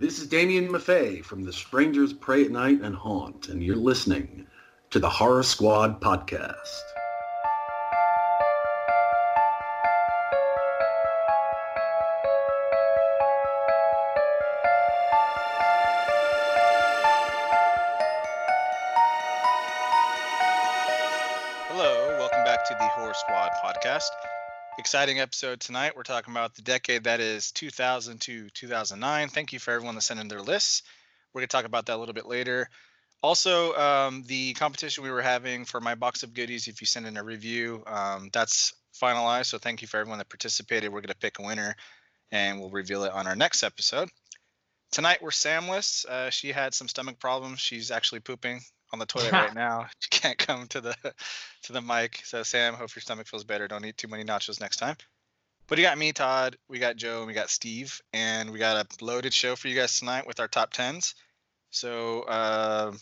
This is Damien Maffei from The Strangers Prey at Night and Haunt, and you're listening to the Horror Squad podcast. Exciting episode tonight. We're talking about the decade that is 2000 to 2009. Thank you for everyone that sent in their lists. We're going to talk about that a little bit later. Also, um, the competition we were having for my box of goodies, if you send in a review, um, that's finalized. So thank you for everyone that participated. We're going to pick a winner and we'll reveal it on our next episode. Tonight we're Samless. Uh, she had some stomach problems. She's actually pooping on the toilet right now. She can't come to the to the mic. So Sam, hope your stomach feels better. Don't eat too many nachos next time. But you got me, Todd. We got Joe, and we got Steve, and we got a loaded show for you guys tonight with our top tens. So, uh,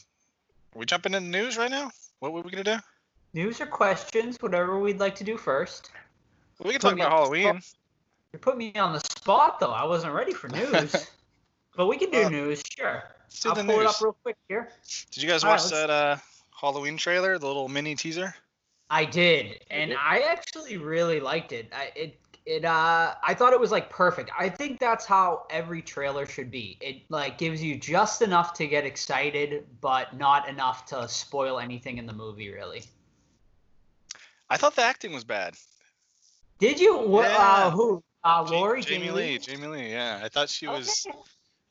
we jumping into the news right now? What were we gonna do? News or questions, whatever we'd like to do first. We can Put talk about Halloween. You put me on the spot though. I wasn't ready for news. but we can do Well, news, sure. Let's do I'll the pull it up real quick here. Did you guys All right, watch let's- that uh, Halloween trailer, the little mini teaser? I did, and did? I actually really liked it. I, it it uh I thought it was like perfect. I think that's how every trailer should be. It like gives you just enough to get excited, but not enough to spoil anything in the movie. Really. I thought the acting was bad. Did you? What? Yeah. Uh, who? Uh, Ja- Laurie. Jamie Lee. Jamie Lee. Yeah, I thought she was Okay.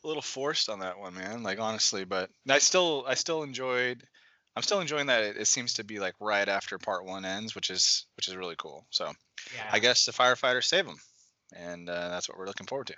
A little forced on that one, man. Like honestly, but I still, I still enjoyed. I'm still enjoying that. It, it seems to be like right after part one ends, which is which is really cool. So Yeah. I guess the firefighters save them, and uh, that's what we're looking forward to.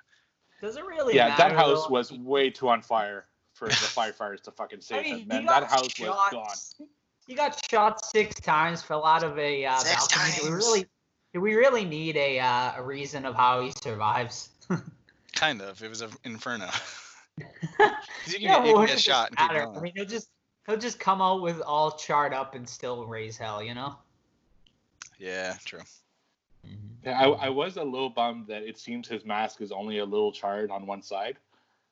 Does it really? yeah, that house though? was way too on fire for the firefighters to fucking save I mean, it, he man. That house shot- was gone. He got shot six times, fell out of a uh, Six balcony. Do we really? Do we really need a uh, a reason of how he survives? Kind of. It was an inferno. you can, Yeah, get, you well, can get shot and keep going. I mean, he'll just he'll just come out with all charred up and still raise hell, you know? yeah, true. Yeah, I, I was a little bummed that it seems his mask is only a little charred on one side.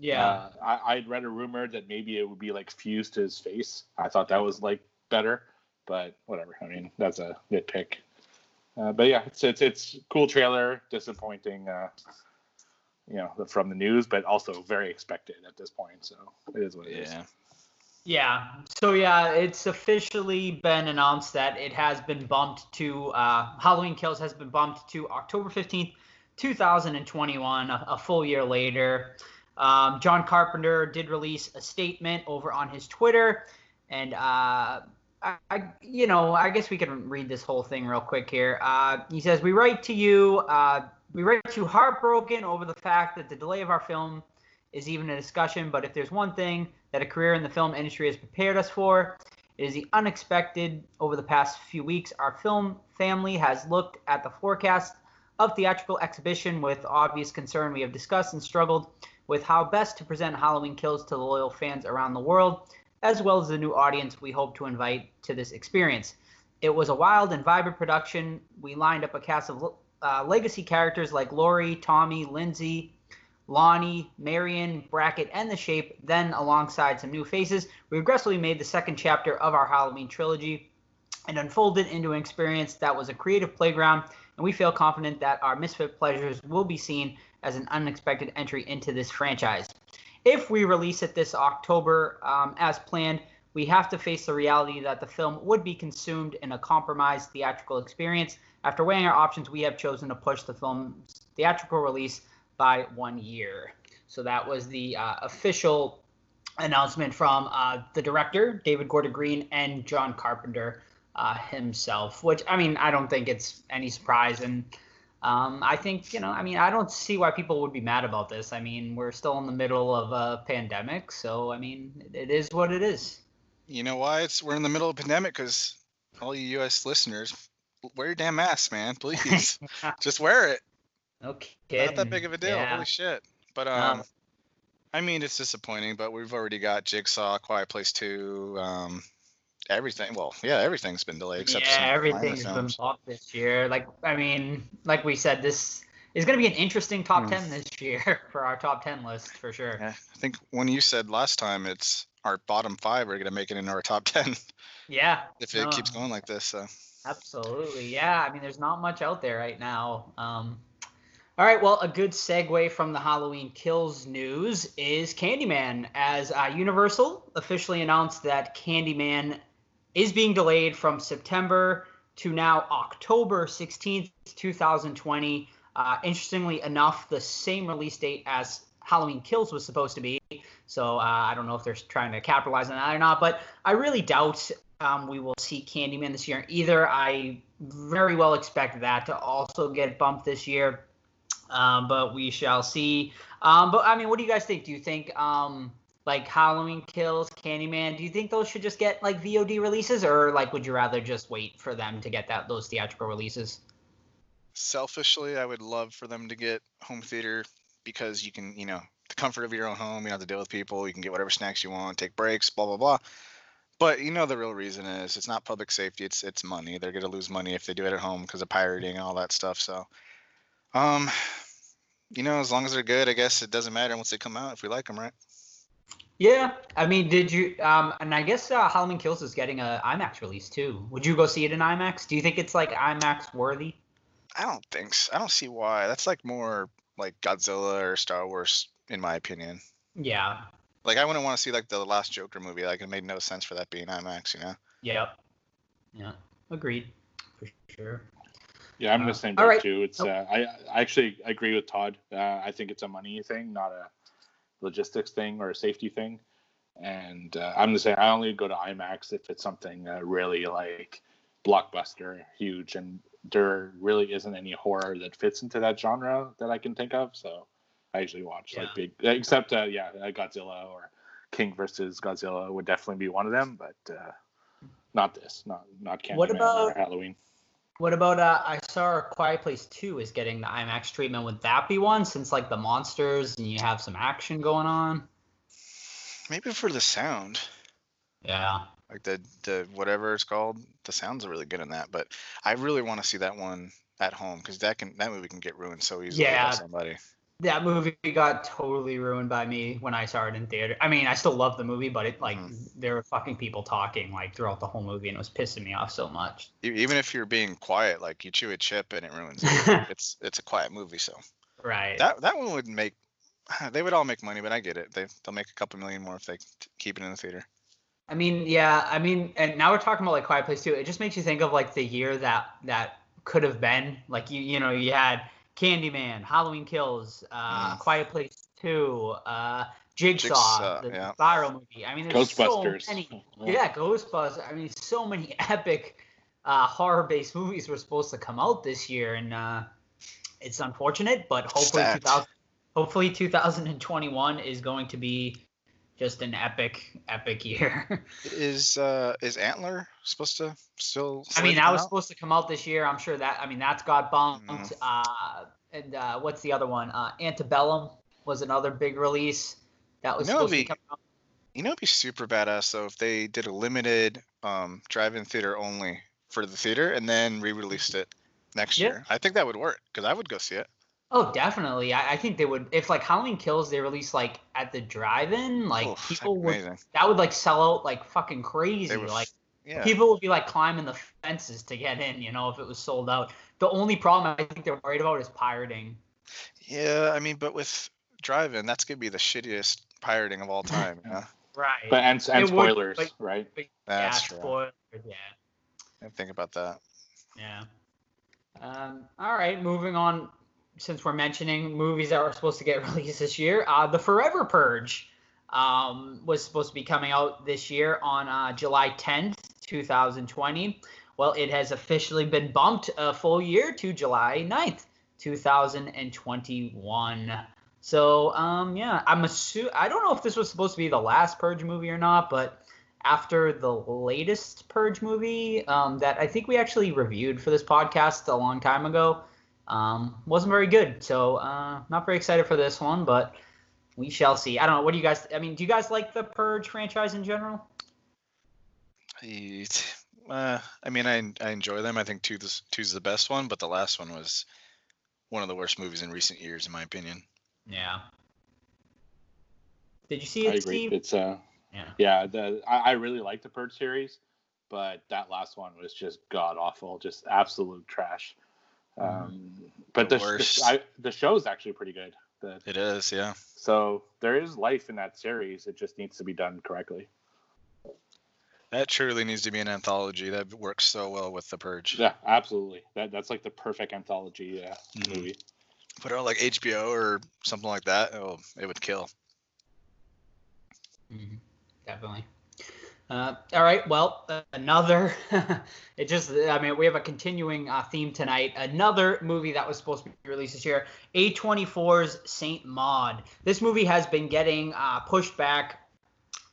Yeah. Uh, I, I'd read a rumor that maybe it would be like fused to his face. I thought that was like better, but whatever. I mean, that's a nitpick. Uh, but yeah, it's it's it's cool trailer. Disappointing, uh, you know, from the news, but also very expected at this point. So it is what it is. Yeah. Yeah. So yeah, it's officially been announced that it has been bumped to uh, Halloween Kills has been bumped to October fifteenth, two thousand and twenty-one, a, a full year later. Um, John Carpenter did release a statement over on his Twitter, and uh, I, I, you know, I guess we can read this whole thing real quick here. Uh, he says, "We write to you. We write to you heartbroken over the fact that the delay of our film is even a discussion. But if there's one thing that a career in the film industry has prepared us for, it is the unexpected. Over the past few weeks, our film family has looked at the forecast of theatrical exhibition with obvious concern. We have discussed and struggled with how best to present Halloween Kills to the loyal fans around the world, as well as the new audience we hope to invite to this experience. It was a wild and vibrant production. We lined up a cast of uh, legacy characters like Laurie, Tommy, Lindsay, Lonnie, Marion, Brackett, and The Shape, then alongside some new faces. We aggressively made the second chapter of our Halloween trilogy and unfolded into an experience that was a creative playground, and we feel confident that our Misfit Pleasures will be seen as an unexpected entry into this franchise. If we release it this October um, as planned, we have to face the reality that the film would be consumed in a compromised theatrical experience. After weighing our options, we have chosen to push the film's theatrical release by one year. So that was the uh, official announcement from uh, the director, David Gordon Green, and John Carpenter uh, himself. Which I mean, I don't think it's any surprise, and um, I think you know, I mean, I don't see why people would be mad about this. I mean, we're still in the middle of a pandemic, so I mean, it is what it is. You know why it's we're in the middle of a pandemic? Because all you U.S. listeners, wear your damn mask, man. Please, just wear it. Okay. Not that big of a deal. Yeah. Holy shit. But um, I mean, it's disappointing. But we've already got Jigsaw, Quiet Place Two, um, everything. Well, yeah, everything's been delayed except yeah, everything's been bought this year. Like I mean, like we said, this is going to be an interesting top Hmm. 10 this year for our top 10 list for sure. Yeah, I think when you said last time, it's our bottom five are gonna make it into our top ten Yeah. if it no, keeps going like this. So Absolutely. Yeah. I mean, there's not much out there right now. Um, all right. Well, a good segue from the Halloween Kills news is Candyman, as uh, Universal officially announced that Candyman is being delayed from September to now October 16th, 2020. Uh, interestingly enough, the same release date as Halloween Kills was supposed to be. So uh, I don't know if they're trying to capitalize on that or not, but I really doubt um, we will see Candyman this year either. I very well expect that to also get bumped this year, um, but we shall see. Um, but I mean, what do you guys think? Do you think um, like Halloween Kills, Candyman? Do you think those should just get like VOD releases, or like would you rather just wait for them to get that those theatrical releases? selfishly, I would love for them to get home theater because you can, you know, the comfort of your own home. You don't have to deal with people. You can get whatever snacks you want, take breaks, blah blah blah. But you know the real reason is it's not public safety. It's it's money. They're gonna lose money if they do it at home because of pirating and all that stuff. So, um, you know, as long as they're good, I guess it doesn't matter once they come out if we like them, right? Yeah, I mean, did you? Um, and I guess uh, Halloween Kills is getting a IMAX release too. Would you go see it in IMAX? Do you think it's like IMAX worthy? I don't think so. I don't see why. That's like more like Godzilla or Star Wars, in my opinion. Yeah. Like I wouldn't want to see like the last Joker movie. Like it made no sense for that being IMAX, you know. Yeah. Yeah. Agreed. For sure. Yeah, I'm Uh, the same all boat right. too. It's Oh. uh, I, I actually agree with Todd. Uh, I think it's a money thing, not a logistics thing or a safety thing. And uh, I'm the same. I only go to IMAX if it's something uh, really like blockbuster, huge, and there really isn't any horror that fits into that genre that I can think of. So I usually watch like big, except uh, yeah, uh, Godzilla or King versus Godzilla would definitely be one of them, but uh, not this, not not Candyman What about- or Halloween. What about uh, I saw Quiet Place Two is getting the IMAX treatment. Would that be one since like the monsters and you have some action going on? Maybe for the sound, Yeah. like the the whatever it's called, the sounds are really good in that. But I really want to see that one at home because that can that movie can get ruined so easily Yeah. by somebody. That movie got totally ruined by me when I saw it in theater. I mean, I still love the movie, but it like Mhm. there were fucking people talking like throughout the whole movie, and it was pissing me off so much. Even if you're being quiet, like you chew a chip and it ruins it. it's it's a quiet movie, so right. that that one would make. They would all make money, but I get it. They they'll make a couple million more if they keep it in the theater. I mean, yeah, I mean, and now we're talking about like Quiet Place too. It just makes you think of like the year that that could have been. Like you, you know, you had Candyman, Halloween Kills, uh, Mm. Quiet Place Two, uh, Jigsaw, Jigsaw, the yeah. viral movie. I mean, there's Ghostbusters. so many. Yeah, Ghostbusters. I mean, so many epic uh, horror-based movies were supposed to come out this year, and uh, it's unfortunate, but hopefully, 2000, hopefully 2021 is going to be just an epic, epic year. Is uh is Antler supposed to still? I mean, that was out? supposed to come out this year. I'm sure that. I mean, that's got bumped. Mhm. Uh, and uh, what's the other one? Uh, Antebellum was another big release that was You know, supposed it'd to be- come out. You know, it'd be super badass though if they did a limited um drive-in theater only for the theater and then re-released it next Yeah. year. I think that would work because I would go see it. Oh, definitely. I, I think they would. If like Halloween Kills, they release like at the drive-in, like Oof, people be would that would like sell out like fucking crazy. They like yeah. people would be like climbing the fences to get in. You know, if it was sold out. The only problem I think they're worried about is pirating. Yeah, I mean, but with drive-in, that's gonna be the shittiest pirating of all time. Yeah, Right. But and, and It would, spoilers, but- right? that's yeah, true. spoilers, yeah. I think about that. Yeah. Um, all right, moving on. Since we're mentioning movies that were supposed to get released this year, uh, The Forever Purge um, was supposed to be coming out this year on uh, July 10th, 2020. Well, it has officially been bumped a full year to July 9th, 2021. So, um, yeah, I'm assuming I don't know if this was supposed to be the last Purge movie or not, but after the latest Purge movie um, that I think we actually reviewed for this podcast a long time ago. Um, wasn't very good, so uh, not very excited for this one, but we shall see. I don't know. What do you guys? I mean, do you guys like the Purge franchise in general? It- Uh, I mean, I I enjoy them. I think two this two's the best one, but the last one was one of the worst movies in recent years, in my opinion. Yeah. Did you see it, I agree. Steve? It's uh Yeah. yeah, the I, I really like the Purge series, but that last one was just god awful, just absolute trash. Um, but The the the. I, the show's actually pretty good. The, It is, yeah. so there is life in that series. It just needs to be done correctly. That truly needs to be an anthology. That works so well with The Purge. Yeah, absolutely. That that's like the perfect anthology uh, Mhm. movie. Put it on like HBO or something like that. Oh, it would kill. Mhm, Definitely. Uh, all right. Well, another. it just. I mean, we have a continuing uh, theme tonight. Another movie that was supposed to be released this year. A24's Saint Maud. This movie has been getting uh, pushed back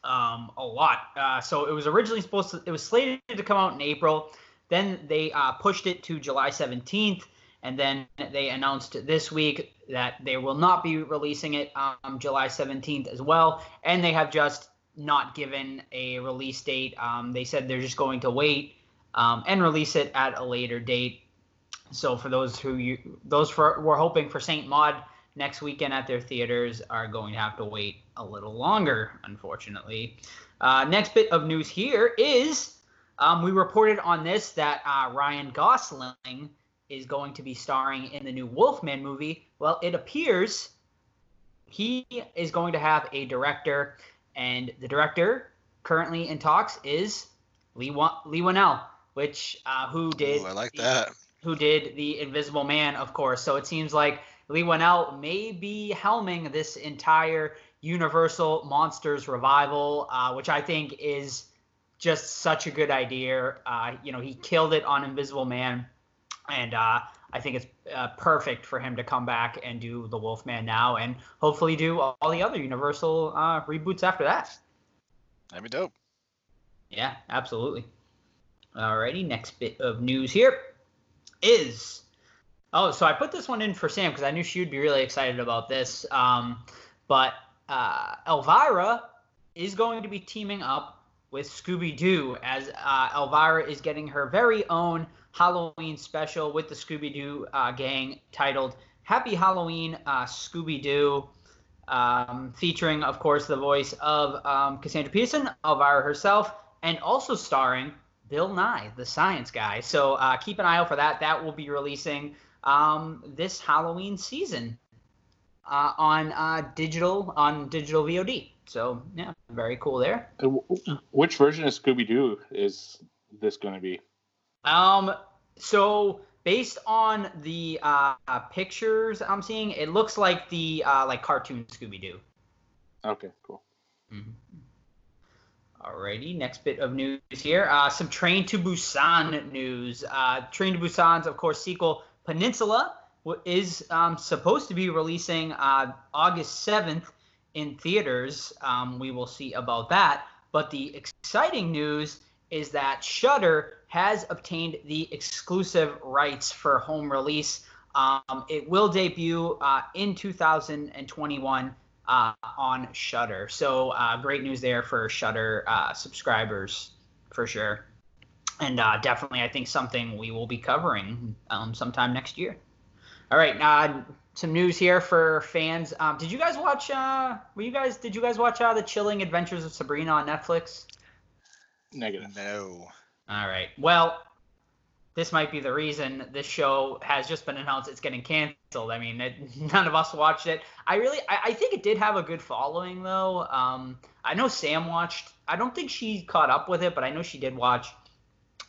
um, a lot. Uh, so it was originally supposed to. It was slated to come out in April. Then they uh, pushed it to July 17th, and then they announced this week that they will not be releasing it um, July 17th as well. And they have just not given a release date. Um, they said they're just going to wait um, and release it at a later date. So for those who you those for were hoping for Saint Maud next weekend at their theaters are going to have to wait a little longer, unfortunately. Uh, next bit of news here is um, we reported on this that uh, Ryan Gosling is going to be starring in the new Wolfman movie. Well, it appears he is going to have a director, and the director currently in talks is Lee Wa- Leigh Whannell, which uh, who did Ooh, I like the- that. who did the Invisible Man, of course. So it seems like Leigh Whannell may be helming this entire Universal Monsters revival, uh, which I think is just such a good idea. Uh, you know, he killed it on Invisible Man, and uh, I think it's uh, perfect for him to come back and do the Wolfman now, and hopefully do all the other Universal uh, reboots after that. That'd be dope. Yeah, absolutely. Alrighty, next bit of news here is oh, so I put this one in for Sam because I knew she would be really excited about this. Um, but uh, Elvira is going to be teaming up with Scooby Doo as uh, Elvira is getting her very own Halloween special with the Scooby Doo uh, gang titled Happy Halloween uh, Scooby Doo. Um, featuring, of course, the voice of um, Cassandra Peterson, Elvira herself, and also starring Bill Nye, the science guy. So uh, keep an eye out for that. That will be releasing um, this Halloween season uh, on uh, digital on digital VOD. So yeah, very cool there. Which version of Scooby Doo is this going to be? Um, so based on the uh, pictures I'm seeing, it looks like the uh, like cartoon Scooby Doo. Okay, cool. Alrighty, next bit of news here. Uh, some Train to Busan news. Uh, Train to Busan's, of course, sequel Peninsula is um, supposed to be releasing uh, August 7th in theaters. Um, we will see about that. But the exciting news is that Shudder has obtained the exclusive rights for home release. Um, it will debut uh, in 2021 uh, on Shudder. So uh, great news there for Shudder uh, subscribers for sure, and uh, definitely I think something we will be covering um, sometime next year. All right, uh, some news here for fans. Um, did you guys watch? Uh, were you guys? Did you guys watch uh, the Chilling Adventures of Sabrina on Netflix? Negative. No. All right. Well, this might be the reason this show has just been announced it's getting canceled. I mean, it, none of us watched it. I really, I, I think it did have a good following though. Um, I know Sam watched. I don't think she caught up with it, but I know she did watch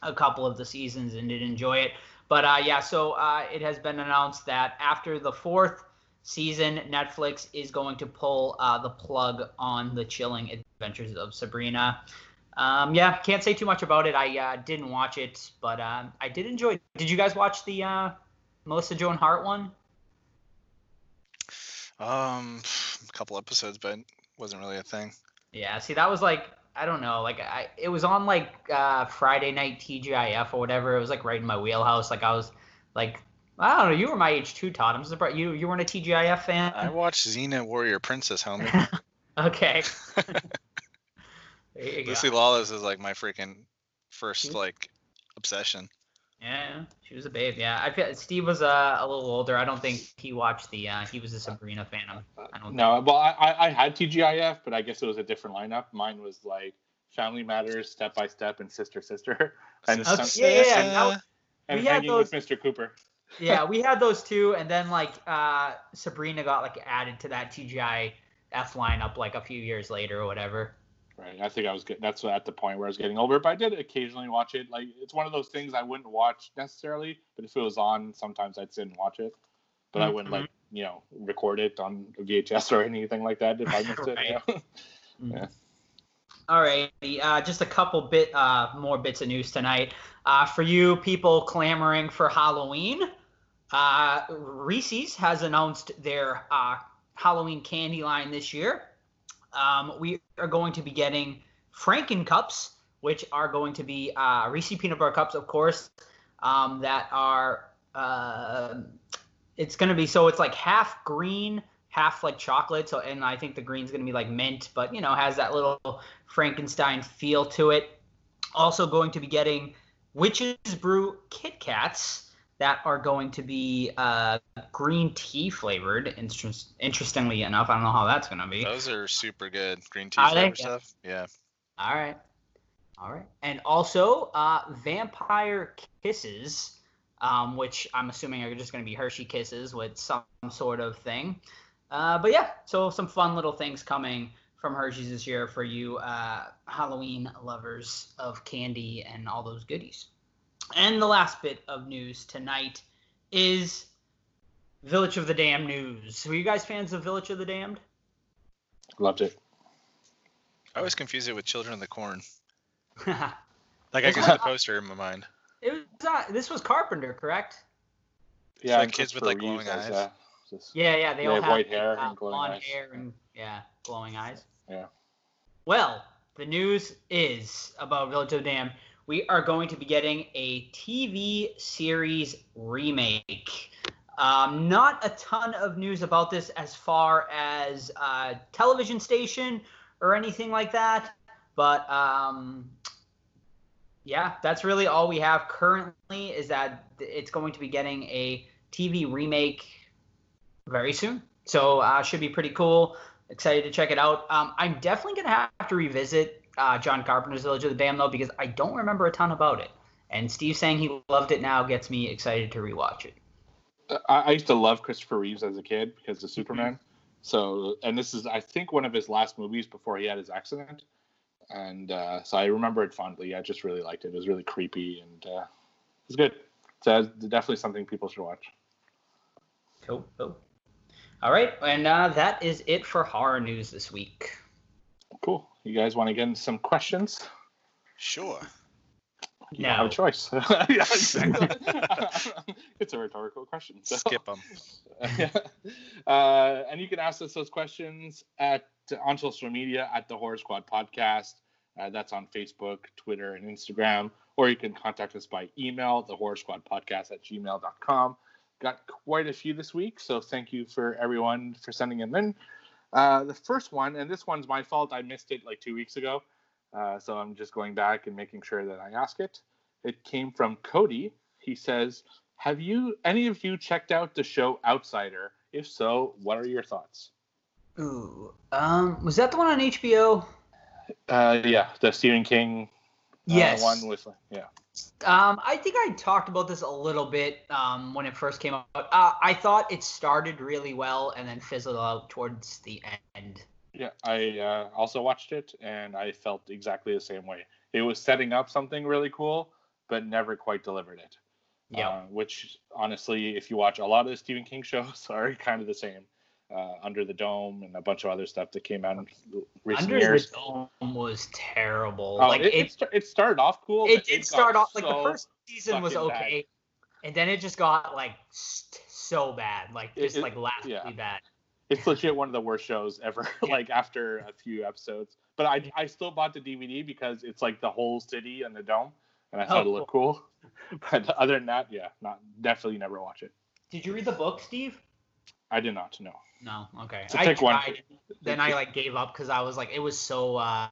a couple of the seasons and did enjoy it. But uh, yeah, so uh, it has been announced that after the fourth season, Netflix is going to pull uh, the plug on the Chilling Adventures of Sabrina. Um, yeah, can't say too much about it. I uh, didn't watch it, but uh, I did enjoy. It. Did you guys watch the uh, Melissa Joan Hart one? Um, a couple episodes, but wasn't really a thing. Yeah, see, that was like I don't know, like I it was on like uh, Friday night TGIF or whatever. It was like right in my wheelhouse. Like I was like I don't know. You were my age too, Todd. I'm surprised you you weren't a TGIF fan. I watched Xena Warrior Princess, homie. okay. there you go. Lucy Lawless is like my freaking first She's- like obsession. Yeah, she was a babe. Yeah, I feel Steve was uh, a little older. I don't think he watched the. Uh, he was a Sabrina fan. I don't. No, well, I, I I had TGIF, but I guess it was a different lineup. Mine was like Family Matters, Step by Step, and Sister Sister, and Okay, some- yeah, yeah, yeah. Uh, and we had hanging with those- Mr. Cooper. yeah, we had those two, and then like uh, Sabrina got like added to that TGI F lineup like a few years later or whatever. Right. I think I was good. That's at the point where I was getting older, but I did occasionally watch it. Like it's one of those things I wouldn't watch necessarily, but if it was on, sometimes I'd sit and watch it. But I wouldn't like you know record it on VHS or anything like that if I missed it. you know? Yeah. All right, uh, just a couple bit uh, more bits of news tonight. Uh, for you people clamoring for Halloween, uh, Reese's has announced their uh, Halloween candy line this year. Um, we are going to be getting Franken cups, which are going to be uh, Reese peanut butter cups, of course, um, that are. Uh, it's going to be so it's like half green, half like chocolate. So and I think the green's going to be like mint, but you know has that little Frankenstein feel to it. Also going to be getting Witch's Brew Kit Kats that are going to be uh, green tea flavored. Interest, interestingly enough, I don't know how that's going to be. Those are super good. Green tea Are they? flavor Yeah. stuff. Yeah. All right. All right. And also, uh, Vampire Kisses, um, which I'm assuming are just going to be Hershey Kisses with some sort of thing. Uh, but yeah, so some fun little things coming from Hershey's this year for you uh, Halloween lovers of candy and all those goodies. And the last bit of news tonight is Village of the Damned news. Were you guys fans of Village of the Damned? Loved it. I always confuse it with Children of the Corn. Like I It's can see the poster in my mind. It was uh, this was Carpenter, correct? Yeah, like kids with, like, glowing Reeves as, eyes. uh, just- Yeah, yeah, they, They all have have white hair uh, and glowing blonde eyes. hair and yeah, glowing eyes. Yeah. Well, the news is about Village of the Damned. We are going to be getting a TV series remake. Um, not a ton of news about this as far as uh, television station or anything like that, but um, yeah, that's really all we have currently. Is that it's going to be getting a TV remake very soon. So uh, should be pretty cool. Excited to check it out. Um, I'm definitely gonna have to revisit uh, John Carpenter's Village of the Damned though because I don't remember a ton about it. And Steve saying he loved it now gets me excited to rewatch it. I, I used to love Christopher Reeves as a kid because Mm-hmm. of Superman. So, and this is, I think, one of his last movies before he had his accident. And uh, so I remember it fondly. I just really liked it. It was really creepy and uh, it was good. So it's definitely something people should watch. Cool. cool. All right, and uh, that is it for horror news this week. Cool. You guys want to get into some questions? Sure. You No. have a choice. yeah, exactly. it's a rhetorical question. so- Skip them. uh, and you can ask us those questions at on social media at the Horror Squad Podcast. Uh, that's on Facebook, Twitter, and Instagram. Or you can contact us by email, the Horror Squad Podcast at gmail.com. Got quite a few this week, so thank you for everyone for sending them in. Uh, the first one, and this one's my fault, I missed it like two weeks ago. Uh, so I'm just going back and making sure that I ask it. It came from Cody. He says, Have you, any of you, checked out the show Outsider? If so, what are your thoughts? Ooh, um, was that the one on HBO? Uh, yeah, the Stephen King uh, Yes. one with, yeah. Um, I think I talked about this a little bit um, when it first came out. Uh, I thought it started really well and then fizzled out towards the end. Yeah, I uh, also watched it and I felt exactly the same way. It was setting up something really cool, but never quite delivered it. Yeah. Uh, which honestly, if you watch a lot of the Stephen King shows, are kind of the same. Uh, Under the Dome and a bunch of other stuff that came out in recent Under years. the Dome was terrible. Oh, like it, it, it, it started off cool. it did start off like the first season was fucking bad. okay, and then it just got like so bad, like just like laughably yeah. bad. It's legit one of the worst shows ever. Like after a few episodes, but I I still bought the DVD because it's like the whole city and the dome, and I thought Oh, it looked cool. But other than that, yeah, not definitely never watch it. Did you read the book, Steve? I did not know. No. Okay. It's a I thick one. Then I like gave up because I was like, it was so uh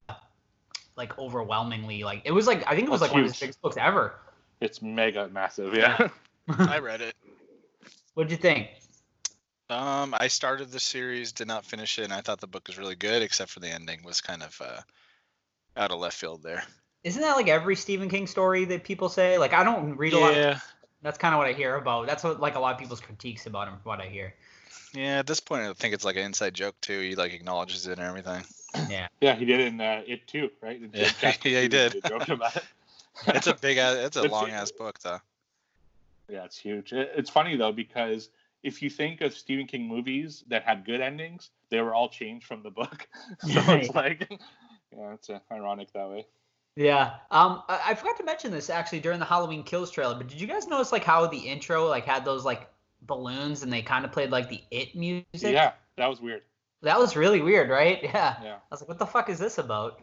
like overwhelmingly like it was like I think it was Oh, like one of his huge. biggest books ever. It's mega massive. Yeah. I read it. What'd you think? Um, I started the series, did not finish it, and I thought the book was really good, except for the ending was kind of uh, out of left field there. Isn't that like every Stephen King story that people say? Like I don't read a lot. Of, Yeah, that's kind of what I hear about. That's what like a lot of people's critiques about him. From what I hear. Yeah. At this point, I think it's like an inside joke too. He like acknowledges it and everything. Yeah. Yeah, he did in uh, it too, right? In Yeah, yeah, he did. they joked about it. It's a big, ass, it's a It's- long ass book though. Yeah, it's huge. It's funny though because if you think of Stephen King movies that had good endings, they were all changed from the book. so it's like, yeah, it's uh, ironic that way. Yeah. Um, I, I forgot to mention this actually during the Halloween Kills trailer, but did you guys notice like how the intro like had those like balloons and they kind of played like the It music? Yeah, that was weird. That was really weird, right? Yeah. Yeah. I was like, what the fuck is this about?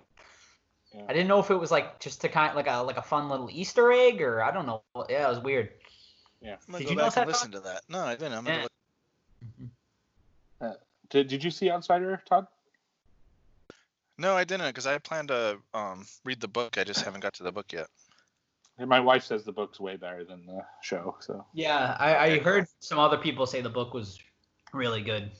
Yeah. I didn't know if it was like just to kind of like a like a fun little Easter egg or I don't know. Yeah, it was weird. Yeah. I'm gonna Did go you back and that, listen to that. No, I didn't. I'm gonna Yeah. look. Did, did you see Outsider, Todd? No, I didn't, because I plan to um read the book. I just haven't got to the book yet. My wife says the book's way better than the show. So Yeah, I, I heard some other people say the book was really good.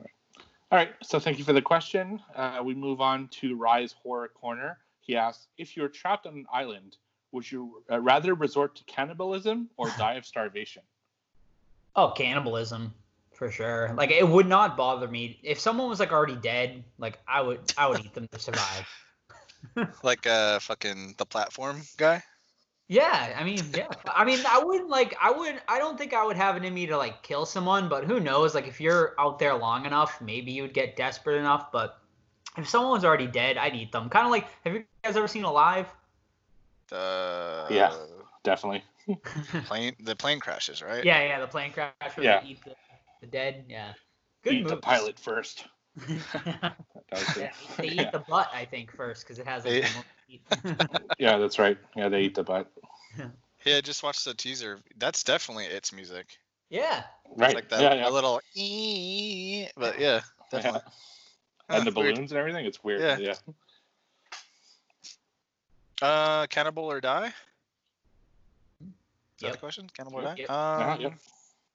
All right, so thank you for the question. Uh, we move on to Rise Horror Corner. He asks, if you were trapped on an island, would you uh, rather resort to cannibalism or die of starvation? Oh, cannibalism for sure. Like it would not bother me if someone was like already dead. Like I would, I would eat them to survive. Like uh fucking the platform guy. Yeah, I mean, yeah. I mean, I wouldn't like. I wouldn't I don't think I would have it in me to like kill someone. But who knows? Like if you're out there long enough, maybe you'd get desperate enough. But if someone's already dead, I'd eat them. Kind of like. Have you guys ever seen Alive? Uh, Yeah. Definitely. plane the plane crashes, right? Yeah, yeah. The plane crash where Yeah. eat the, the dead. Yeah. Good Eat the pilot first. yeah, they eat yeah. the butt, I think, first because it has like, They- the most teeth. Yeah, that's right. Yeah, they eat the butt. Yeah, I just watched the teaser. That's definitely its music. yeah. Right. It's like that yeah, yeah. a little ee, but yeah, definitely. And the Huh, weird. balloons and everything. It's weird. Yeah. Yeah. Uh, cannibal or die? Is that the question? Cannibal or die? yep. Uh-huh, Um, yep.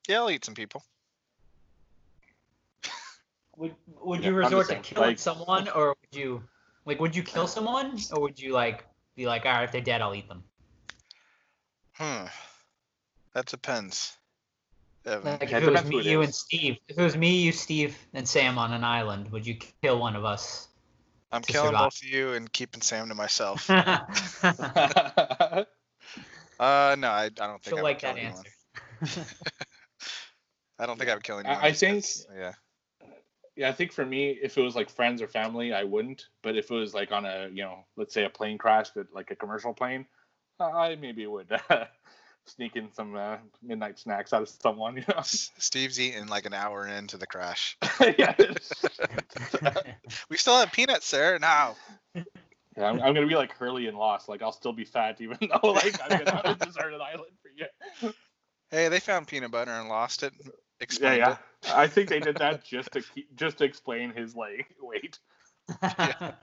Yeah, I'll eat some people. Would Would Yeah, you resort to killing Like- someone, or would you like would you kill someone, or would you like be like, all right, if they're dead, I'll eat them? Hmm. That depends. Evan. Like if it it was me, it you, is. and Steve. If it was me, you, Steve, and Sam on an island, would you kill one of us? I'm killing survive. both of you and keeping Sam to myself. She'll uh, no, I, I don't think I would like kill that anyone. answer. I don't think I would kill I- anyone. I think- because- yeah. Yeah, I think for me, if it was like friends or family, I wouldn't. But if it was like on a, you know, let's say a plane crash, that like a commercial plane, I maybe would sneak in some uh, midnight snacks out of someone. You know? Steve's eating like an hour into the crash. yeah. We still have peanuts, sir. Now. Yeah, I'm, I'm gonna be like Hurley and Lost. Like I'll still be fat even though like I'm gonna on a deserted island for you. Hey, they found peanut butter and lost it. Yeah, Explained yeah. it. I think they did that just to keep, just to explain his like weight.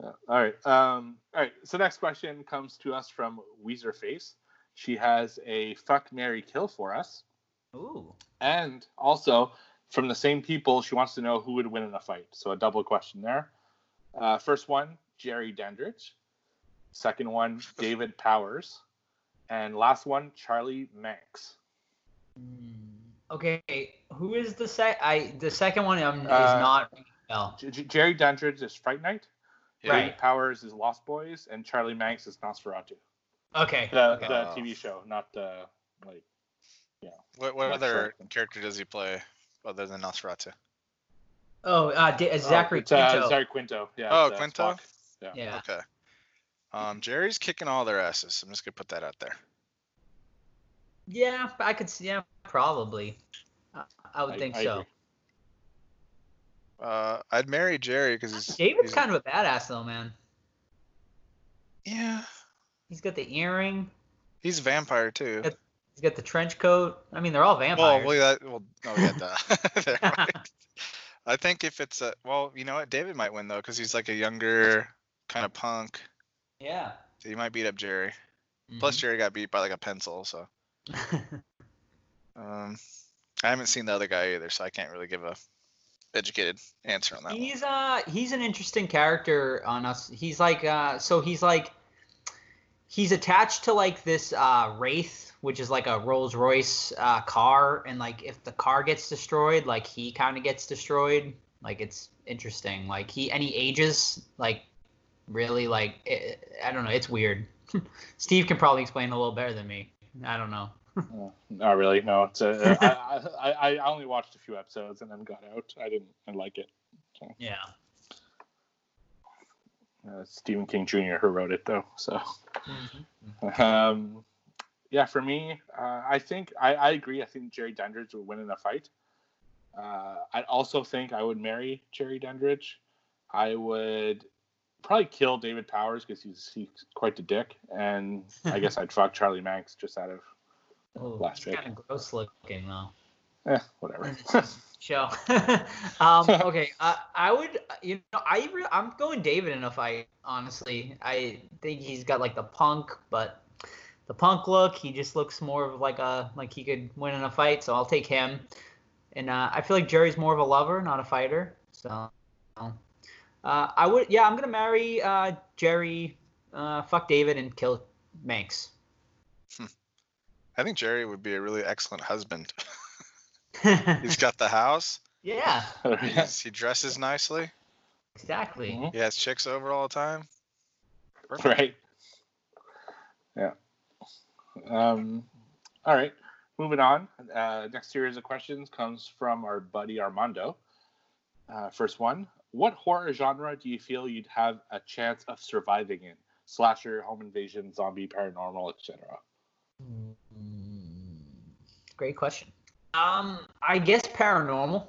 Yeah. All right. Um, all right. So next question comes to us from Weezer Face. She has a fuck Mary kill for us, Ooh. and also from the same people, she wants to know who would win in a fight. So a double question there. Uh, first one, Jerry Dandridge. Second one, David Powers, and last one, Charlie Manx. Hmm. Okay, who is the sec? I the second one um, is Uh, not. No. J- J- Jerry Dandridge is Fright Night. Yeah. Right. David Powers is Lost Boys, and Charlie Manx is NOS4A2. Okay. The okay. the Oh. TV show, not the like. What, what other sure. character does he play other than Nosferatu? Oh, uh, D- uh, Zachary oh, it's, uh, Quinto. Zachary Quinto. Yeah. Oh, uh, Quinto? Yeah. Yeah. Okay. Um, Jerry's kicking all their asses. I'm just gonna put that out there. Yeah, I could see. Yeah, probably. I, I would I- think I so. agree. Uh, I'd marry Jerry because he's David's he's- kind of a badass though, man. yeah. He's got the earring. He's a vampire too. It's- He's got the trench coat. I mean, they're all Well, vampires. well, that, well, yeah, duh. Never mind. I think if it's a well, you know what, David might win though because he's like a younger kind of punk. yeah. So he might beat up Jerry. Plus, Jerry got beat by like a pencil, so. Um, I haven't seen the other guy either, so I can't really give a educated answer on that. one. he's uh he's an interesting character on us. He's like uh so he's like he's attached to like this uh wraith, which is like a Rolls Royce uh car, and like if the car gets destroyed, like he kind of gets destroyed. Like it's interesting. Like he he ages like really like it, I don't know. It's weird. Steve can probably explain a little better than me. I don't know. Uh, not really. No, it's a, I, I, I only watched a few episodes and then got out. I didn't I like it. Yeah. Uh, Stephen King Jr. who wrote it though. So Mhm. um, yeah, for me, uh, I think I, I agree. I think Jerry Dandridge would win in a fight. Uh, I also think I would marry Jerry Dandridge. I would probably kill David Powers because he's he's quite the dick, and I guess I'd fuck Charlie Manx just out of Oh, Last pick. kind of gross looking though. eh, whatever. show. um, okay, uh, I would, you know, I re- I'm going David in a fight. Honestly, I think he's got like the punk, but the punk look. He just looks more of like a like he could win in a fight. So I'll take him. And uh, I feel like Jerry's more of a lover, not a fighter. So I would, yeah, I'm gonna marry uh, Jerry, uh, fuck David, and kill Manx. I think Jerry would be a really excellent husband. He's got the house. yeah, He's, he dresses nicely. exactly. Mhm. He has chicks over all the time. Perfect. right. Yeah. Um, all right. Moving on. Uh, next series of questions comes from our buddy Armando. Uh, first one: What horror genre do you feel you'd have a chance of surviving in? Slasher, home invasion, zombie, paranormal, etc. Great question. Um, I guess paranormal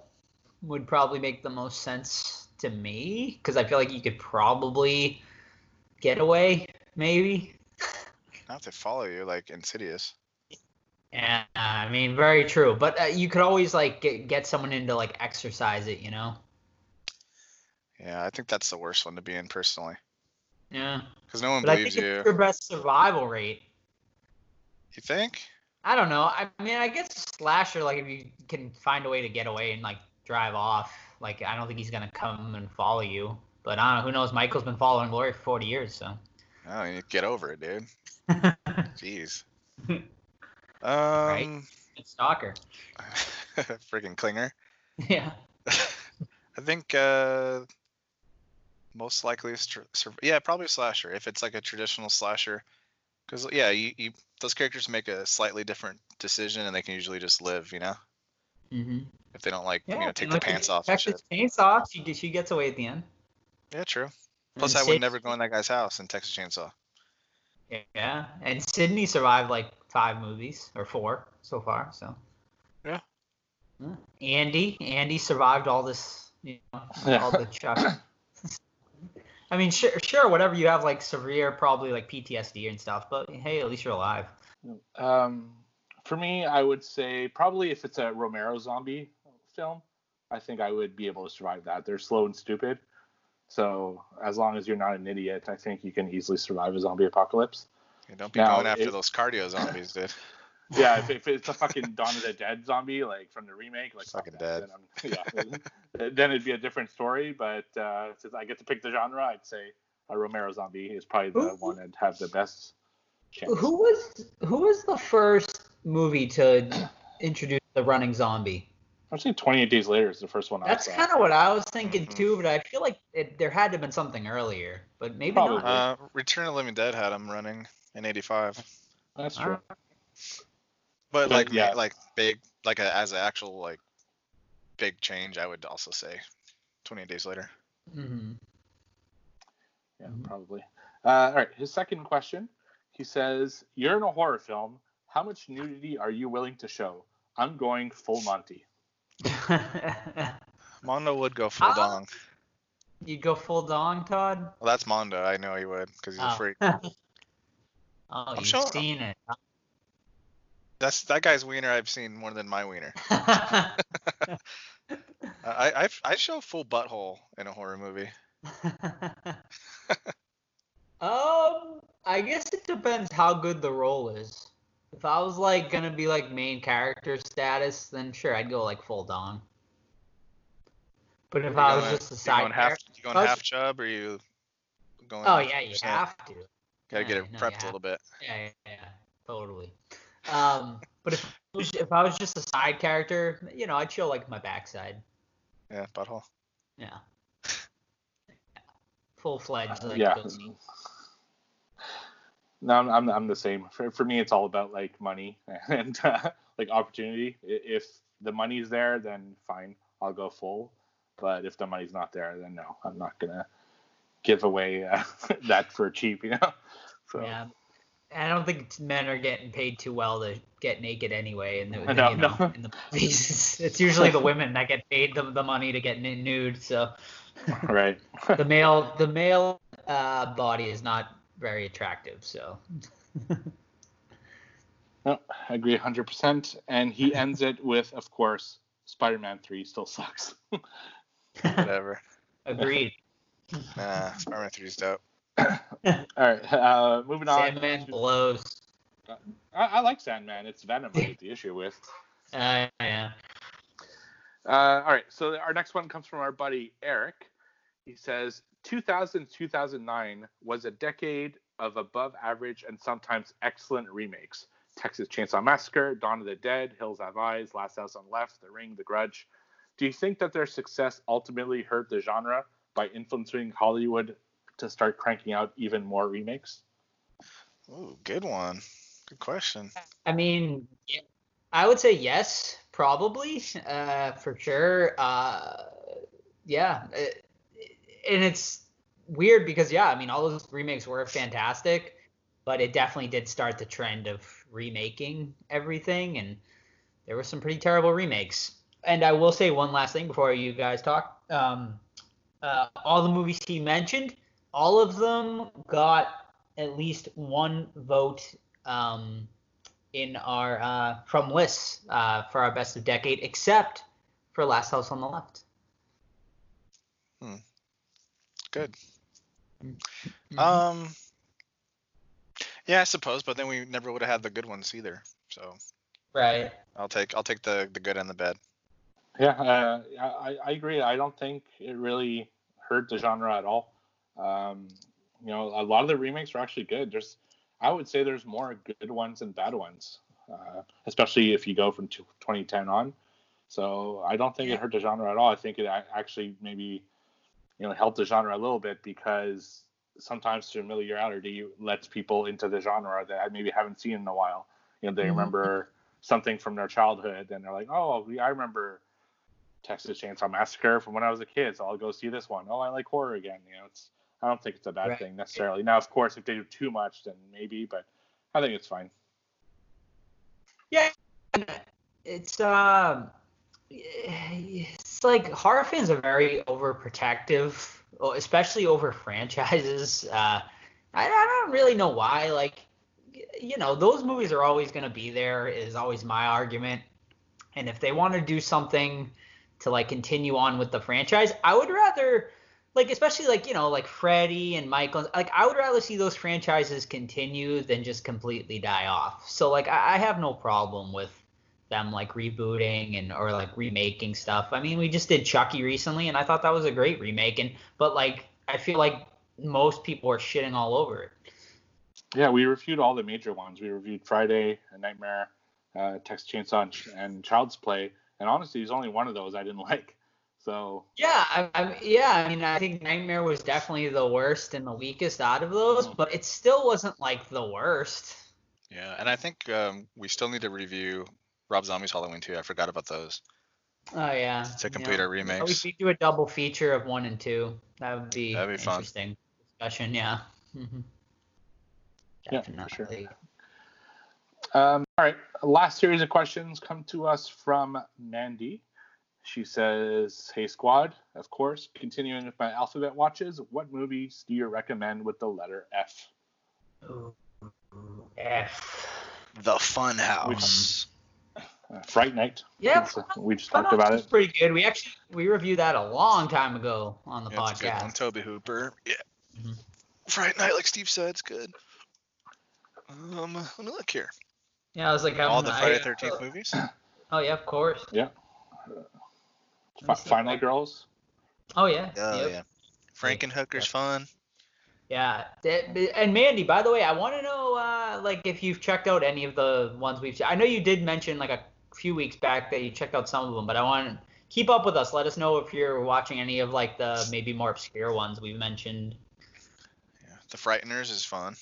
would probably make the most sense to me because I feel like you could probably get away, maybe. Not to follow you like Insidious. Yeah, I mean, very true. But uh, you could always like get get someone in to like exercise it, you know? Yeah, I think that's the worst one to be in personally, Yeah. because no one But I believes think you. it's your best survival rate. You think? I don't know. I mean, I guess slasher, like if you can find a way to get away and like drive off, like I don't think he's gonna come and follow you. But I don't know. Who knows? Michael's been following Laurie for 40 years, so. Oh, you get over it, dude. Jeez. Right. Um, Stalker. freaking clinger. Yeah. I think uh, most likely, str- sur- yeah, probably a slasher if it's like a traditional slasher. Because yeah, you, you those characters make a slightly different decision and they can usually just live, you know, Mm-hmm. if they don't like Yeah. you know take and the pants off and Texas shit. Chainsaw. She gets she gets away at the end. Yeah, true. Plus, And I would Sid- never go in that guy's house in Texas Chainsaw. Yeah, and Sidney survived like five movies or four so far. So. Yeah. Yeah. Andy, Andy survived all this, you know, all the chuck. I mean, sure, sure, whatever you have like severe, probably like PTSD and stuff, but hey, at least you're alive. Um, for me, I would say probably if it's a Romero zombie film, I think I would be able to survive that. They're slow and stupid. So as long as you're not an idiot, I think you can easily survive a zombie apocalypse. Yeah, don't be Now, going after it- those cardio zombies, dude. Yeah, if, if it's a fucking Dawn of the Dead zombie, like from the remake, like Fucking that, dead. Then, yeah, then it'd be a different story. But uh, since I get to pick the genre, I'd say a Romero zombie is probably the Who- one that'd have the best chance. Who was who was the first movie to introduce the running zombie? I'd say 28 Days Later is the first one That's kind of what I was thinking Mhm. too, but I feel like it, there had to have been something earlier, but maybe Probably. not. Uh, Return of the Living Dead had him running in '85, That's All true. Right. but But, like yeah. like big like a, as an actual like big change, I would also say 28 Days Later. Mm-hmm. Yeah, Mhm. probably. Uh, all right. His second question. He says, "You're in a horror film. How much nudity are you willing to show?" I'm going full Monty. Mondo would go full Ah. dong. You'd go full dong, Todd? Well, that's Mondo. I know he would because he's a Oh. freak. oh, you've sure- seen it. That's that guy's wiener. I've seen more than my wiener. I I I've- show full butthole in a horror movie. um, I guess it depends how good the role is. If I was like gonna be like main character status, then sure I'd go like full Dong. But if You I was going- just a side you side going half, character, you going half chub or you going? oh yeah, you have to. Gotta get it no, prepped a little bit. Yeah, yeah, yeah, totally. Um, but if if I was just a side character, you know, I'd show like my backside. Yeah, butthole. Yeah. Full fledged like yeah. No, I'm, I'm I'm the same. For for me, it's all about like money and uh, like opportunity. If the money's there, then fine, I'll go full. But if the money's not there, then no, I'm not gonna give away uh, that for cheap, you know. So Yeah. I don't think men are getting paid too well to get naked anyway. In the, No, you know, no. in the movies, it's usually the women that get paid the, the money to get nude. So right. the male the male uh, body is not very attractive. So No, I agree 100%. And he ends it with, of course, Spider-Man 3 still sucks. Whatever. agreed. Nah, Spider-Man 3 is dope. All right, uh, moving on. Sandman blows. I, I like Sandman. It's Venom I get the issue with. Uh, yeah. Uh, all right, so our next one comes from our buddy Eric. He says 2000 2009 was a decade of above average and sometimes excellent remakes. Texas Chainsaw Massacre, Dawn of the Dead, Hills Have Eyes, Last House on Left, The Ring, The Grudge. Do you think that their success ultimately hurt the genre by influencing Hollywood to start cranking out even more remakes? Ooh, good one. Good question. I mean, I would say yes, probably, uh, for sure. Uh, yeah, it, and it's weird because yeah, I mean, all those remakes were fantastic, but it definitely did start the trend of remaking everything, and there were some pretty terrible remakes. And I will say one last thing before you guys talk. Um, uh, all the movies he mentioned, all of them got at least one vote um, in our uh, from lists uh, for our best of decade, except for Last House on the Left. Hmm. Good. Mhm. Um. Yeah, I suppose, but then we never would have had the good ones either. So right. I'll take I'll take the the good and the bad. Yeah, uh, I, I agree. I don't think it really hurt the genre at all. Um, you know, a lot of the remakes are actually good. There's, I would say, there's more good ones than bad ones, uh, especially if you go from 2010 on. So I don't think it hurt the genre at all. I think it actually maybe, you know, helped the genre a little bit because sometimes familiarity lets people into the genre that maybe haven't seen in a while. You know, they Mhm. remember something from their childhood and they're like, oh, I remember Texas Chainsaw Massacre from when I was a kid, so I'll go see this one. Oh, I like horror again. You know, it's I don't think it's a bad Right. thing necessarily. Now, of course, if they do too much, then maybe, but I think it's fine. Yeah. It's um, it's like horror fans are very overprotective, especially over franchises. Uh, I, I don't really know why. Like, you know, those movies are always going to be there. Is always my argument. And if they want to do something to like continue on with the franchise, I would rather like especially like you know like Freddy and Michael like I would rather see those franchises continue than just completely die off. So like I, I have no problem with them like rebooting and or like remaking stuff. I mean we just did Chucky recently and I thought that was a great remake and but like I feel like most people are shitting all over it. Yeah, we reviewed all the major ones. We reviewed Friday, A Nightmare, uh, Texas Chainsaw, and, and Child's Play. And honestly, there's only one of those I didn't like. So Yeah, I, I yeah, I mean, I think Nightmare was definitely the worst and the weakest out of those, Mhm. but it still wasn't like the worst. Yeah, and I think um, we still need to review Rob Zombie's Halloween 2. I forgot about those Oh yeah. to complete yeah. our We remakes. should do a double feature of one and two. That would be, That'd be fun. interesting discussion. Yeah. hmm Yeah, for sure. Definitely. Um, all right, last series of questions come to us from Mandy. She says, "Hey squad, of course, continuing with my alphabet watches, what movies do you recommend with the letter F?" Ooh, F. The Fun House. Uh, Fright Night. Yeah, It's, uh, we just Fun talked about House it. is pretty good. We actually we reviewed that a long time ago on the Yeah, it's a good one. Tobe Hooper. Yeah. Mhm. Fright Night, like Steve said, it's good. Um, let me look here. Yeah, I was like, I'm, All the I- Friday Thirteenth movies. Oh yeah, of course. Yeah. Let me Fi- Girls. Oh yeah. Oh yep. yeah. Frankenhooker's fun. Yeah, and Mandy, by the way, I want to know, uh, like, if you've checked out any of the ones we've. I know you did mention like a few weeks back that you checked out some of them, but I want to keep up with us. Let us know if you're watching any of like the maybe more obscure ones we've mentioned. Yeah. The Frighteners is fun.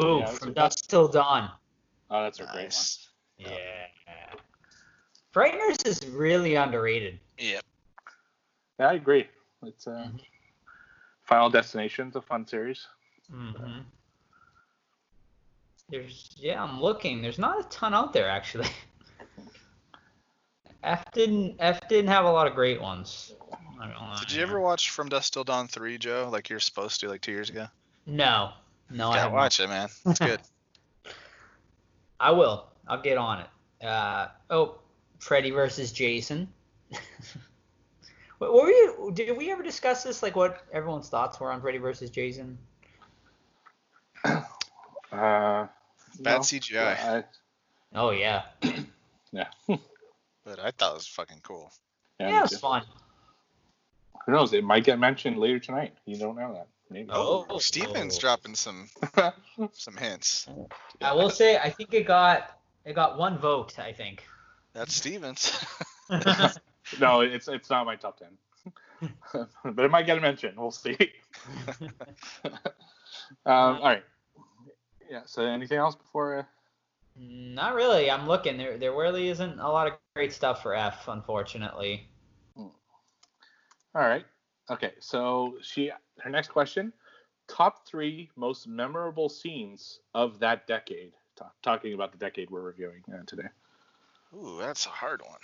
Ooh, Yeah, from dusk till dawn. Oh, that's a great one. Nice. Yeah. Frighteners is really underrated. Yep. Yeah, I agree. It's uh, Mhm. Final Destination's a fun series. hmm There's yeah, I'm looking. There's not a ton out there actually. F didn't F didn't have a lot of great ones. I don't know. Did you ever watch From Dusk Till Dawn three, Joe? Like you're supposed to, like two years ago. No, no, I Gotta haven't. watch it, man. It's good. I will. I'll get on it. Uh, oh, Freddy versus Jason. what what were you? Did we ever discuss this? Like what everyone's thoughts were on Freddy versus Jason? Uh, Bad no. CGI, I, Oh yeah, yeah. but I thought it was fucking cool. yeah, yeah, it was too. fun. Who knows? It might get mentioned later tonight. You don't know that. Maybe. Oh, Oh. Steven's dropping some some hints. I will say, I think it got it got one vote. I think. That's Stevens. No, it's it's not my top ten. but it might get a mention. We'll see. um, all right. Yeah. So anything else before? Uh, Not really. I'm looking. There there really isn't a lot of great stuff for F, unfortunately. all right. Okay. So she her next question: top three most memorable scenes of that decade. Ta- talking about the decade we're reviewing uh, today. Ooh, that's a hard one.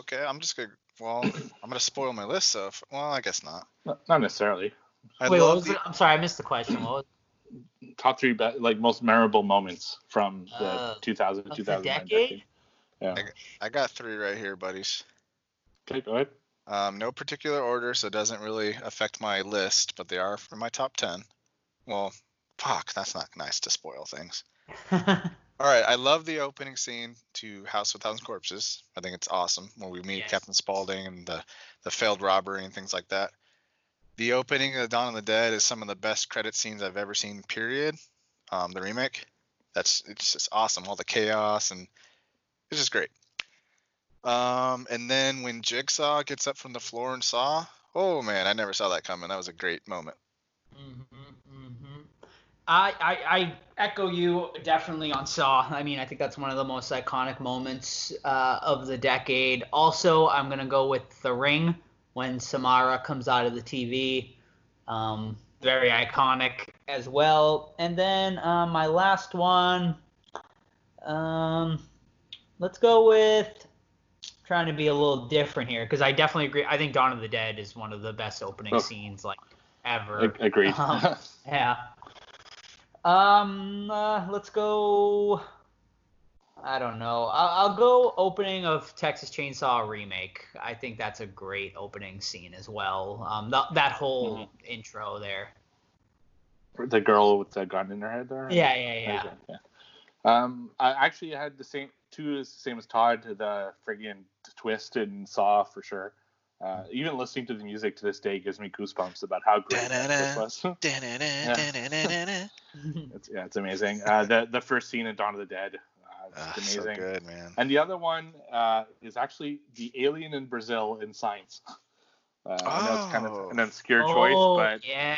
Okay, I'm just gonna. Well, I'm gonna spoil my list. So, if, well, I guess not. Not, not necessarily. I Wait, what was the, it? I'm sorry, I missed the question. What was Top three be- like most memorable moments from the Uh, 2000 of the 2009 decade? Yeah. I got three right here, buddies. Okay. Go ahead. Um, no particular order, so it doesn't really affect my list, but they are for my top ten. Well, fuck, that's not nice to spoil things. All right, I love the opening scene to House of Thousand Corpses. I think it's awesome when we meet Yes. Captain Spaulding and the the failed robbery and things like that. The opening of Dawn of the Dead is some of the best credit scenes I've ever seen. Period. Um, the remake, that's it's just awesome. All the chaos and it's just great. Um, and then when Jigsaw gets up from the floor and Saw, oh man, I never saw that coming. That was a great moment. Mhm, mhm. I, I I echo you definitely on Saw. I mean, I think that's one of the most iconic moments uh, of the decade. Also, I'm gonna go with The Ring when Samara comes out of the TV. Um, very iconic as well. And then uh, my last one. Um, let's go with trying to be a little different here because I definitely agree. I think Dawn of the Dead is one of the best opening Oh. scenes like ever. Ag- Agreed. Um, Yeah. Um, uh, let's go. I don't know. I'll, I'll go opening of Texas Chainsaw remake. I think that's a great opening scene as well. Um, that that whole Mm-hmm. intro there. the girl with the gun in her head there. Yeah, yeah, yeah. Yeah. Um, I actually had the same two is the same as Todd. The friggin' twist and Saw for sure. Uh, even listening to the music to this day gives me goosebumps about how great that was. Da-na-na-na-na-na-na. it's, yeah, it's amazing. Uh, the the first scene in Dawn of the Dead, uh, it's Ah, so amazing. good, man. and the other one uh, is actually the alien in Brazil in Signs. Uh, I know it's kind of Oh. an obscure oh, choice, but yeah.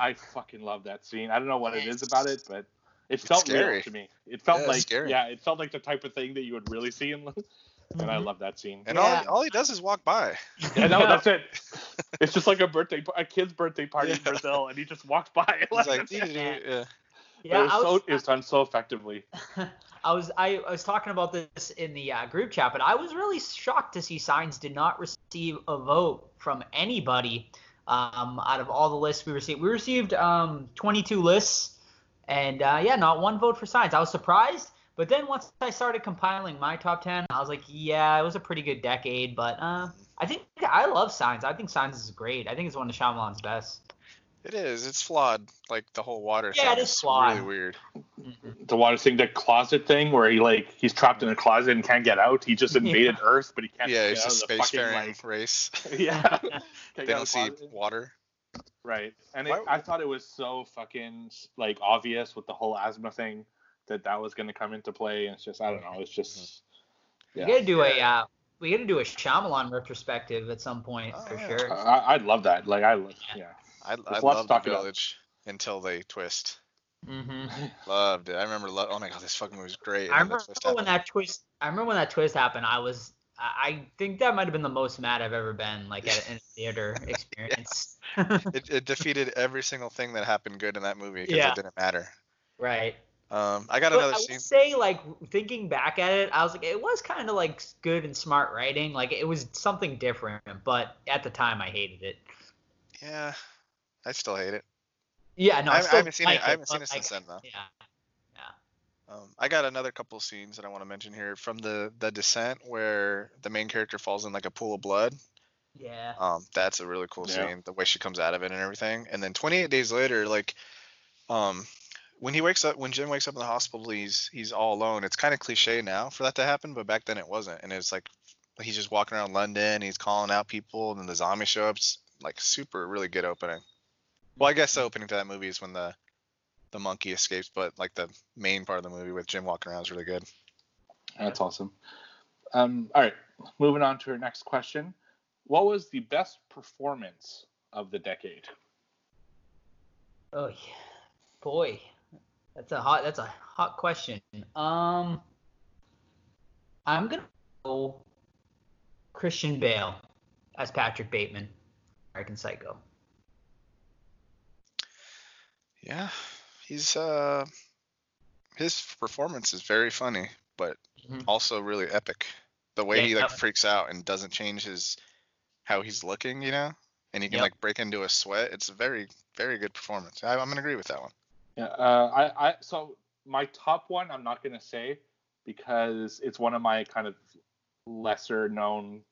I fucking love that scene. I don't know what it is It's- about it, but it it's felt real to me. It felt Yeah, like scary. yeah, it felt like the type of thing that you would really see in and I Mhm. love that scene. And Yeah. all, all he does is walk by. Yeah, no, that's it. It's just like a birthday, a kid's birthday party in Brazil, and he just walks by. He's like, Yeah. yeah. It was, I so, it was done so effectively. I was I, I was talking about this in the uh, group chat, but I was really shocked to see Signs did not receive a vote from anybody um, out of all the lists we received. We received um, 22 lists, and uh, yeah, not one vote for Signs. I was surprised, but then once I started compiling my top 10, I was like, yeah, it was a pretty good decade, but uh, I think I love Signs. I think Signs is great. I think it's one of Shyamalan's best. It is. It's flawed. Like the whole water Yeah, thing it is is flawed. really weird. Mhm. The water thing, the closet thing, where he like he's trapped in a closet and can't get out. He just invaded Earth, but he can't. Yeah, get it's a out of the fucking, spacefaring like- race. yeah. Can't they get out don't of see the closet. water. Right, and it, I thought it was so fucking like obvious with the whole asthma thing that that was going to come into play. And it's just I don't know. It's just We yeah. gotta do a uh, we gotta do a Shyamalan retrospective at some point Oh, for yeah. sure. I, I'd love that. Like I yeah. I, I lots to love the talk about. until they twist. hmm Loved it. I remember. Lo- oh my god, this fucking movie was great. I remember the twist when that twist. I remember when that twist happened. I was. I I think that might have been the most mad I've ever been, like at in a theater experience. it, it defeated every single thing that happened good in that movie because Yeah. it didn't matter. right. Um, I got But another I scene. would say, like thinking back at it, I was like, it was kind of like good and smart writing. Like it was something different, but at the time, I hated it. Yeah, I still hate it. Yeah, no, I, I, I haven't seen it. like I haven't seen it like, since then though. Yeah. Um, I got another couple scenes that I want to mention here from the the descent where the main character falls in like a pool of blood. Yeah. Um, that's a really cool Yeah. scene, the way she comes out of it and everything. And then 28 days later, like, um, when he wakes up, when Jim wakes up in the hospital, he's he's all alone. It's kind of cliche now for that to happen, but back then it wasn't. And it's like he's just walking around London, he's calling out people, and then the zombie show up. It's like super, really good opening. Well, I guess the opening to that movie is when the the monkey escapes, but like the main part of the movie with Jim walking around is really good. That's awesome. Um, all right, moving on to our next question. What was the best performance of the decade? Oh yeah. boy, that's a hot that's a hot question. Um, I'm gonna go Christian Bale as Patrick Bateman, American Psycho. Yeah, he's uh, his performance is very funny, but Mhm. also really epic. The way Yeah, he like freaks out and doesn't change his how he's looking, you know, and he can Yep. like break into a sweat. It's a very very good performance. I, I'm gonna agree with that one. Yeah, uh, I, I, so my top one, I'm not gonna say because it's one of my kind of lesser known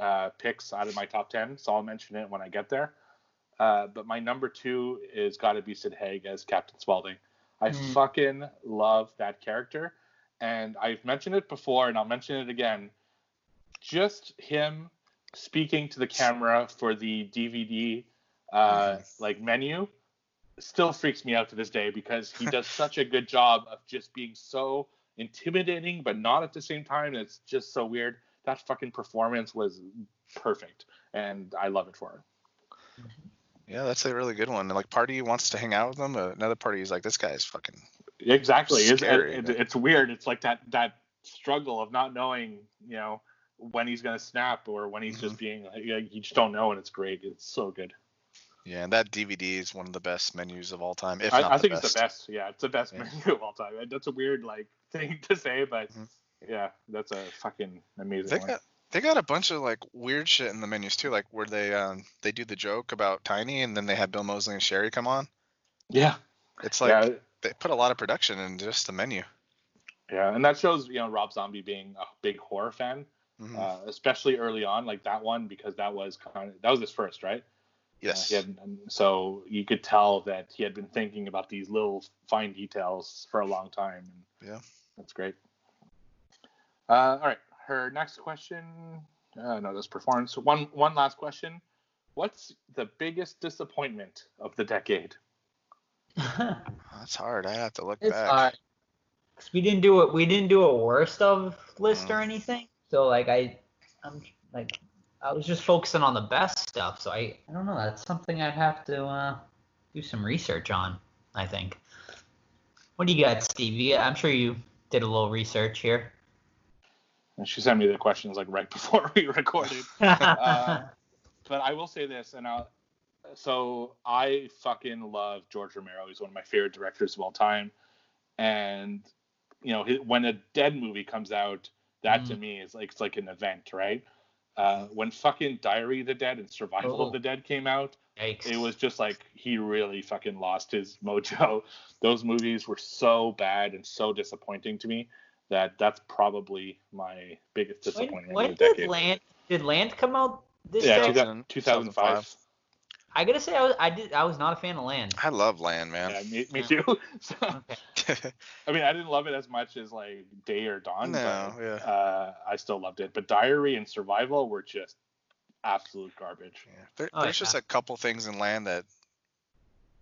uh, picks out of my top ten. So I'll mention it when I get there. Uh, but my number two is got to be Sid Haig as Captain Spaulding. I Mm. fucking love that character, and I've mentioned it before, and I'll mention it again. Just him speaking to the camera for the DVD uh, like menu still freaks me out to this day because he does such a good job of just being so intimidating, but not at the same time. It's just so weird. That fucking performance was perfect, and I love it for him. Yeah, that's a really good one. Like party wants to hang out with him, but another party is like this guy's fucking. Exactly. It's, Scary, it- it's weird. It's like that that struggle of not knowing, you know, when he's gonna snap or when he's just mm-hmm. being like, you just don't know, and it's great. It's so good. Yeah, and that DVD is one of the best menus of all time, if I, not I think best. it's the best. Yeah, it's the best Yeah. menu of all time. That's a weird like thing to say, but Mhm. yeah, that's a fucking amazing They one. got they got a bunch of like weird shit in the menus too, like where they um they do the joke about Tiny and then they have Bill Moseley and Sheri come on. Yeah, It's like yeah, they put a lot of production in just the menu. yeah, and that shows you know Rob Zombie being a big horror fan, Mhm. uh, especially early on, like that one because that was kind of that was his first, right? Uh, yes. he had, so you could tell that he had been thinking about these little fine details for a long time. And Yeah. That's great. Uh, all right. Her next question. Uh, no, this performance. One one last question. What's the biggest disappointment of the decade? That's hard. I have to look it's back. hard. 'Cause we didn't do it. We didn't do a worst of list or Mm. anything. So like I, I'm like, I was just focusing on the best stuff. So I, I don't know. That's something I'd have to uh, do some research on. I think. What do you got, Stevie? I'm sure you did a little research here. And she sent me the questions like right before we recorded. Uh, but I will say this, and I'll, so I fucking love George Romero. He's one of my favorite directors of all time, and you know, when a Dead movie comes out, that to Mm. me is like it's like an event, right? Uh, when fucking Diary of the Dead and Survival Oh. of the Dead came out, Yikes. it was just like he really fucking lost his mojo. Those movies were so bad and so disappointing to me that that's probably my biggest disappointment when of the did decade. Land did Land come out this Yeah, decade? 2000 2005. I gotta say I was I did I was not a fan of Land. I love Land, man. Yeah, me, me too. So, Okay. I mean, I didn't love it as much as like Day or Dawn. No, but, yeah. Uh, I still loved it. But Diary and Survival were just absolute garbage. Yeah. There, Oh, there's yeah. just a couple things in Land that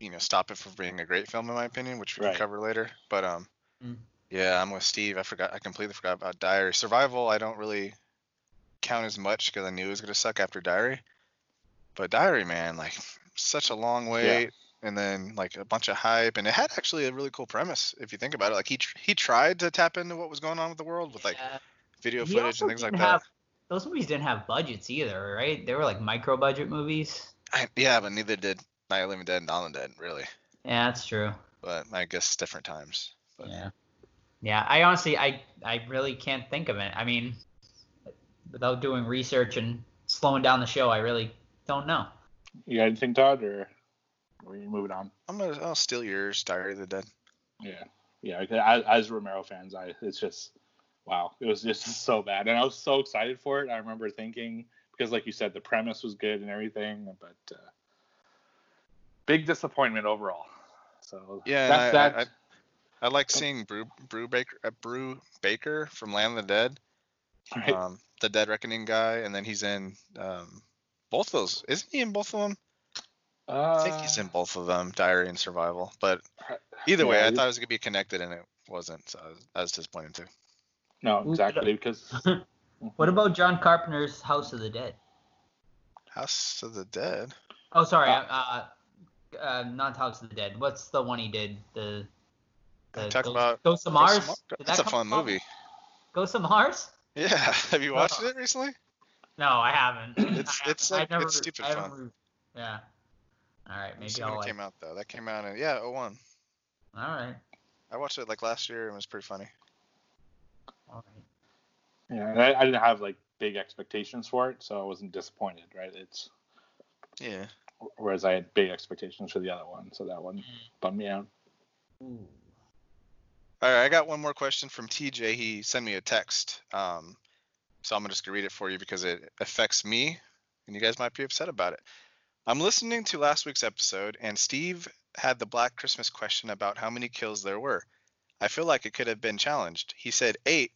you know stop it from being a great film in my opinion, which we Right. can cover later. But um, Mm. yeah, I'm with Steve. I forgot. I completely forgot about Diary. Survival, I don't really count as much because I knew it was gonna suck after Diary. But Diary, man, like such a long wait. And then like a bunch of hype, and it had actually a really cool premise if you think about it. Like he tr- he tried to tap into what was going on with the world with like Yeah. video He footage and things like didn't that. Those movies didn't have budgets either, right? They were like micro budget movies. I, yeah, but neither did Night of the Living Dead and Dawn of the Dead, really. Yeah, that's true. But I guess different times. But Yeah. Yeah, I honestly I I really can't think of it. I mean, without doing research and slowing down the show, I really don't know. You got anything, Todd, or are you moving on? I'm gonna I'll steal yours, Diary of the Dead. Yeah, yeah. As, as Romero fans, I it's just wow, it was just so bad, and I was so excited for it. I remember thinking because, like you said, the premise was good and everything, but uh, big disappointment overall. So Yeah, that's I, that. I, I, I like seeing Brew Brubaker uh, Brew Baker from Land of the Dead, right? um, the Dead Reckoning guy, and then he's in um, both of those. Isn't he in both of them? I think he's in both of them, Diary and Survival. But either way, Uh, I thought it was gonna be connected, and it wasn't. So I was, I was disappointed too. no, exactly because What about John Carpenter's House of the Dead? House of the Dead. Oh, sorry, Uh, uh, uh, not House of the Dead. What's the one he did? The, the Talk Ghost, about Ghost of Ghost of Mars. Mar- That's that a fun out? movie. Ghost of Mars? Yeah, have you watched Uh, it recently? No, I haven't. It's- I it's haven't. like- I've never, it's stupid I fun. re- Yeah. All right, maybe I'll it like. came out though. That came out in yeah, 01. All right. I watched it like last year and it was pretty funny. All right. yeah, and I, I didn't have like big expectations for it, so I wasn't disappointed. Right? It's Yeah. whereas I had big expectations for the other one, so that one bummed me out. Ooh. All right, I got one more question from TJ. He sent me a text. Um, so I'm just gonna read it for you because it affects me, and you guys might be upset about it. I'm listening to last week's episode, and Steve had the Black Christmas question about how many kills there were. I feel like it could have been challenged. He said eight,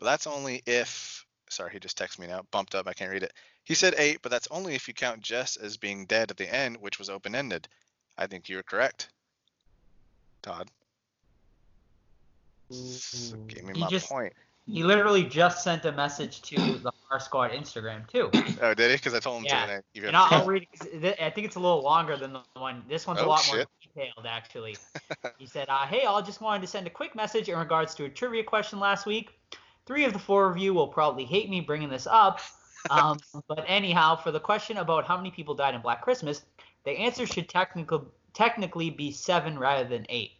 but that's only if. Sorry, he just texted me now. Bumped up. I can't read it. He said eight, but that's only if you count Jess as being dead at the end, which was open ended. I think you're correct. Todd. So give me my just- point. He literally just sent a message to the Horror Squad Instagram too. Oh, did he? Because I told him Yeah. to. And I, And I'll, I'll read. it 'cause th- I think it's a little longer than the one. This one's a Oh, lot shit. more detailed, actually. he said, uh, "Hey, all, just wanted to send a quick message in regards to a trivia question last week. Three of the four of you will probably hate me bringing this up, um, but anyhow, for the question about how many people died in Black Christmas, the answer should technically technically be seven rather than eight.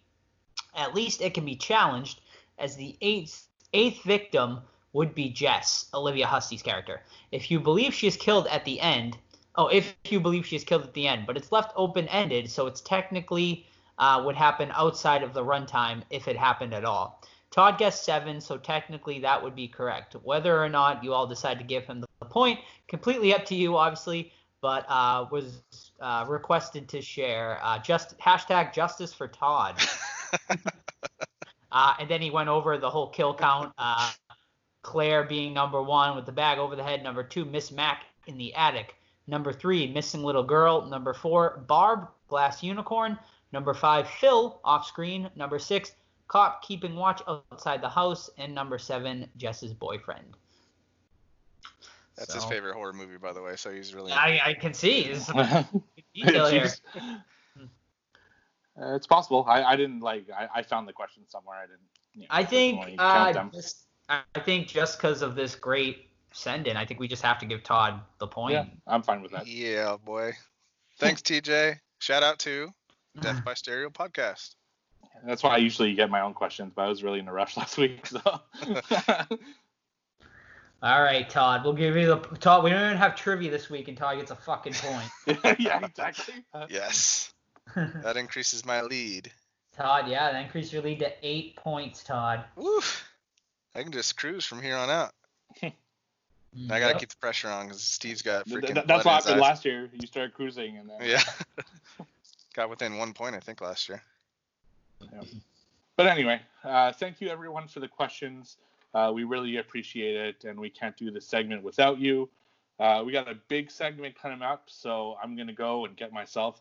At least it can be challenged, as the eighth eighth victim." Would be Jess, Olivia Hussey's character. If you believe she is killed at the end, oh, if you believe she is killed at the end, but it's left open ended, so it's technically uh, would happen outside of the runtime if it happened at all. Todd guessed seven, so technically that would be correct. Whether or not you all decide to give him the point, completely up to you, obviously, but uh, was uh, requested to share uh, just hashtag justice for Todd. uh, and then he went over the whole kill count. Uh, Claire being number one with the bag over the head. Number two, Miss Mac in the attic. Number three, missing little girl. Number four, Barb, glass unicorn. Number five, Phil, off screen. Number six, cop keeping watch outside the house. And number seven, Jess's boyfriend. That's his favorite horror movie, by the way. So he's really. I, I can see. There's some detail here. Jeez. Uh, it's possible. I, I didn't like. I, I found the question somewhere. I didn't. You know, I think personally uh, just, I think just because of this great send in, I think we just have to give Todd the point. yeah, I'm fine with that. Yeah, boy. Thanks, TJ. Shout out to Death by Stereo podcast. That's why I usually get my own questions, but I was really in a rush last week. So All right, Todd. We'll give you the Todd. We don't even have trivia this week, and Todd gets a fucking point. yeah, exactly. Yes, that increases my lead. Todd, yeah, that increased your lead to eight points, Todd. Woo! I can just cruise from here on out. I gotta Yep. keep the pressure on because Steve's got freaking. th- blood that's in what his happened eyes. last year. You started cruising, and then Yeah. got within one point, I think, last year. Yeah. But anyway, uh, thank you everyone for the questions. Uh, we really appreciate it, and we can't do this segment without you. Uh, we got a big segment coming up, so I'm gonna go and get myself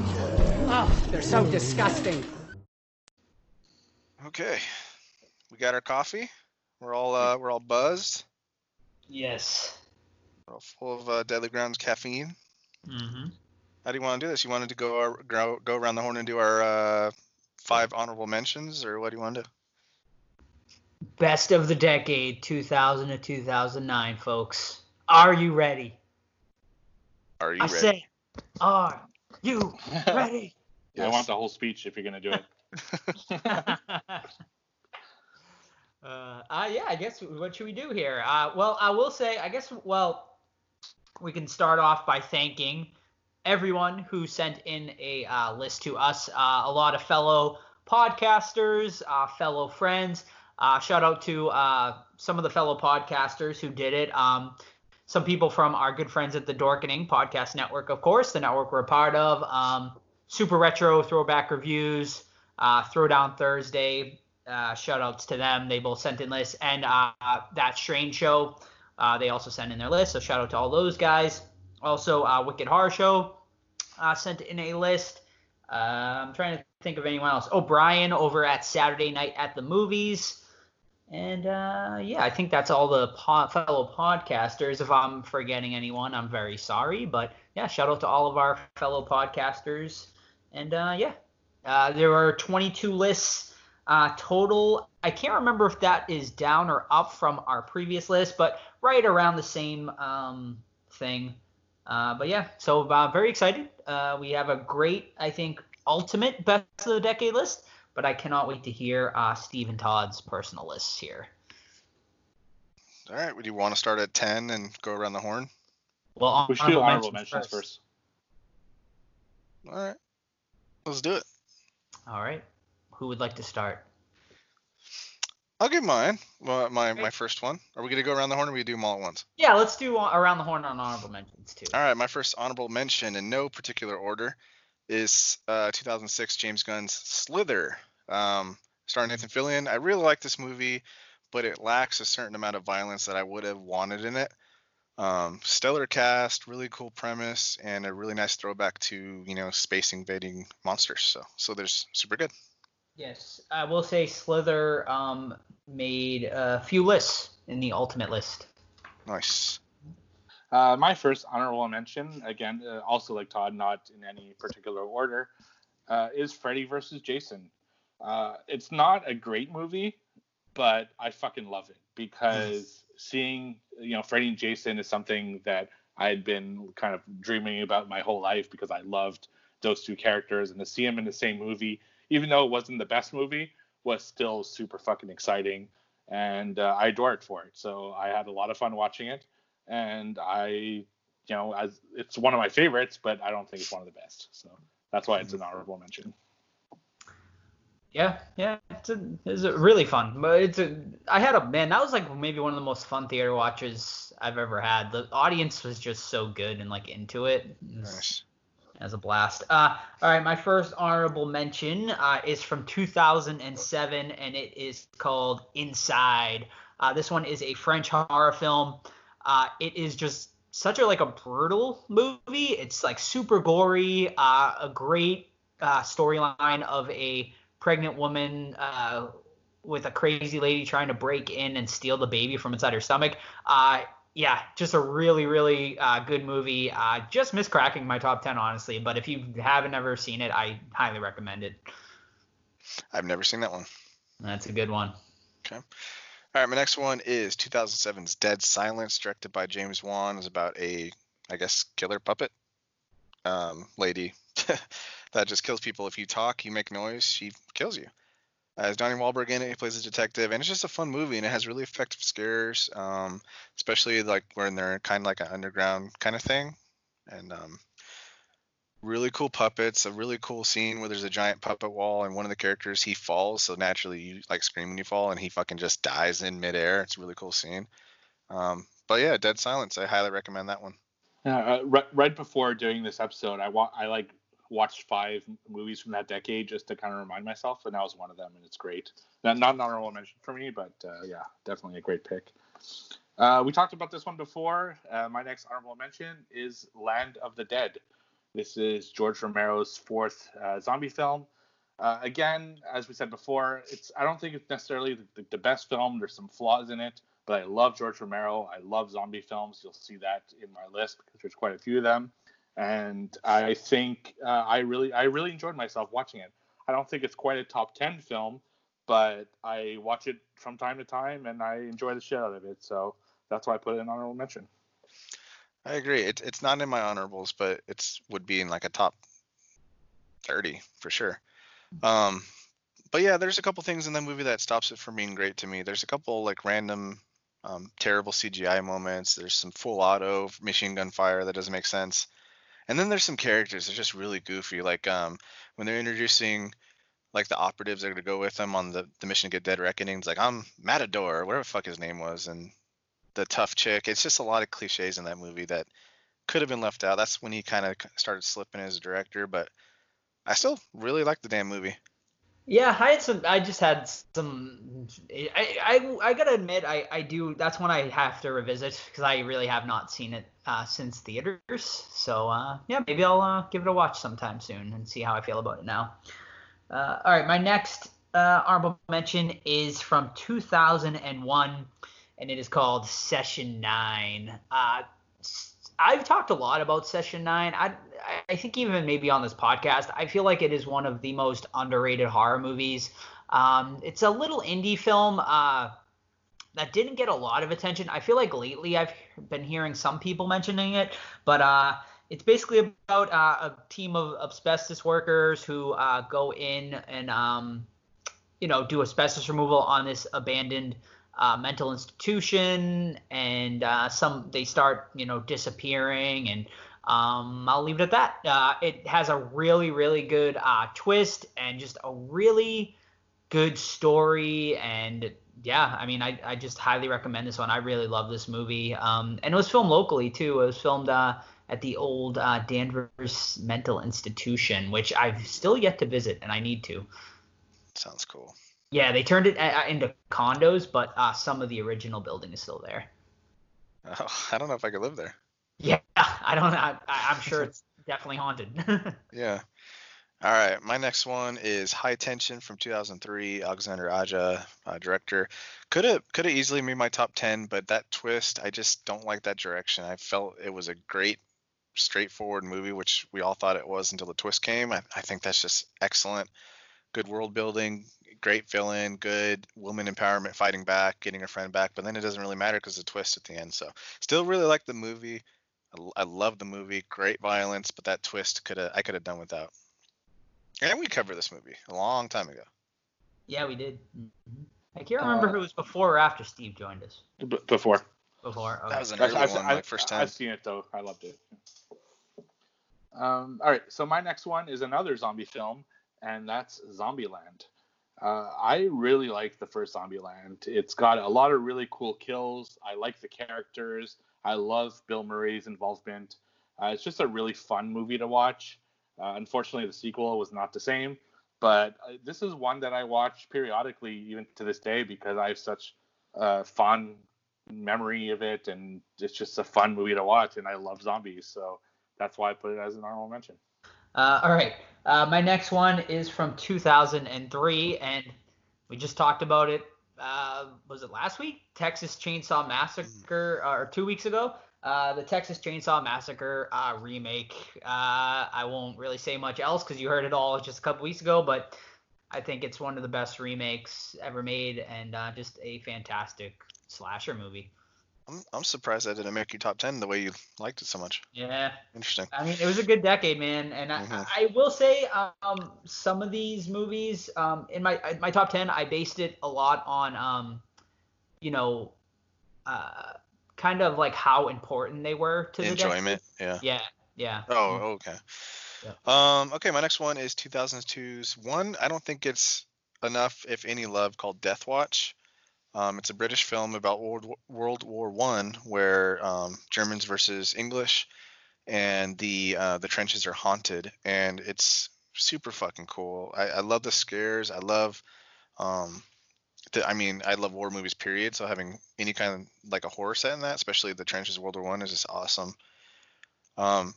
Oh, they're so disgusting. Okay, we got our coffee. We're all uh, we're all buzzed. Yes. We're all full of uh, Deadly Grounds caffeine. Mm-hmm. How do you want to do this? You wanted to go ar- go go around the horn and do our uh, five honorable mentions, or what do you want to do? Best of the decade, 2000 to 2009, folks. Are you ready? Are you ready? I ready? say, are you ready? I want the whole speech if you're gonna do it. uh, uh, yeah, I guess what should we do here? Uh, well, I will say, I guess, well, we can start off by thanking everyone who sent in a uh, list to us. Uh, a lot of fellow podcasters, uh, fellow friends. Uh, shout out to uh, some of the fellow podcasters who did it. Um, some people from our good friends at the Dorkening Podcast Network, of course, the network we're a part of. Um, Super Retro Throwback Reviews, uh, Throwdown Thursday. Uh, shout outs to them. They both sent in lists. And uh, That Strange Show, uh, they also sent in their list. So shout out to all those guys. Also, uh, Wicked Horror Show uh, sent in a list. I'm trying to think of anyone else. Brian over at Saturday Night at the Movies. And uh, yeah, I think that's all the po- fellow podcasters. If I'm forgetting anyone, I'm very sorry. But yeah, shout out to all of our fellow podcasters. And uh, yeah, uh, there are 22 lists uh, total. I can't remember if that is down or up from our previous list, but right around the same um, thing. Uh, but yeah, so uh, very excited. Uh, we have a great, I think, ultimate best of the decade list. But I cannot wait to hear uh, Steve and Todd's personal lists here. All right. Would you want to start at ten and go around the horn? Well, We should do honorable mentions first. All right. Let's do it. All right. Who would like to start? I'll give mine. Well, my my first one. Are we gonna go around the horn, or we do them all at once? Yeah, let's do around the horn on honorable mentions too. All right. My first honorable mention, in no particular order, is uh, 2006 James Gunn's Slither, um, starring Nathan Fillion. I really like this movie, but it lacks a certain amount of violence that I would have wanted in it. Um, stellar cast, really cool premise, and a really nice throwback to you know space invading monsters. So so there's super good. Yes, I will say Slither um, made a few lists in the ultimate list. Nice. Uh, my first honorable mention, again, uh, also like Todd, not in any particular order, uh, is Freddy versus Jason. Uh, it's not a great movie, but I fucking love it because seeing you know Freddy and Jason is something that I had been kind of dreaming about my whole life because I loved those two characters, and to see them in the same movie, even though it wasn't the best movie, was still super fucking exciting, and uh, I adore it for it. So I had a lot of fun watching it and I, you know, as it's one of my favorites, but I don't think it's one of the best. So that's why it's an honorable mention. Yeah, yeah, it's a, it's a really fun. But it's a, I had a man that was like maybe one of the most fun theater watches I've ever had. The audience was just so good and like into it. Nice. as a blast. Uh, all right, my first honorable mention uh, is from 2007, and it is called Inside. Uh, this one is a French horror film. Uh, it is just such a like a brutal movie. It's like super gory. Uh, a great uh, storyline of a pregnant woman uh, with a crazy lady trying to break in and steal the baby from inside her stomach. Uh, yeah, just a really, really uh, good movie. Uh, just miscracking my top 10, honestly. But if you haven't ever seen it, I highly recommend it. I've never seen that one. That's a good one. Okay. All right, my next one is 2007's Dead Silence, directed by James Wan. It's about a, I guess, killer puppet um, lady that just kills people. If you talk, you make noise, she kills you. As Donnie Wahlberg in it, he plays a detective, and it's just a fun movie, and it has really effective scares, um, especially like when they're kind of like an underground kind of thing, and um, really cool puppets. A really cool scene where there's a giant puppet wall, and one of the characters he falls, so naturally you like scream when you fall, and he fucking just dies in midair. It's a really cool scene. Um, but yeah, Dead Silence. I highly recommend that one. Yeah, uh, right, right before doing this episode, I wa- I like watched five movies from that decade just to kind of remind myself, and that was one of them, and it's great. Not, not an honorable mention for me, but uh, yeah, definitely a great pick. Uh, we talked about this one before. Uh, my next honorable mention is Land of the Dead. This is George Romero's fourth uh, zombie film. Uh, again, as we said before, it's I don't think it's necessarily the, the best film. There's some flaws in it, but I love George Romero. I love zombie films. You'll see that in my list because there's quite a few of them and I think uh, I really I really enjoyed myself watching it. I don't think it's quite a top ten film, but I watch it from time to time and I enjoy the shit out of it. So that's why I put it in honorable mention. I agree. It's it's not in my honorables, but it's would be in like a top thirty for sure. Um, but yeah, there's a couple things in the movie that stops it from being great to me. There's a couple like random um, terrible CGI moments. There's some full auto machine gun fire that doesn't make sense. And then there's some characters that are just really goofy, like um, when they're introducing like the operatives that are gonna go with them on the, the mission to get Dead Reckonings, like I'm Matador, or whatever the fuck his name was, and the tough chick. It's just a lot of cliches in that movie that could have been left out. That's when he kind of started slipping as a director, but I still really like the damn movie. Yeah, I had some. I just had some. I I, I gotta admit, I I do. That's one I have to revisit because I really have not seen it uh, since theaters. So uh, yeah, maybe I'll uh, give it a watch sometime soon and see how I feel about it now. Uh, all right, my next uh, honorable mention is from 2001, and it is called Session Nine. I've talked a lot about Session Nine. I I think even maybe on this podcast, I feel like it is one of the most underrated horror movies. Um, it's a little indie film uh, that didn't get a lot of attention. I feel like lately I've been hearing some people mentioning it, but uh, it's basically about uh, a team of asbestos workers who uh, go in and um, you know do asbestos removal on this abandoned uh, mental institution, and uh, some they start you know disappearing and um, I'll leave it at that. Uh, it has a really, really good uh, twist and just a really good story. And yeah, I mean, I, I just highly recommend this one. I really love this movie. Um, and it was filmed locally too. It was filmed uh, at the old uh, Danvers Mental Institution, which I've still yet to visit, and I need to. Sounds cool. Yeah, they turned it uh, into condos, but uh, some of the original building is still there. Oh, I don't know if I could live there. Yeah, I don't. I, I'm sure it's definitely haunted. yeah. All right, my next one is High Tension from 2003. Alexander Aja, uh, director. Could have could have easily made my top 10, but that twist, I just don't like that direction. I felt it was a great, straightforward movie, which we all thought it was until the twist came. I, I think that's just excellent. Good world building, great villain, good woman empowerment, fighting back, getting her friend back. But then it doesn't really matter because of the twist at the end. So still really like the movie. I, I love the movie. Great violence, but that twist could have I could have done without. And we covered this movie a long time ago. Yeah, we did. Mm-hmm. I can't remember uh, if it was before or after Steve joined us. B- before. Before. Okay. That was an early I've, one, I've, like first time. I've seen it though. I loved it. Um, all right, so my next one is another zombie film, and that's Zombieland. Uh, I really like the first Zombieland. It's got a lot of really cool kills. I like the characters. I love Bill Murray's involvement. Uh, it's just a really fun movie to watch. Uh, unfortunately, the sequel was not the same, but uh, this is one that I watch periodically, even to this day, because I have such a fond memory of it, and it's just a fun movie to watch, and I love zombies, so that's why I put it as an honorable mention. Uh, all right, uh, my next one is from 2003, and we just talked about it uh, was it last week? Texas Chainsaw Massacre, uh, or two weeks ago. Uh, the Texas Chainsaw Massacre uh, remake. Uh, I won't really say much else because you heard it all just a couple weeks ago, but I think it's one of the best remakes ever made, and uh, just a fantastic slasher movie. I'm, I'm surprised that didn't make your top ten the way you liked it so much. Yeah. Interesting. I mean, it was a good decade, man. And I, Mhm. I will say, um, some of these movies, um, in my my top ten, I based it a lot on, um, you know, uh, kind of like how important they were to the Enjoyment. Yeah. Yeah. Yeah. Oh, okay. Yeah. Um, okay, my next one is 2002's one. I don't think it's enough, if any, love called Death Watch. Um, it's a British film about World War- World War One, where um, Germans versus English, and the uh, the trenches are haunted, and it's super fucking cool. I, I love the scares. I love, um, the, I mean, I love war movies. Period. So having any kind of like a horror set in that, especially the trenches World War One, is just awesome. Um,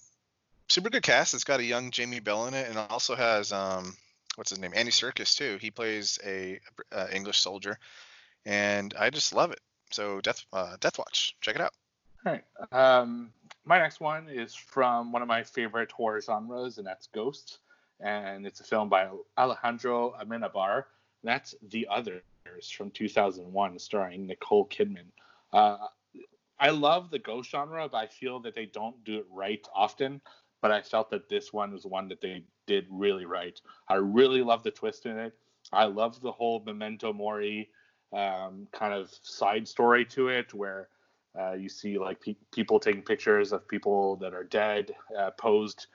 super good cast. It's got a young Jamie Bell in it, and also has um, what's his name, Andy Serkis too. He plays a, uh English soldier, and I just love it. So Death uh, Deathwatch, check it out. All right. Um, my next one is from one of my favorite horror genres, and that's Ghosts. And it's a film by Alejandro Amenabar. That's The Others from 2001, starring Nicole Kidman. Uh, I love the ghost genre, but I feel that they don't do it right often. But I felt that this one was one that they did really right. I really love the twist in it. I love the whole memento mori um, kind of side story to it, where uh, you see like pe- people taking pictures of people that are dead, uh, posed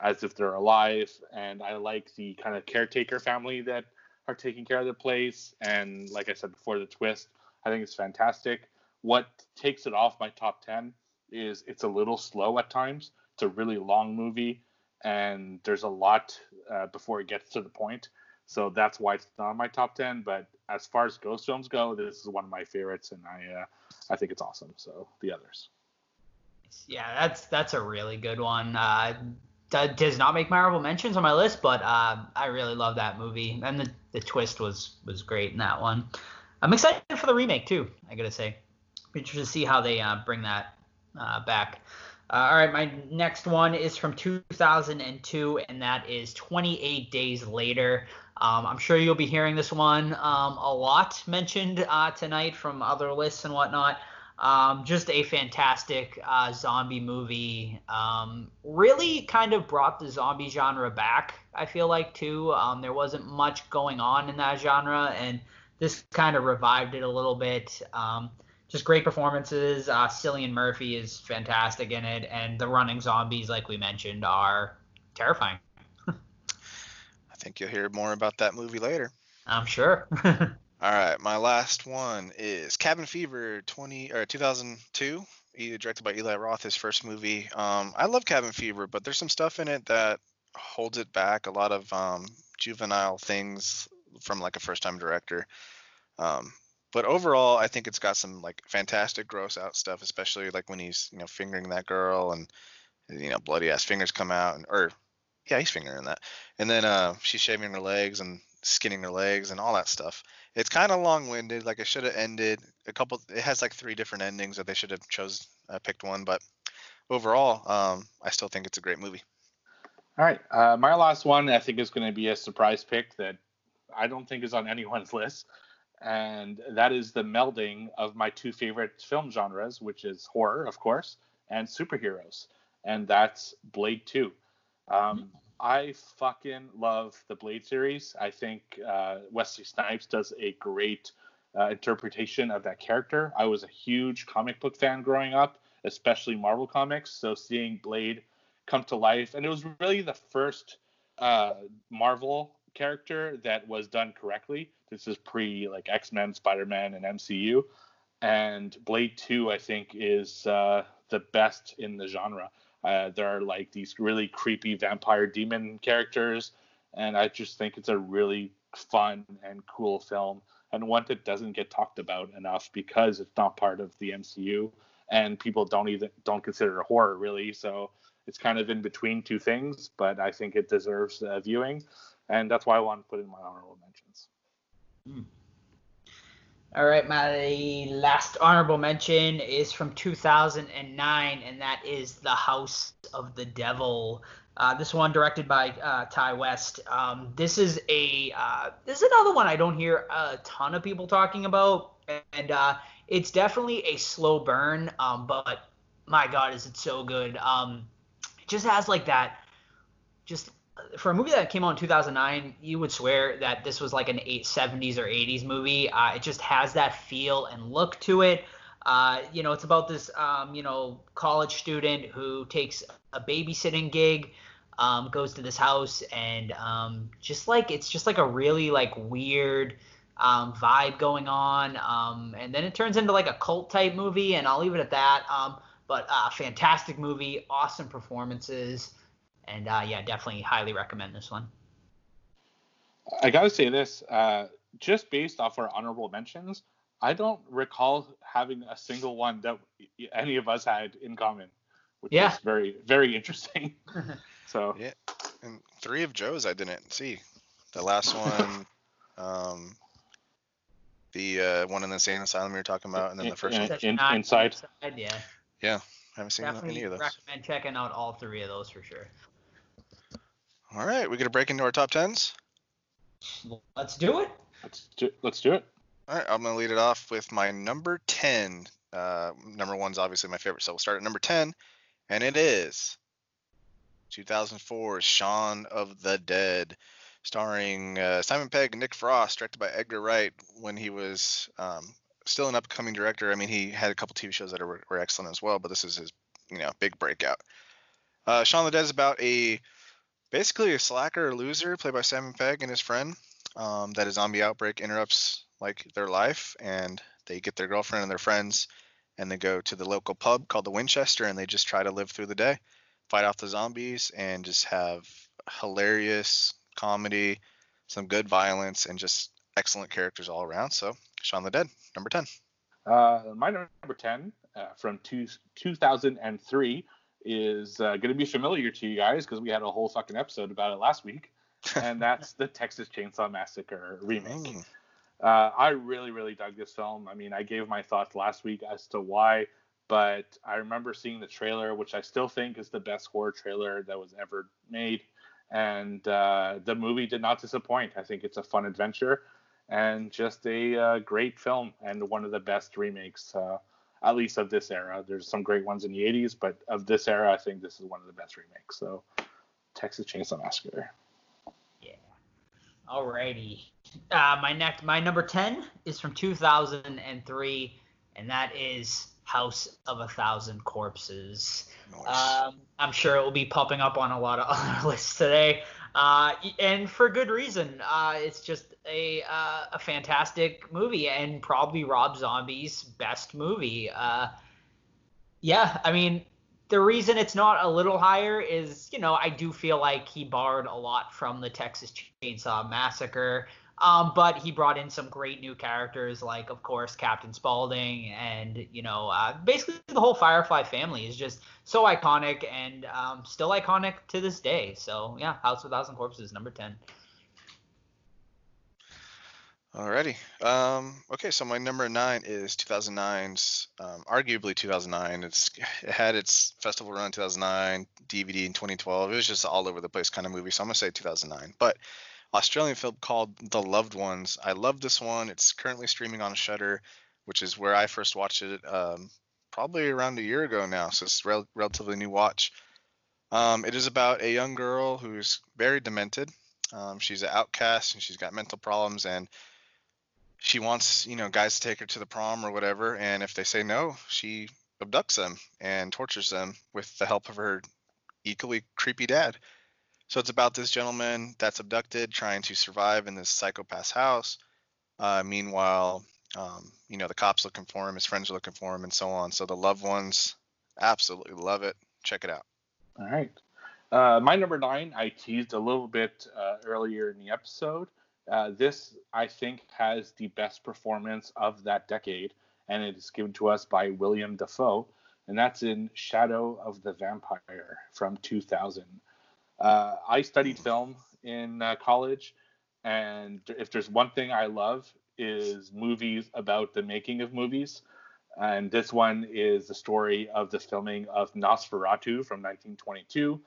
as if they're alive, and I like the kind of caretaker family that are taking care of the place. And like I said before, the twist, I think it's fantastic. What takes it off my top ten is it's a little slow at times. It's a really long movie, and there's a lot uh, before it gets to the point. So that's why it's not on my top ten. But as far as ghost films go, this is one of my favorites, and I uh, I think it's awesome. So the others. Yeah, that's that's a really good one. Uh, that does not make my honorable mentions on my list, but uh, I really love that movie, and the, the twist was was great in that one. I'm excited for the remake too. I gotta say, be interested to see how they uh, bring that uh, back. Uh, all right, my next one is from 2002, and that is 28 Days Later. Um, I'm sure you'll be hearing this one um, a lot mentioned uh, tonight from other lists and whatnot. Um, just a fantastic uh, zombie movie. Um, really kind of brought the zombie genre back, I feel like, too. Um, there wasn't much going on in that genre, and this kind of revived it a little bit. Um, just great performances. Uh, Cillian Murphy is fantastic in it, and the running zombies, like we mentioned, are terrifying. Think you'll hear more about that movie later. I'm sure. All right, my last one is Cabin Fever 20 or 2002, e- directed by Eli Roth, his first movie. Um, I love Cabin Fever, but there's some stuff in it that holds it back. A lot of um, juvenile things from like a first-time director. Um, but overall, I think it's got some like fantastic gross out stuff, especially like when he's you know fingering that girl and you know bloody ass fingers come out and or yeah he's fingering that. And then uh she's shaving her legs and skinning her legs and all that stuff. It's kind of long-winded like it should have ended a couple it has like three different endings that they should have chose uh, picked one but overall um i still think it's a great movie. All right, uh, my last one I think is going to be a surprise pick that I don't think is on anyone's list, and that is the melding of my two favorite film genres, which is horror, of course, and superheroes, and that's Blade Two. Um, I fucking love the Blade series. I think uh, Wesley Snipes does a great uh, interpretation of that character. I was a huge comic book fan growing up, especially Marvel comics. So seeing Blade come to life, and it was really the first uh, Marvel character that was done correctly. This is pre like X Men, Spider Man, and MCU. And Blade Two, I think, is uh, the best in the genre. Uh, there are like these really creepy vampire demon characters, and I just think it's a really fun and cool film, and one that doesn't get talked about enough because it's not part of the MCU, and people don't even don't consider it a horror really. So it's kind of in between two things, but I think it deserves uh, viewing, and that's why I want to put in my honorable mentions. All right, my last honorable mention is from 2009, and that is The House of the Devil. Uh, this one directed by uh, Ti West. Um, this is a uh, this is another one I don't hear a ton of people talking about, and uh, it's definitely a slow burn. Um, but my God, is it so good? Um, it just has like that, just for a movie that came out in 2009, you would swear that this was like an 70s or 80s movie. Uh, it just has that feel and look to it. Uh, you know, it's about this, um, you know, college student who takes a babysitting gig, um, goes to this house, and um, just like it's just like a really like weird um, vibe going on. Um, and then it turns into like a cult type movie, and I'll leave it at that. Um, but uh, fantastic movie, awesome performances and uh, yeah, definitely highly recommend this one. I gotta say this, uh, just based off our honorable mentions, I don't recall having a single one that any of us had in common, which Yeah. is very very interesting. so Yeah, and three of Joe's I didn't see. The last one, um, the uh, one in the insane asylum you were talking about, and then the first Yeah. one. In- not Inside. yeah, I haven't seen definitely any of those. recommend checking out all three of those for sure. All right, we gonna break into our top tens. Let's do it. let's do, let's do it. All right, I'm gonna lead it off with my number ten. Uh, number one's obviously my favorite, so we'll start at number ten, and it is 2004's Shaun of the Dead, starring uh, Simon Pegg and Nick Frost, directed by Edgar Wright when he was um, still an upcoming director. I mean, he had a couple TV shows that were, were excellent as well, but this is his you know big breakout. Uh, Shaun of the Dead is about a basically a slacker or loser played by Simon Pegg and his friend um, that a zombie outbreak interrupts like their life and they get their girlfriend and their friends and they go to the local pub called the Winchester and they just try to live through the day, fight off the zombies and just have hilarious comedy, some good violence and just excellent characters all around. So Shaun the Dead, number 10. Uh, my number 10 uh, from two, 2003 is uh, going to be familiar to you guys because we had a whole fucking episode about it last week. and that's the Texas Chainsaw Massacre remake. Mm. Uh, I really, really dug this film. I mean, I gave my thoughts last week as to why, but I remember seeing the trailer, which I still think is the best horror trailer that was ever made. And uh, the movie did not disappoint. I think it's a fun adventure and just a uh, great film and one of the best remakes, uh, at least of this era. There's some great ones in the 80s, but of this era, I think this is one of the best remakes. So, Texas Chainsaw Massacre. Yeah. Alrighty. Uh, my next, my number ten is from 2003, and that is House of a Thousand Corpses. Nice. Um, I'm sure it will be popping up on a lot of other lists today, uh, and for good reason. Uh, it's just a uh, a fantastic movie, and probably Rob Zombie's best movie. Uh, yeah, I mean, the reason it's not a little higher is, you know, I do feel like he borrowed a lot from the Texas Chainsaw Massacre. Um, but he brought in some great new characters, like of course Captain Spaulding, and you know, uh, basically the whole Firefly family is just so iconic and um, still iconic to this day. So yeah, House of Thousand Corpses, number ten. Alrighty. Um, okay, so my number nine is 2009's, um, arguably 2009. It's it had its festival run in 2009, DVD in 2012. It was just all over the place kind of movie. So I'm gonna say 2009. But Australian film called The Loved Ones. I love this one. It's currently streaming on Shudder, which is where I first watched it. Um, probably around a year ago now. So it's rel- relatively new watch. Um, it is about a young girl who's very demented. Um, she's an outcast and she's got mental problems and she wants you know guys to take her to the prom or whatever and if they say no she abducts them and tortures them with the help of her equally creepy dad. So it's about this gentleman that's abducted trying to survive in this psychopath's house. Uh, meanwhile um, you know the cops looking for him his friends are looking for him and so on. So the loved ones absolutely love it. Check it out. All right. Uh, my number nine, I teased a little bit uh, earlier in the episode. Uh, this, I think, has the best performance of that decade, and it is given to us by William Dafoe, and that's in Shadow of the Vampire from 2000. Uh, I studied film in uh, college, and if there's one thing I love is movies about the making of movies. And this one is the story of the filming of Nosferatu from 1922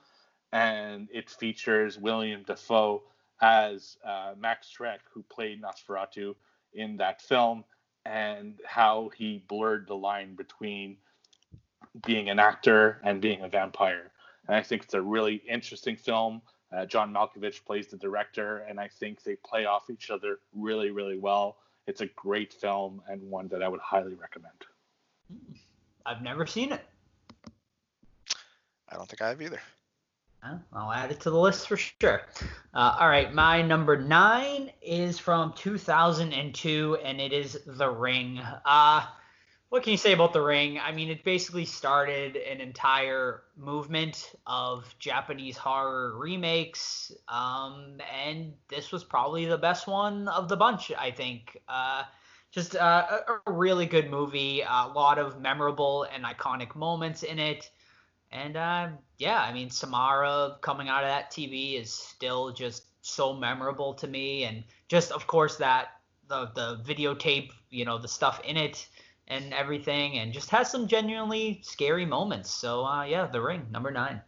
and it features William Dafoe as uh, Max Schreck, who played Nosferatu in that film, and how he blurred the line between being an actor and being a vampire. And I think it's a really interesting film. Uh, John Malkovich plays the director, and I think they play off each other really, really well. It's a great film and one that I would highly recommend. I've never seen it. I don't think I have either. I'll add it to the list for sure. Uh, all right, my number nine is from 2002, and it is The Ring. Uh, what can you say about The Ring? I mean, it basically started an entire movement of Japanese horror remakes, um, and this was probably the best one of the bunch, I think. Uh, just uh, a, really good movie, a lot of memorable and iconic moments in it. And uh, yeah, I mean, Samara coming out of that TV is still just so memorable to me, and just of course that the the videotape, you know, the stuff in it and everything, and just has some genuinely scary moments. So uh, yeah, The Ring, number nine.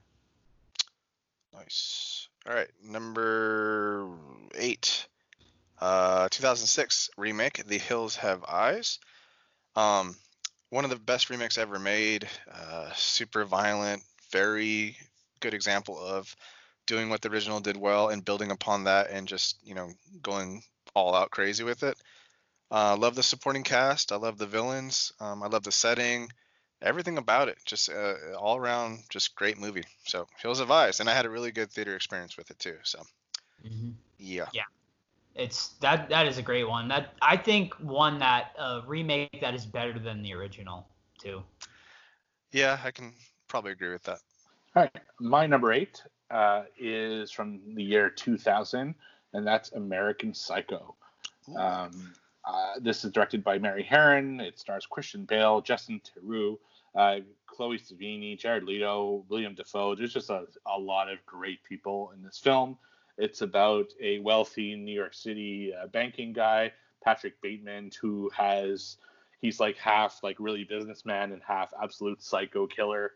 Nice. All right, number eight. Uh, 2006 remake, The Hills Have Eyes. Um, one of the best remakes ever made. Uh, super violent, very good example of doing what the original did well and building upon that and just you know going all out crazy with it. Uh, love the supporting cast. I love the villains. Um, I love the setting. Everything about it, just uh, all around, just great movie. So Hills of Eyes, and I had a really good theater experience with it too. So, mm-hmm. yeah, yeah, it's that that is a great one. That I think one that uh, remake that is better than the original too. Yeah, I can probably agree with that. All right, my number eight uh, is from the year 2000, and that's American Psycho. Um, uh, this is directed by Mary Harron. It stars Christian Bale, Justin Theroux, uh, Chloe Sevigny, Jared Leto, William Dafoe. There's just a, a lot of great people in this film. It's about a wealthy New York City uh, banking guy, Patrick Bateman, who has he's like half like really businessman and half absolute psycho killer.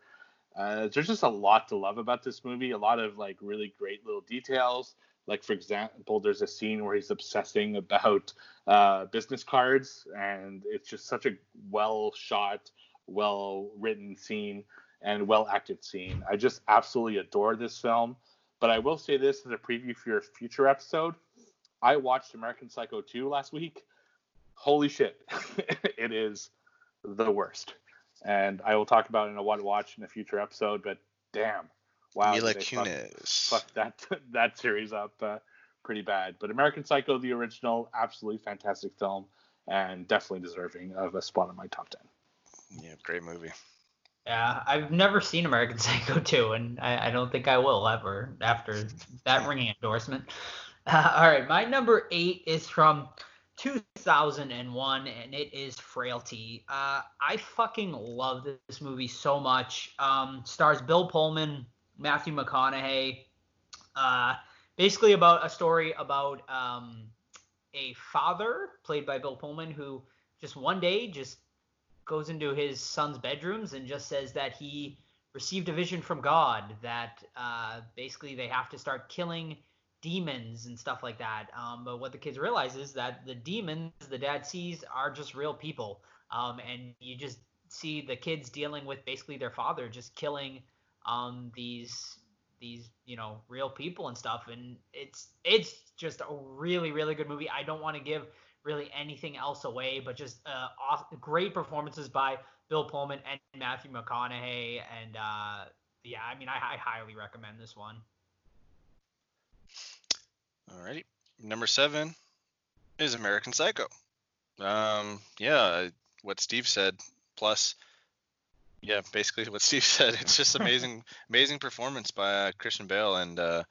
Uh, there's just a lot to love about this movie. A lot of like really great little details. Like for example, there's a scene where he's obsessing about uh, business cards, and it's just such a well shot, well written scene and well acted scene. I just absolutely adore this film. But I will say this as a preview for your future episode. I watched American Psycho 2 last week. Holy shit, it is the worst. And I will talk about it in a what watch in a future episode. But damn, wow, Mila Kunis. Fuck, fuck that that series up uh, pretty bad. But American Psycho, the original, absolutely fantastic film, and definitely deserving of a spot in my top ten. Yeah, great movie. Yeah, I've never seen American Psycho 2, and I, I don't think I will ever after that ringing endorsement. Uh, all right, my number eight is from 2001, and it is Frailty. Uh, I fucking love this movie so much. Um, stars Bill Pullman, Matthew McConaughey. Uh, basically about a story about um, a father played by Bill Pullman who just one day just goes into his son's bedrooms and just says that he received a vision from God that uh, basically they have to start killing demons and stuff like that. Um, but what the kids realize is that the demons the dad sees are just real people. Um, and you just see the kids dealing with basically their father just killing um, these these you know real people and stuff and it's it's just a really really good movie i don't want to give really anything else away, but just uh, great performances by Bill Pullman and Matthew McConaughey. And uh, yeah, I mean, I, I highly recommend this one. All right. Number seven is American Psycho. Um, yeah, what Steve said, plus, yeah, basically what Steve said. It's just amazing, amazing performance by uh, Christian Bale, and uh,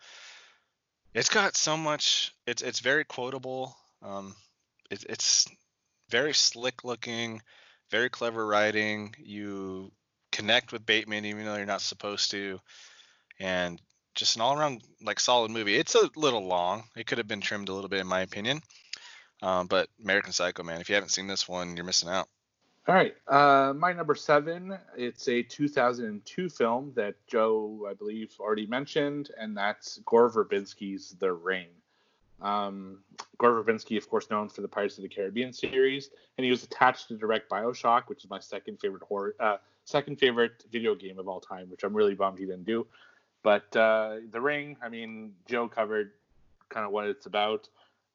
it's got so much. It's it's very quotable. Um, it, it's very slick looking, very clever writing. You connect with Bateman even though you're not supposed to, and just an all around like solid movie. It's a little long. It could have been trimmed a little bit in my opinion. Um, but American Psycho, man, if you haven't seen this one, you're missing out. All right, uh, my number seven. It's a 2002 film that Joe, I believe, already mentioned, and that's Gore Verbinski's The Ring. Um, Gore Verbinski, of course, known for the Pirates of the Caribbean series, and he was attached to direct Bioshock, which is my second favorite horror, uh, second favorite video game of all time, which I'm really bummed he didn't do. But uh, The Ring, I mean, Joe covered kind of what it's about.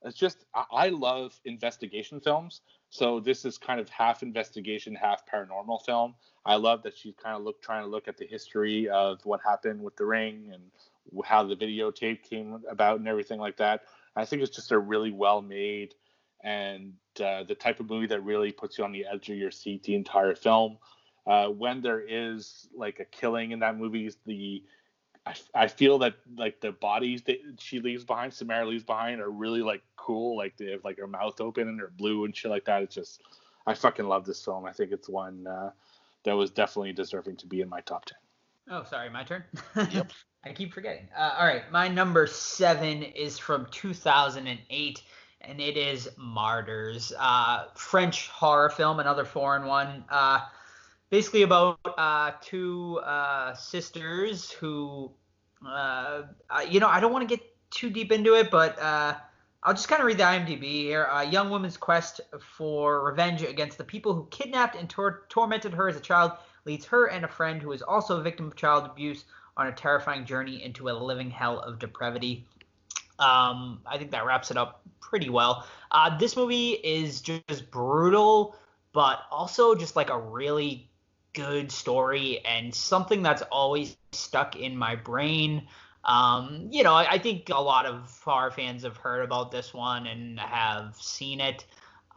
It's just I, love investigation films, so this is kind of half investigation, half paranormal film. I love that she's kind of look trying to look at the history of what happened with the ring and how the videotape came about and everything like that. I think it's just a really well made and uh, the type of movie that really puts you on the edge of your seat the entire film. Uh, when there is like a killing in that movie, the I, I feel that like the bodies that she leaves behind, Samara leaves behind, are really like cool. Like they have like her mouth open and they're blue and shit like that. It's just I fucking love this film. I think it's one uh, that was definitely deserving to be in my top ten. Oh, sorry, my turn. Yep. I keep forgetting. Uh, all right, my number seven is from 2008, and it is Martyrs, uh, French horror film, another foreign one. Uh, basically about uh, two uh, sisters who, uh, you know, I don't want to get too deep into it, but uh, I'll just kind of read the IMDb here. A young woman's quest for revenge against the people who kidnapped and tor- tormented her as a child leads her and a friend who is also a victim of child abuse on a terrifying journey into a living hell of depravity. Um, I think that wraps it up pretty well. Uh, this movie is just brutal, but also just like a really good story and something that's always stuck in my brain. Um, you know, I, I, think a lot of horror fans have heard about this one and have seen it.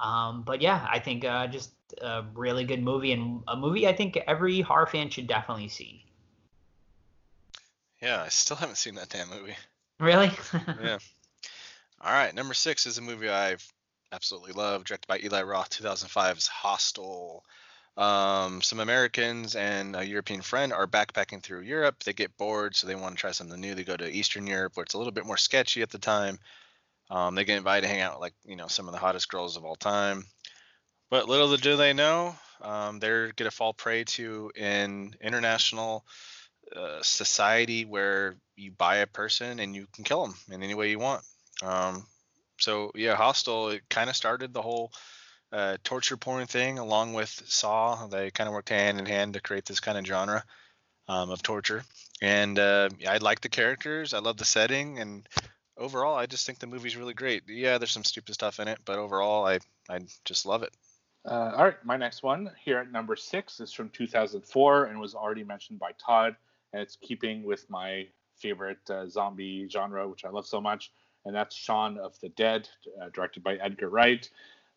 Um, but yeah, I think uh, just a really good movie and a movie I think every horror fan should definitely see. Yeah, I still haven't seen that damn movie. Really? yeah. All right, number six is a movie I've absolutely love, directed by Eli Roth, 2005's Hostel. Um, some Americans and a European friend are backpacking through Europe. They get bored, so they want to try something new. They go to Eastern Europe, where it's a little bit more sketchy at the time. Um, they get invited to hang out with, like you know some of the hottest girls of all time. But little do they know, um, they're gonna fall prey to an international uh, society where you buy a person and you can kill them in any way you want. Um, so yeah, Hostel it kind of started the whole uh, torture porn thing along with Saw. They kind of worked hand in hand to create this kind of genre um, of torture. And uh, I like the characters. I love the setting, and overall, I just think the movie's really great. Yeah, there's some stupid stuff in it, but overall, I I just love it. Uh, all right, my next one here at number six is from 2004 and was already mentioned by Todd, and it's keeping with my favorite uh, zombie genre, which I love so much, and that's Shaun of the Dead, uh, directed by Edgar Wright.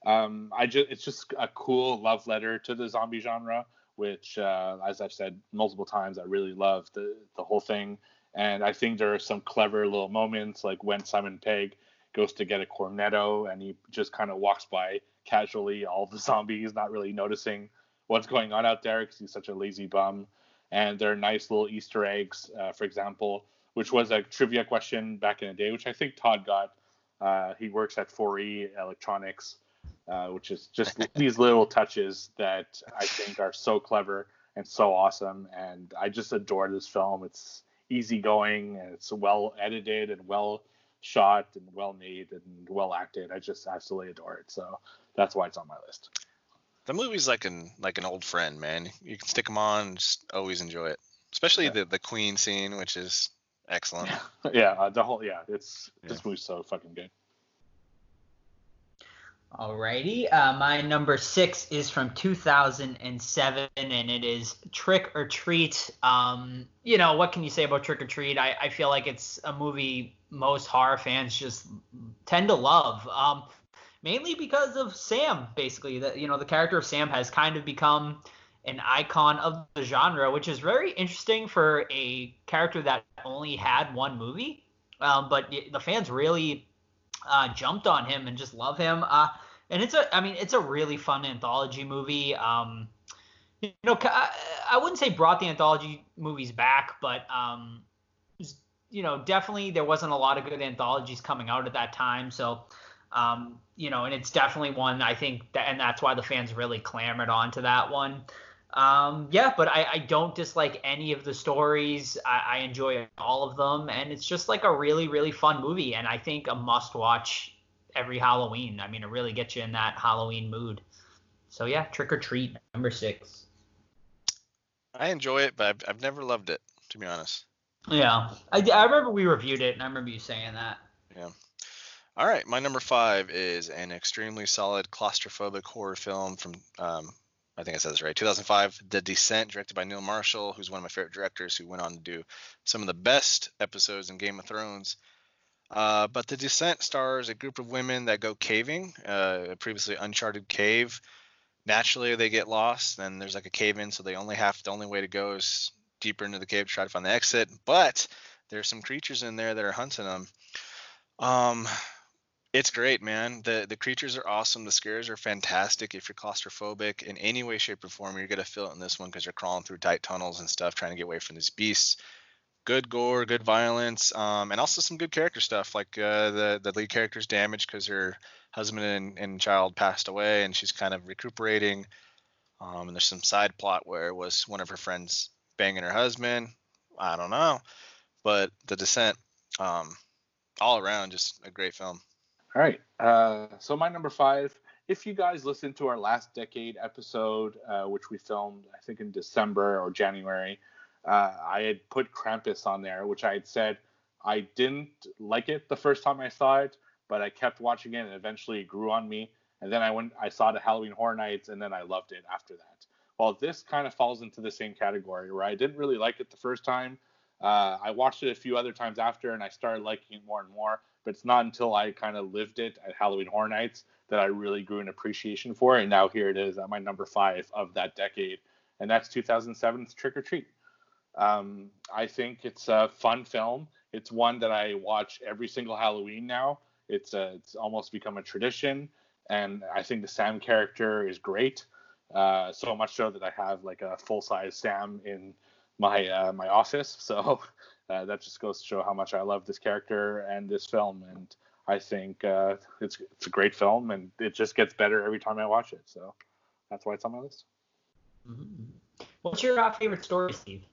Um, I just it's just a cool love letter to the zombie genre, which, uh, as I've said multiple times, I really love the the whole thing. And I think there are some clever little moments, like when Simon Pegg goes to get a cornetto and he just kind of walks by casually all the zombies, not really noticing what's going on out there because he's such a lazy bum. And there are nice little Easter eggs, uh, for example, which was a trivia question back in the day, which I think Todd got. Uh, he works at Foree Electronics uh, which is just these little touches that I think are so clever and so awesome. And I just adore this film. It's easygoing and it's well edited and well shot and well made and well acted. I just absolutely adore it. So that's why it's on my list. The movie's like an like an old friend, man. You can stick them on, just always enjoy it. Especially yeah. the the Queen scene, which is excellent. Yeah, yeah uh, the whole yeah, it's yeah. this movie's so fucking good. Alrighty, uh, my number six is from 2007, and it is Trick 'r Treat. Um, you know, what can you say about Trick 'r Treat? I, I feel like it's a movie most horror fans just tend to love, um, mainly because of Sam. Basically, the you know the character of Sam has kind of become an icon of the genre, which is very interesting for a character that only had one movie. Um, but the fans really uh, jumped on him and just love him. Uh, and it's a, I mean, it's a really fun anthology movie. Um, you know, I, I wouldn't say brought the anthology movies back, but um, was, you know, definitely there wasn't a lot of good anthologies coming out at that time. So Um, you know, and it's definitely one I think that, and that's why the fans really clamored onto that one. Um, yeah, but I, I don't dislike any of the stories. I, I enjoy all of them, and it's just like a really, really fun movie, and I think a must watch every Halloween. I mean, it really gets you in that Halloween mood. So yeah, Trick 'r Treat number six. I enjoy it, but I've, I've never loved it, to be honest. Yeah, I, I remember we reviewed it, and I remember you saying that. Yeah. All right, my number five is an extremely solid claustrophobic horror film from, um, I think I said this right, 2005, The Descent, directed by Neil Marshall, who's one of my favorite directors, who went on to do some of the best episodes in Game of Thrones. Uh, but The Descent stars a group of women that go caving, uh, a previously uncharted cave. Naturally, they get lost, and there's like a cave in, so they only have the only way to go is deeper into the cave to try to find the exit. But there's some creatures in there that are hunting them. Um, it's great, man. The the creatures are awesome. The scares are fantastic. If you're claustrophobic in any way, shape, or form, you're gonna feel it in this one because you're crawling through tight tunnels and stuff, trying to get away from these beasts. Good gore, good violence, um, and also some good character stuff. Like uh, the the lead character's damaged because her husband and, and child passed away, and she's kind of recuperating. Um, and there's some side plot where it was one of her friends banging her husband. I don't know, but The Descent, um, all around, just a great film. All right. Uh, so my number five. If you guys listened to our last decade episode, uh, which we filmed, I think in December or January, uh, I had put Krampus on there, which I had said I didn't like it the first time I saw it, but I kept watching it and eventually it grew on me. And then I went, I saw the Halloween Horror Nights, and then I loved it after that. Well, this kind of falls into the same category where I didn't really like it the first time. Uh, I watched it a few other times after, and I started liking it more and more. But it's not until I kind of lived it at Halloween Horror Nights that I really grew an appreciation for it. And now here it is at my number five of that decade, and that's 2007's Trick 'r Treat. Um, I think it's a fun film. It's one that I watch every single Halloween now. It's a, it's almost become a tradition, and I think the Sam character is great. Uh, so much so that I have like a full size Sam in my uh, my office. So uh, that just goes to show how much I love this character and this film. And I think uh, it's it's a great film, and it just gets better every time I watch it. So that's why it's on my list. Mm-hmm. What's your uh, favorite story, Steve?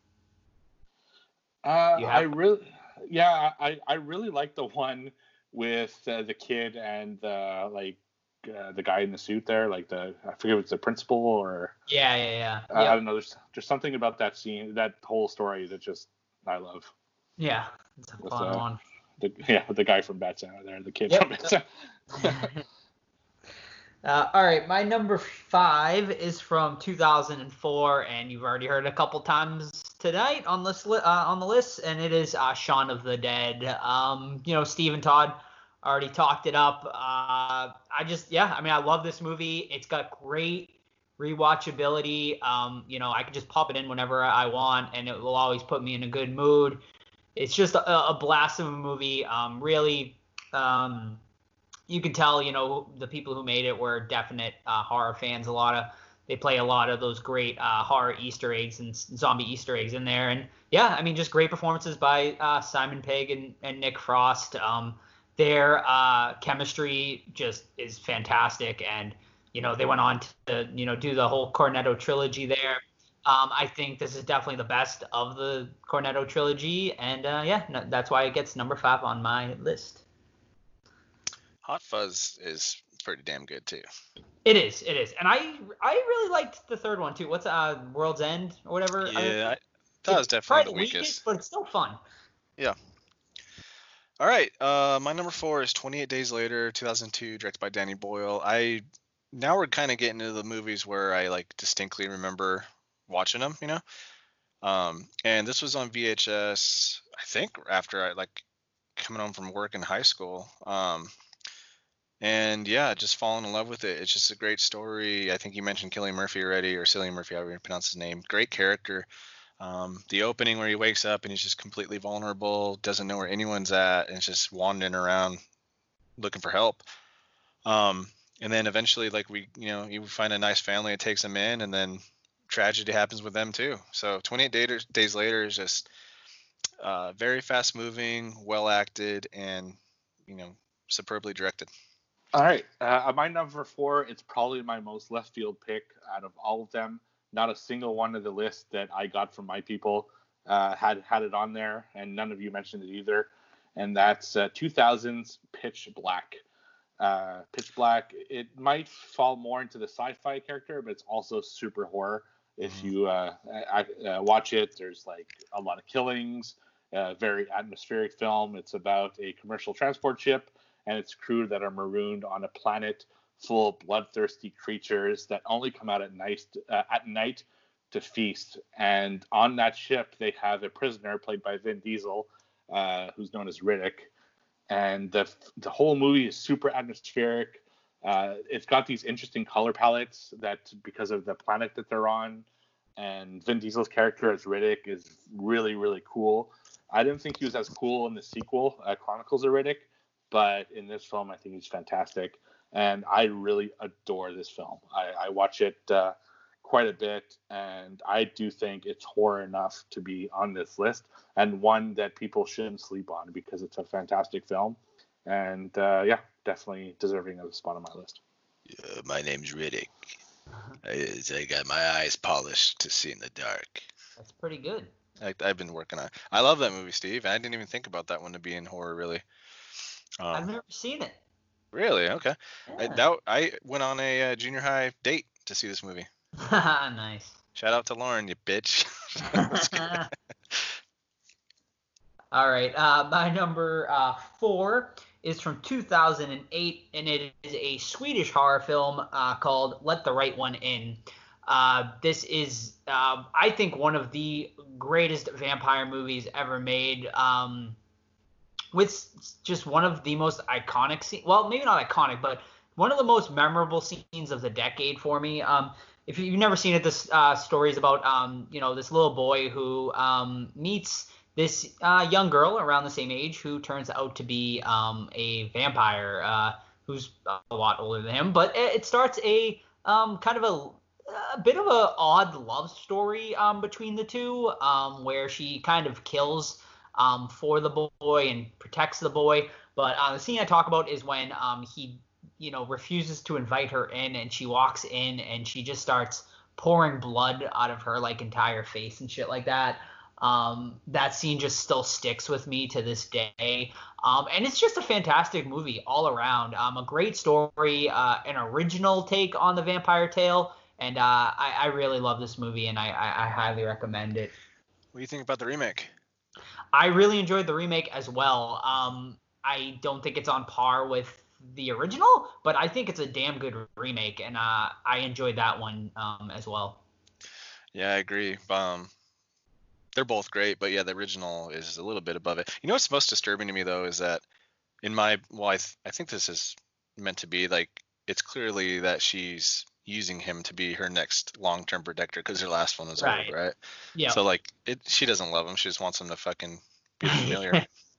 Uh, I really, yeah, I I really like the one with uh, the kid and the like uh, the guy in the suit there, like the I forget if it's the principal or yeah, yeah, yeah. Uh, I don't know. There's there's something about that scene, that whole story that just I love. Yeah, it's a fun uh, one. The, yeah, the guy from Bat there, the kid yep. from Bat Uh, all right, my number five is from 2004, and you've already heard a couple times tonight on this li- uh, on the list, and it is uh, Shaun of the Dead. Um, you know, Steve Todd already talked it up. Uh, I just, yeah, I mean, I love this movie. It's got great rewatchability. Um, you know, I can just pop it in whenever I want, and it will always put me in a good mood. It's just a, a blast of a movie. Um, really, um, you can tell, you know, the people who made it were definite uh, horror fans. A lot of they play a lot of those great uh, horror Easter eggs and zombie Easter eggs in there, and yeah, I mean, just great performances by uh, Simon Pegg and, and Nick Frost. Um, their uh, chemistry just is fantastic, and you know they went on to you know do the whole Cornetto trilogy there. Um, I think this is definitely the best of the Cornetto trilogy, and uh, yeah, no, that's why it gets number five on my list. Hot Fuzz is pretty damn good too. It is, it is, and I I really liked the third one too. What's uh World's End or whatever? Yeah, I, I that was definitely the weakest, weakest, but it's still fun. Yeah, all right, uh, my number four is 28 Days Later, 2002, directed by Danny Boyle. I now we're kind of getting into the movies where I like distinctly remember watching them, you know. Um, and this was on VHS, I think, after I like coming home from work in high school. Um, and yeah, just falling in love with it. It's just a great story. I think you mentioned Cillian Murphy already, or Cillian Murphy, however you pronounce his name. Great character. Um, the opening where he wakes up and he's just completely vulnerable, doesn't know where anyone's at, and is just wandering around looking for help. Um, and then eventually, like we, you know, you find a nice family that takes him in, and then tragedy happens with them too. So 28 days, days later is just uh, very fast moving, well acted, and you know, superbly directed. All right, uh, my number four. It's probably my most left field pick out of all of them. Not a single one of the list that I got from my people uh, had had it on there, and none of you mentioned it either. And that's uh, 2000's Pitch Black. Uh, Pitch Black. It might fall more into the sci-fi character, but it's also super horror. If Mm-hmm. you uh, I, uh, watch it, there's like a lot of killings. A very atmospheric film. It's about a commercial transport ship and its crew that are marooned on a planet full of bloodthirsty creatures that only come out at night uh, at night to feast. And on that ship, they have a prisoner played by Vin Diesel, uh, who's known as Riddick. And the the whole movie is super atmospheric. Uh, it's got these interesting color palettes that because of the planet that they're on, and Vin Diesel's character as Riddick is really really cool. I didn't think he was as cool in the sequel, uh, Chronicles of Riddick, but in this film, I think he's fantastic, and I really adore this film. I, I watch it uh, quite a bit, and I do think it's horror enough to be on this list, and one that people shouldn't sleep on because it's a fantastic film, and uh, yeah, definitely deserving of a spot on my list. Uh, my name's Riddick. I, I got my eyes polished to see in the dark. That's pretty good. I, I've been working on. I love that movie, Steve. I didn't even think about that one to be in horror, really. I've Um, never seen it. really? Okay. I, Yeah. that, I went on a uh, junior high date to see this movie. nice. Shout out to Lauren, you bitch. All right. Uh, my number uh, four is from 2008, and it is a Swedish horror film uh, called Let the Right One In. Uh, this is, uh, I think, one of the greatest vampire movies ever made. Um, with just one of the most iconic scenes. Well, maybe not iconic, but one of the most memorable scenes of the decade for me. Um, if you've never seen it, this uh, story is about um, you know this little boy who um, meets this uh, young girl around the same age who turns out to be um, a vampire uh, who's a lot older than him. But it, starts a um, kind of a a bit of a odd love story um, between the two, um, where she kind of kills um, for the boy and protects the boy. But uh, the scene I talk about is when um, he, you know, refuses to invite her in, and she walks in and she just starts pouring blood out of her like entire face and shit like that. Um, that scene just still sticks with me to this day. Um, and it's just a fantastic movie all around. Um, a great story, uh, an original take on the vampire tale, and uh, I, I really love this movie, and I, I, I highly recommend it. what do you think about the remake? I really enjoyed the remake as well. Um, I don't think it's on par with the original, but I think it's a damn good remake, and uh, I enjoyed that one um, as well. Yeah, I agree. Um, they're both great, but yeah, the original is a little bit above it. You know what's most disturbing to me though is that in my well, I, th- I think this is meant to be like it's clearly that she's using him to be her next long-term protector because her last one was Right. old, right? Yeah. So like it, she doesn't love him. She just wants him to fucking be familiar.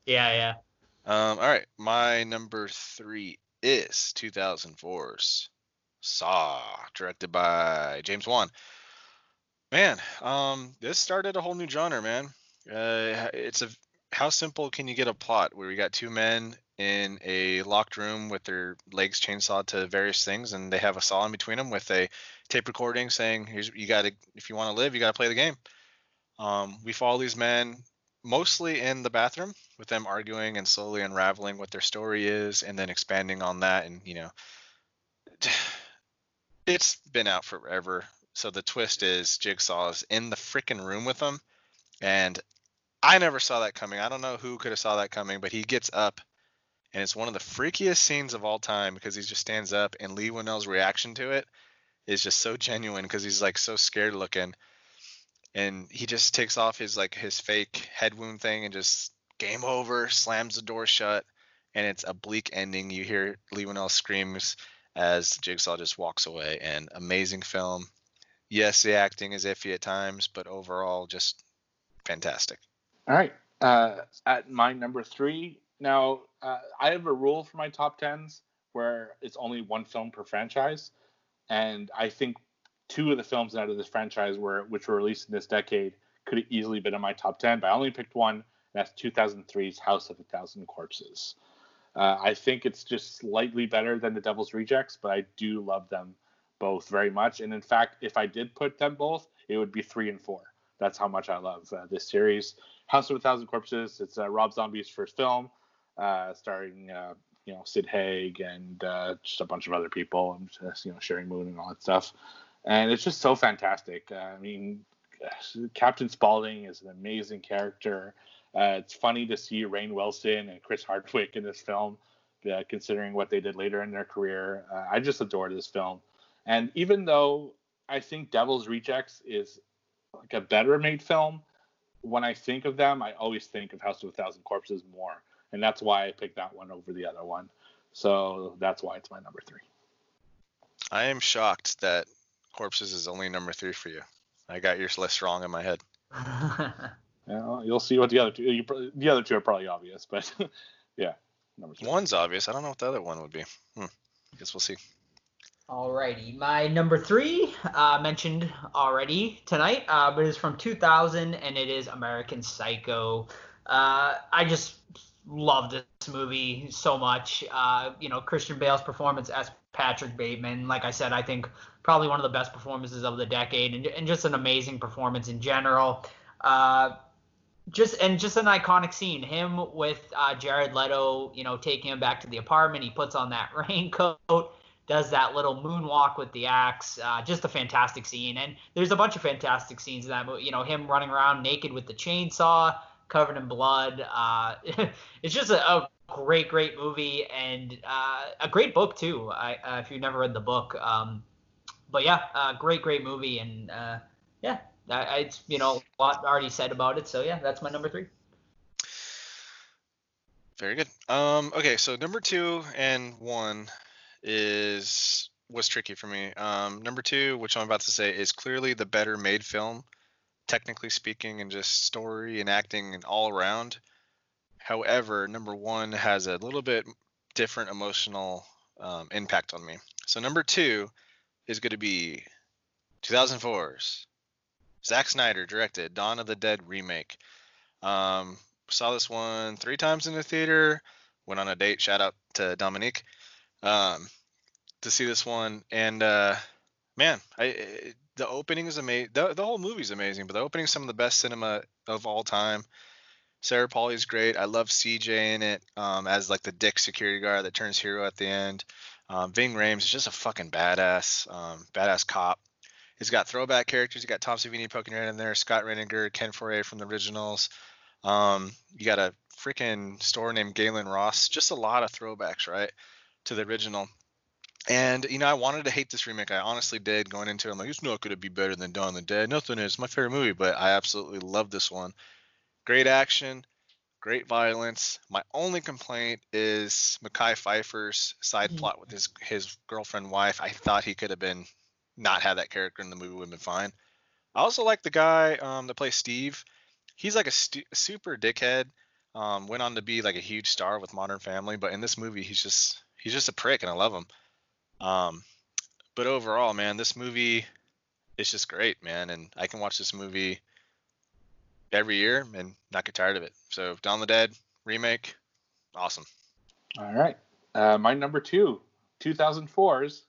yeah, yeah. Um, all right, my number three is 2004's Saw, directed by James Wan. Man, um, this started a whole new genre, man. Uh, it's a how simple can you get a plot where we got two men in a locked room with their legs chainsawed to various things, and they have a saw in between them with a tape recording saying, "Here's you got to if you want to live, you got to play the game." Um, we follow these men mostly in the bathroom with them arguing and slowly unraveling what their story is and then expanding on that and you know it's been out forever so the twist is jigsaw's in the freaking room with them and i never saw that coming i don't know who could have saw that coming but he gets up and it's one of the freakiest scenes of all time because he just stands up and Leigh Whannell's reaction to it is just so genuine because he's like so scared looking and he just takes off his like his fake head wound thing and just game over, slams the door shut, and it's a bleak ending. You hear Leigh Whannell screams as Jigsaw just walks away. And amazing film. Yes, the acting is iffy at times, but overall just fantastic. All right. Uh, at my number three, now uh, I have a rule for my top tens where it's only one film per franchise, and I think two of the films out of this franchise were which were released in this decade could have easily been in my top ten, but I only picked one. And that's 2003's House of a Thousand Corpses. Uh, I think it's just slightly better than the Devil's Rejects, but I do love them both very much. And in fact, if I did put them both, it would be three and four. That's how much I love uh, this series. House of a Thousand Corpses. It's uh, Rob Zombie's first film, uh, starring uh, you know Sid Haig and uh, just a bunch of other people, and just, you know Sheri Moon and all that stuff. And it's just so fantastic. I mean, Captain Spaulding is an amazing character. Uh, it's funny to see Rainn Wilson and Chris Hardwick in this film, uh, considering what they did later in their career. Uh, I just adore this film. And even though I think Devil's Rejects is like a better made film, when I think of them, I always think of House of a Thousand Corpses more. And that's why I picked that one over the other one. So that's why it's my number three. I am shocked that Corpses is only number three for you. I got your list wrong in my head. yeah, you'll see what the other two. You, the other two are probably obvious, but yeah, number three. One's obvious. I don't know what the other one would be. Hmm. Guess we'll see. Alrighty, my number three uh, mentioned already tonight, uh, but it's from 2000 and it is American Psycho. Uh, I just love this movie so much. Uh, you know, Christian Bale's performance as Patrick Bateman, like I said, I think probably one of the best performances of the decade, and, and just an amazing performance in general. Uh, just and just an iconic scene. Him with uh, Jared Leto, you know, taking him back to the apartment. He puts on that raincoat does that little moonwalk with the axe. Uh, just a fantastic scene. And there's a bunch of fantastic scenes in that movie. You know, him running around naked with the chainsaw, covered in blood. Uh, it's just a, a, great, great movie and uh, a great book too. I, uh, if you've never read the book, um, but yeah, great, great movie. And uh, yeah, I, I, it's you know a lot already said about it. So yeah, that's my number three. Very good. Um, okay, so number two and one is was tricky for me. Um, number two, which I'm about to say, is clearly the better made film, technically speaking, and just story and acting and all around. However, number one has a little bit different emotional um, impact on me. So number two is going to be 2004's Zack Snyder directed Dawn of the Dead remake. Um, saw this one three times in the theater. Went on a date. Shout out to Dominique um, to see this one. And uh, man, I the opening is amazing. The, the whole movie is amazing, but the opening is some of the best cinema of all time. Sarah is great. I love CJ in it um, as like the dick security guard that turns hero at the end. Um, Ving Rhames is just a fucking badass, um, badass cop. He's got throwback characters. You got Tom Savini poking right in there, Scott Reiniger, Ken Foree from the originals. Um, you got a freaking store named Gaylen Ross. Just a lot of throwbacks, right? To the original. And you know, I wanted to hate this remake. I honestly did going into it. I'm like, it's not going to be better than Dawn of the Dead. Nothing is. my favorite movie, but I absolutely love this one. Great action, great violence. My only complaint is Mekhi Phifer's side mm-hmm. plot with his his girlfriend wife. I thought he could have been not had that character in the movie would have been fine. I also like the guy um, that plays Steve. He's like a, stu- super dickhead. Um, went on to be like a huge star with Modern Family, but in this movie, he's just he's just a prick, and I love him. Um, but overall, man, this movie is just great, man, and I can watch this movie every year and not get tired of it. So, Dawn of the Dead remake, awesome. All right, uh, my number two, 2004's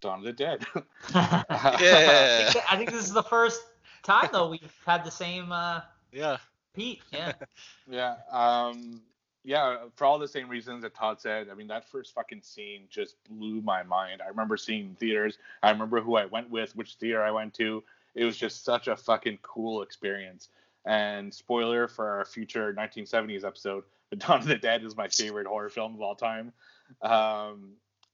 Dawn of the Dead. yeah, I think, I think, this is the first time though we've had the same. Uh, yeah. Pete, yeah. yeah. Um, yeah, for all the same reasons that Todd said. I mean, that first fucking scene just blew my mind. I remember seeing theaters. I remember who I went with, which theater I went to. It was just such a fucking cool experience. And spoiler for our future 1970s episode, The Dawn of the Dead is my favorite horror film of all time. Um,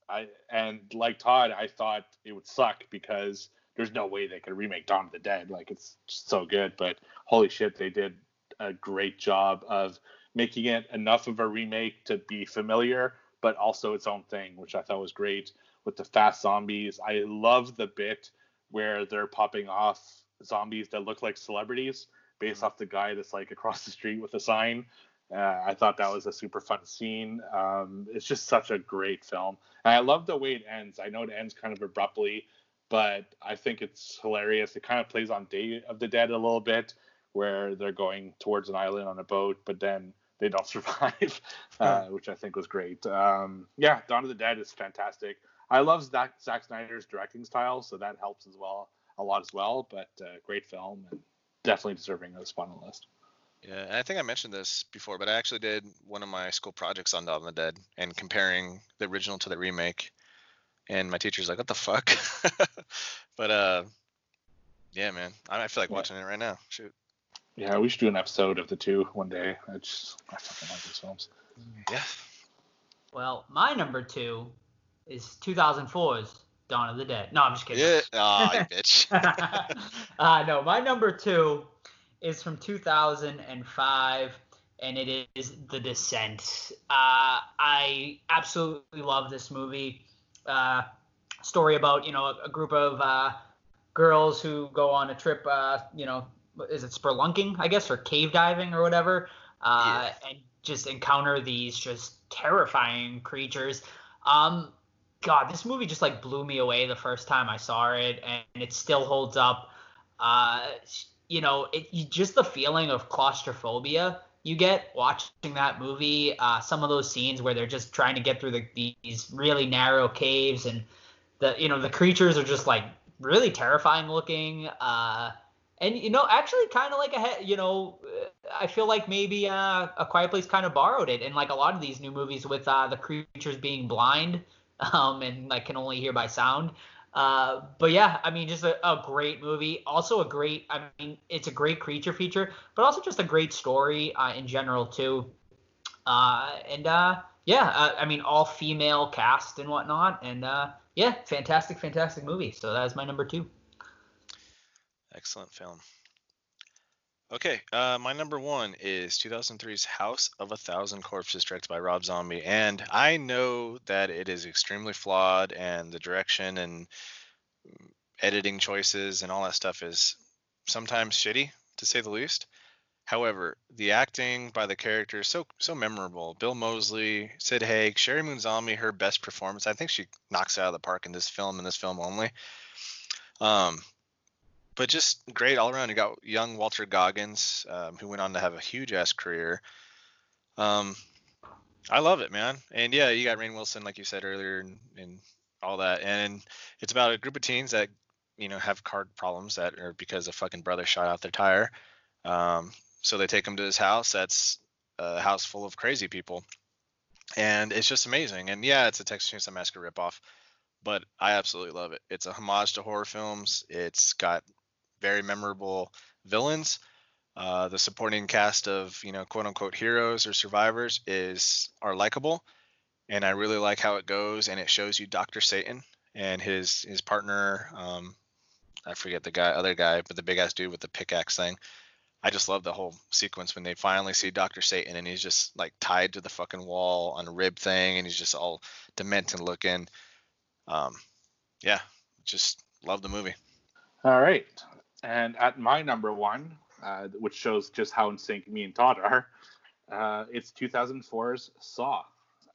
I and like Todd, I thought it would suck because there's no way they could remake Dawn of the Dead. Like it's so good, but holy shit, they did a great job of making it enough of a remake to be familiar, but also its own thing, which I thought was great with the fast zombies. I love the bit where they're popping off zombies that look like celebrities based mm-hmm. off the guy that's like across the street with a sign. Uh, I thought that was a super fun scene. Um, it's just such a great film. And I love the way it ends. I know it ends kind of abruptly, but I think it's hilarious. It kind of plays on Day of the Dead a little bit, where they're going towards an island on a boat, but then they don't survive, uh, which I think was great. Um, yeah, Dawn of the Dead is fantastic. I love Zack, Zack Snyder's directing style, so that helps as well a lot as well. But uh, great film and definitely deserving of a spot on the list. Yeah, I think I mentioned this before, but I actually did one of my school projects on Dawn of the Dead and comparing the original to the remake. And my teacher's like, "What the fuck?" but uh, yeah, man, I, I feel like Yeah. watching it right now. Shoot. Yeah, we should do an episode of the two one day. I just I fucking like these films. Yeah. Well, my number two is 2004's Dawn of the Dead. No, I'm just kidding. Yeah. Ah, you bitch. uh, no, my number two is from 2005, and it is The Descent. Uh, I absolutely love this movie. Uh, story about you know a, a group of uh, girls who go on a trip. Uh, you know, is it spelunking, I guess, or cave diving or whatever, uh, and just encounter these just terrifying creatures. Um, God, this movie just like blew me away the first time I saw it, and it still holds up. Uh, you know, it you, just the feeling of claustrophobia you get watching that movie. Uh, some of those scenes where they're just trying to get through the, these really narrow caves, and the you know the creatures are just like really terrifying looking. Uh, and you know, actually, kind of like a you know, I feel like maybe uh, a Quiet Place kind of borrowed it in like a lot of these new movies with uh, the creatures being blind um, and like can only hear by sound. Uh, but yeah, I mean, just a, a great movie. Also a great, I mean, it's a great creature feature, but also just a great story uh, in general too. Uh, and uh, yeah, uh, I mean, all female cast and whatnot, and uh, yeah, fantastic, fantastic movie. So that is my number two. Excellent film. Okay, uh, my number one is 2003's House of a Thousand Corpses, directed by Rob Zombie. And I know that it is extremely flawed, and the direction and editing choices and all that stuff is sometimes shitty, to say the least. However, the acting by the characters so so memorable. Bill Moseley, Sid Haig, Sheri Moon Zombie, her best performance. I think she knocks it out of the park in this film in this film only. Um, but just great all around. You got young Walter Goggins, um, who went on to have a huge ass career. Um, I love it, man. And yeah, you got Rainn Wilson, like you said earlier, and, and all that. And it's about a group of teens that, you know, have car problems that are because a fucking brother shot out their tire. Um, so they take him to his house. That's a house full of crazy people, and it's just amazing. And yeah, it's a Texas Chainsaw Massacre ripoff, but I absolutely love it. It's a homage to horror films. It's got very memorable villains. Uh, the supporting cast of you know quote unquote heroes or survivors is are likable, and I really like how it goes. And it shows you Doctor Satan and his his partner. Um, I forget the guy, other guy, but the big ass dude with the pickaxe thing. I just love the whole sequence when they finally see Doctor Satan and he's just like tied to the fucking wall on a rib thing, and he's just all demented looking. Um, yeah, just love the movie. All right. And at my number one, uh, which shows just how in sync me and Todd are, uh, it's 2004's Saw.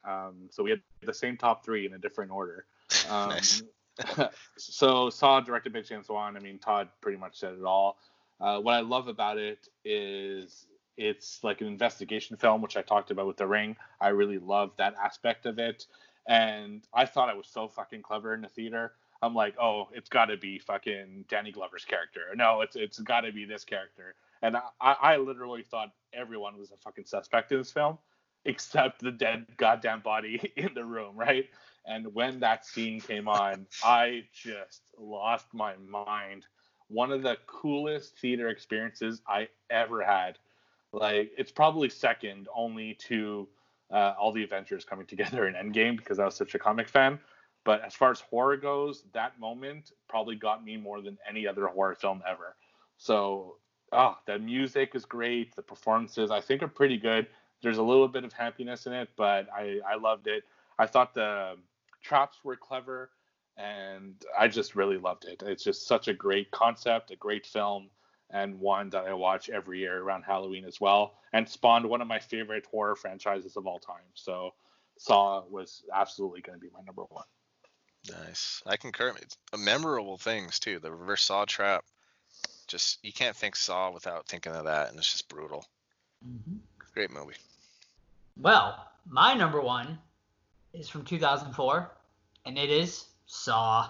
Um, so we had the same top three in a different order. Um, Nice. so Saw, directed by James Wan. I mean, Todd pretty much said it all. Uh, what I love about it is it's like an investigation film, which I talked about with The Ring. I really love that aspect of it, and I thought I was so fucking clever in the theater. I'm like, oh, it's got to be fucking Danny Glover's character. No, it's it's got to be this character. And I, I literally thought everyone was a fucking suspect in this film, except the dead goddamn body in the room, right? And when that scene came on, I just lost my mind. One of the coolest theater experiences I ever had. Like, it's probably second only to uh, all the Avengers coming together in Endgame because I was such a comic fan. But as far as horror goes, that moment probably got me more than any other horror film ever. So, oh, the music is great. The performances, I think, are pretty good. There's a little bit of happiness in it, but I, I loved it. I thought the traps were clever, and I just really loved it. It's just such a great concept, a great film, and one that I watch every year around Halloween as well, and spawned one of my favorite horror franchises of all time. So, Saw was absolutely going to be my number one. Nice. I concur. It's a memorable things too. The reverse saw trap. Just you can't think saw without thinking of that, and it's just brutal. Great movie. Well, my number one is from 2004, and it is Saw.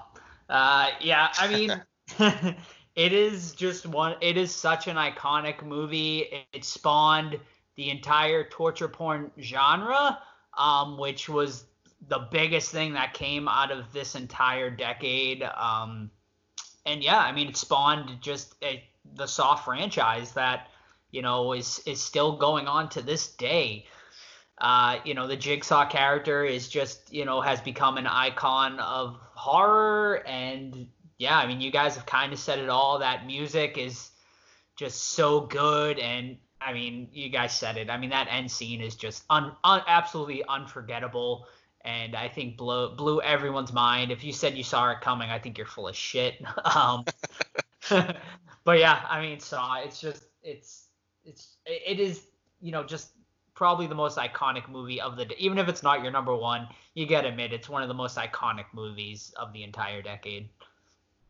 Uh, yeah, I mean, it is just one. It is such an iconic movie. It, it spawned the entire torture porn genre, um, which was the biggest thing that came out of this entire decade. Um, and yeah, I mean, it spawned just a, the Saw franchise that you know is is still going on to this day. Uh, you know, the Jigsaw character is just you know has become an icon of horror, and yeah, I mean, you guys have kind of said it all. That music is just so good, and I mean, you guys said it. I mean, that end scene is just un, un, absolutely unforgettable and I think blew blew everyone's mind. If you said you saw it coming, I think you're full of shit. um, but yeah, I mean, Saw. It's just it's it's it is you know just probably the most iconic movie of the even if it's not your number one, you gotta admit it's one of the most iconic movies of the entire decade.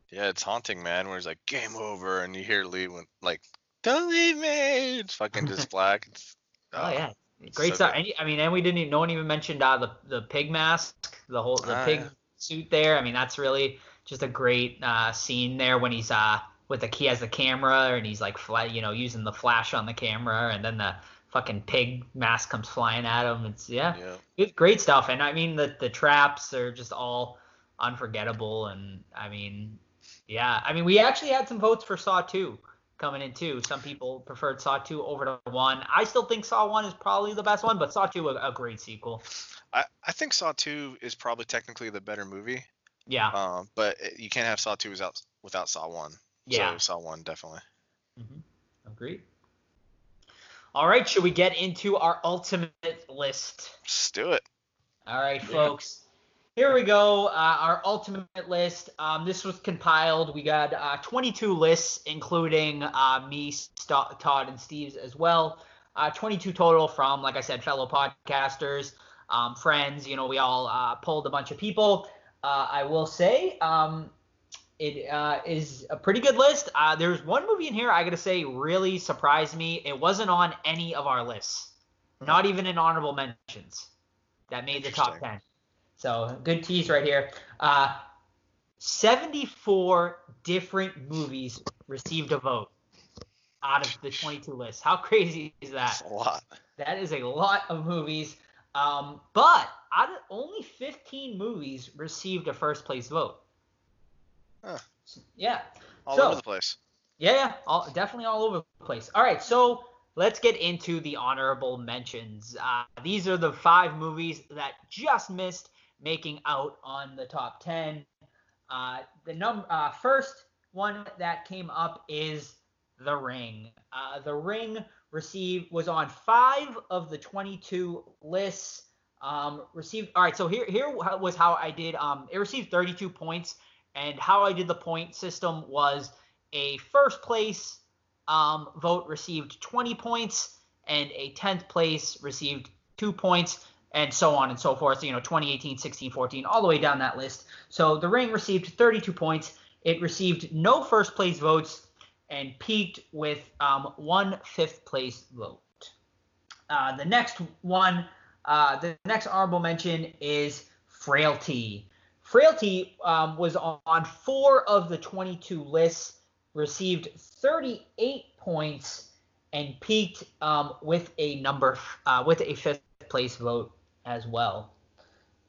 Yeah, it's haunting, man. Where it's like game over, and you hear Leigh Whannell like, "Don't leave me." It's fucking just black. It's, oh, oh yeah, Great so stuff. And, I mean, and we didn't. Even, no one even mentioned uh, the the pig mask, the whole the ah, pig yeah. suit there. I mean, that's really just a great uh, scene there when he's uh with the he has the camera and he's like fly, you know, using the flash on the camera, and then the fucking pig mask comes flying at him. It's yeah, yeah. it's great stuff. And I mean, the the traps are just all unforgettable. And I mean, yeah, I mean, we actually had some votes for Saw 2 coming in too. Some people preferred Saw 2 over to 1. I still think Saw 1 is probably the best one, but Saw 2 a, a great sequel. I, I think Saw 2 is probably technically the better movie. Yeah. Um, but you can't have Saw 2 without without Saw 1. Yeah. So Saw 1 definitely. Mm-hmm. Agreed. All right, should we get into our ultimate list? Let's do it. All right, yeah. folks here we go. Uh, our ultimate list. Um, this was compiled. We got uh, 22 lists, including uh, me, St- Todd, and Steve's as well. Uh, 22 total from, like I said, fellow podcasters, um, friends. You know, we all uh, pulled a bunch of people. Uh, I will say um, it is a pretty good list. there's one movie in here I gotta say really surprised me. It wasn't on any of our lists, not even in honorable mentions. That made the top 10. So good tease right here. Uh, 74 different movies received a vote out of the 22 list. How crazy is that? That's a lot. That is a lot of movies. Um, but out of only 15 movies received a first place vote. Huh. Yeah. All so, over the place. Yeah, yeah, all, definitely all over the place. All right, so let's get into the honorable mentions. Uh, these are the five movies that just missed making out on the top 10. Uh, the num- uh, first one that came up is The Ring. Uh, the Ring received was on five of the 22 lists. Um, received all right. So here here was how I did. Um, it received 32 points, and how I did the point system was a first place um, vote received 20 points, and a 10th place received two points and so on and so forth. You know, 2018, 16, 14, all the way down that list. So The Ring received 32 points. It received no first place votes and peaked with um, one fifth place vote. Uh, the next one, uh, the next honorable mention is Frailty. Frailty um, was on four of the 22 lists, received 38 points, and peaked um, with a number uh, with a fifth place vote as well.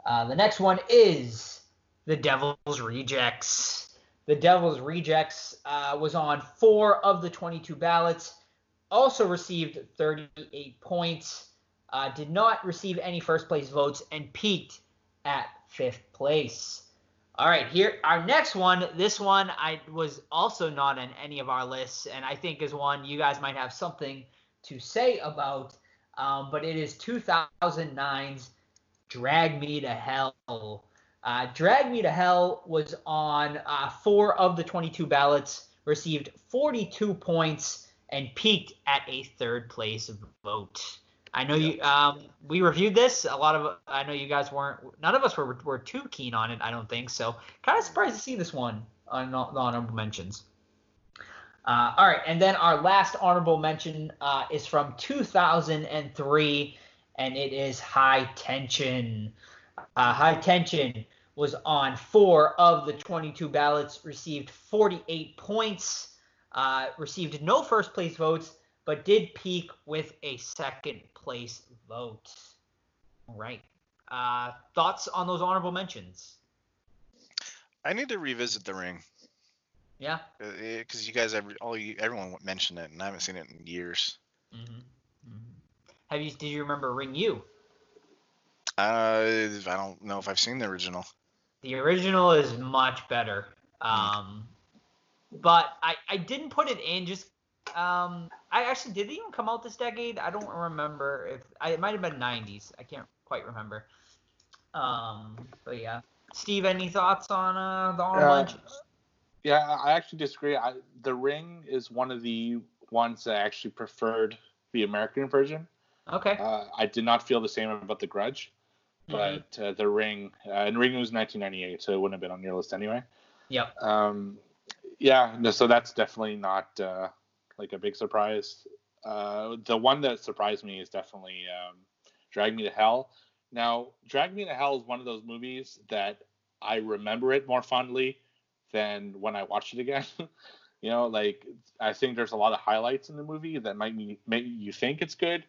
Uh, the next one is the Devil's Rejects. The Devil's Rejects uh, was on four of the 22 ballots, also received 38 points, uh, did not receive any first place votes, and peaked at fifth place. All right, here our next one. This one I was also not on any of our lists, and I think is one you guys might have something to say about um, but it is 2009's Drag Me to Hell. Uh, Drag Me to Hell was on uh, four of the 22 ballots, received 42 points, and peaked at a third place vote. I know you. Um, we reviewed this. A lot of. I know you guys weren't. None of us were were too keen on it. I don't think so. Kind of surprised to see this one on the honorable mentions. Uh, all right, and then our last honorable mention uh, is from 2003, and it is High Tension. Uh, high Tension was on four of the 22 ballots, received 48 points, uh, received no first place votes, but did peak with a second place vote. All right. Uh, thoughts on those honorable mentions? I need to revisit The Ring Yeah. because you guys, every, all you, everyone mentioned it, and I haven't seen it in years. Mm-hmm. Have you? Did you remember Ringu? Uh, I don't know if I've seen the original. The original is much better. Um, but I, I didn't put it in just um I actually did it even come out this decade? I don't remember if I, it might have been 90s. I can't quite remember. Um, but yeah. Steve, any thoughts on uh, the honorable Uh, mentions? Yeah, I actually disagree. I, the Ring is one of the ones that I actually preferred the American version. Okay. Uh, I did not feel the same about The Grudge, Mhm. but uh, the Ring, uh, and Ring was 1998, so it wouldn't have been on your list anyway. Yep. Um, yeah, no, so that's definitely not uh, like a big surprise. Uh, the one that surprised me is definitely um, Drag Me to Hell. Now, Drag Me to Hell is one of those movies that I remember it more fondly than when I watched it again. you know, like I think there's a lot of highlights in the movie that might make you think it's good,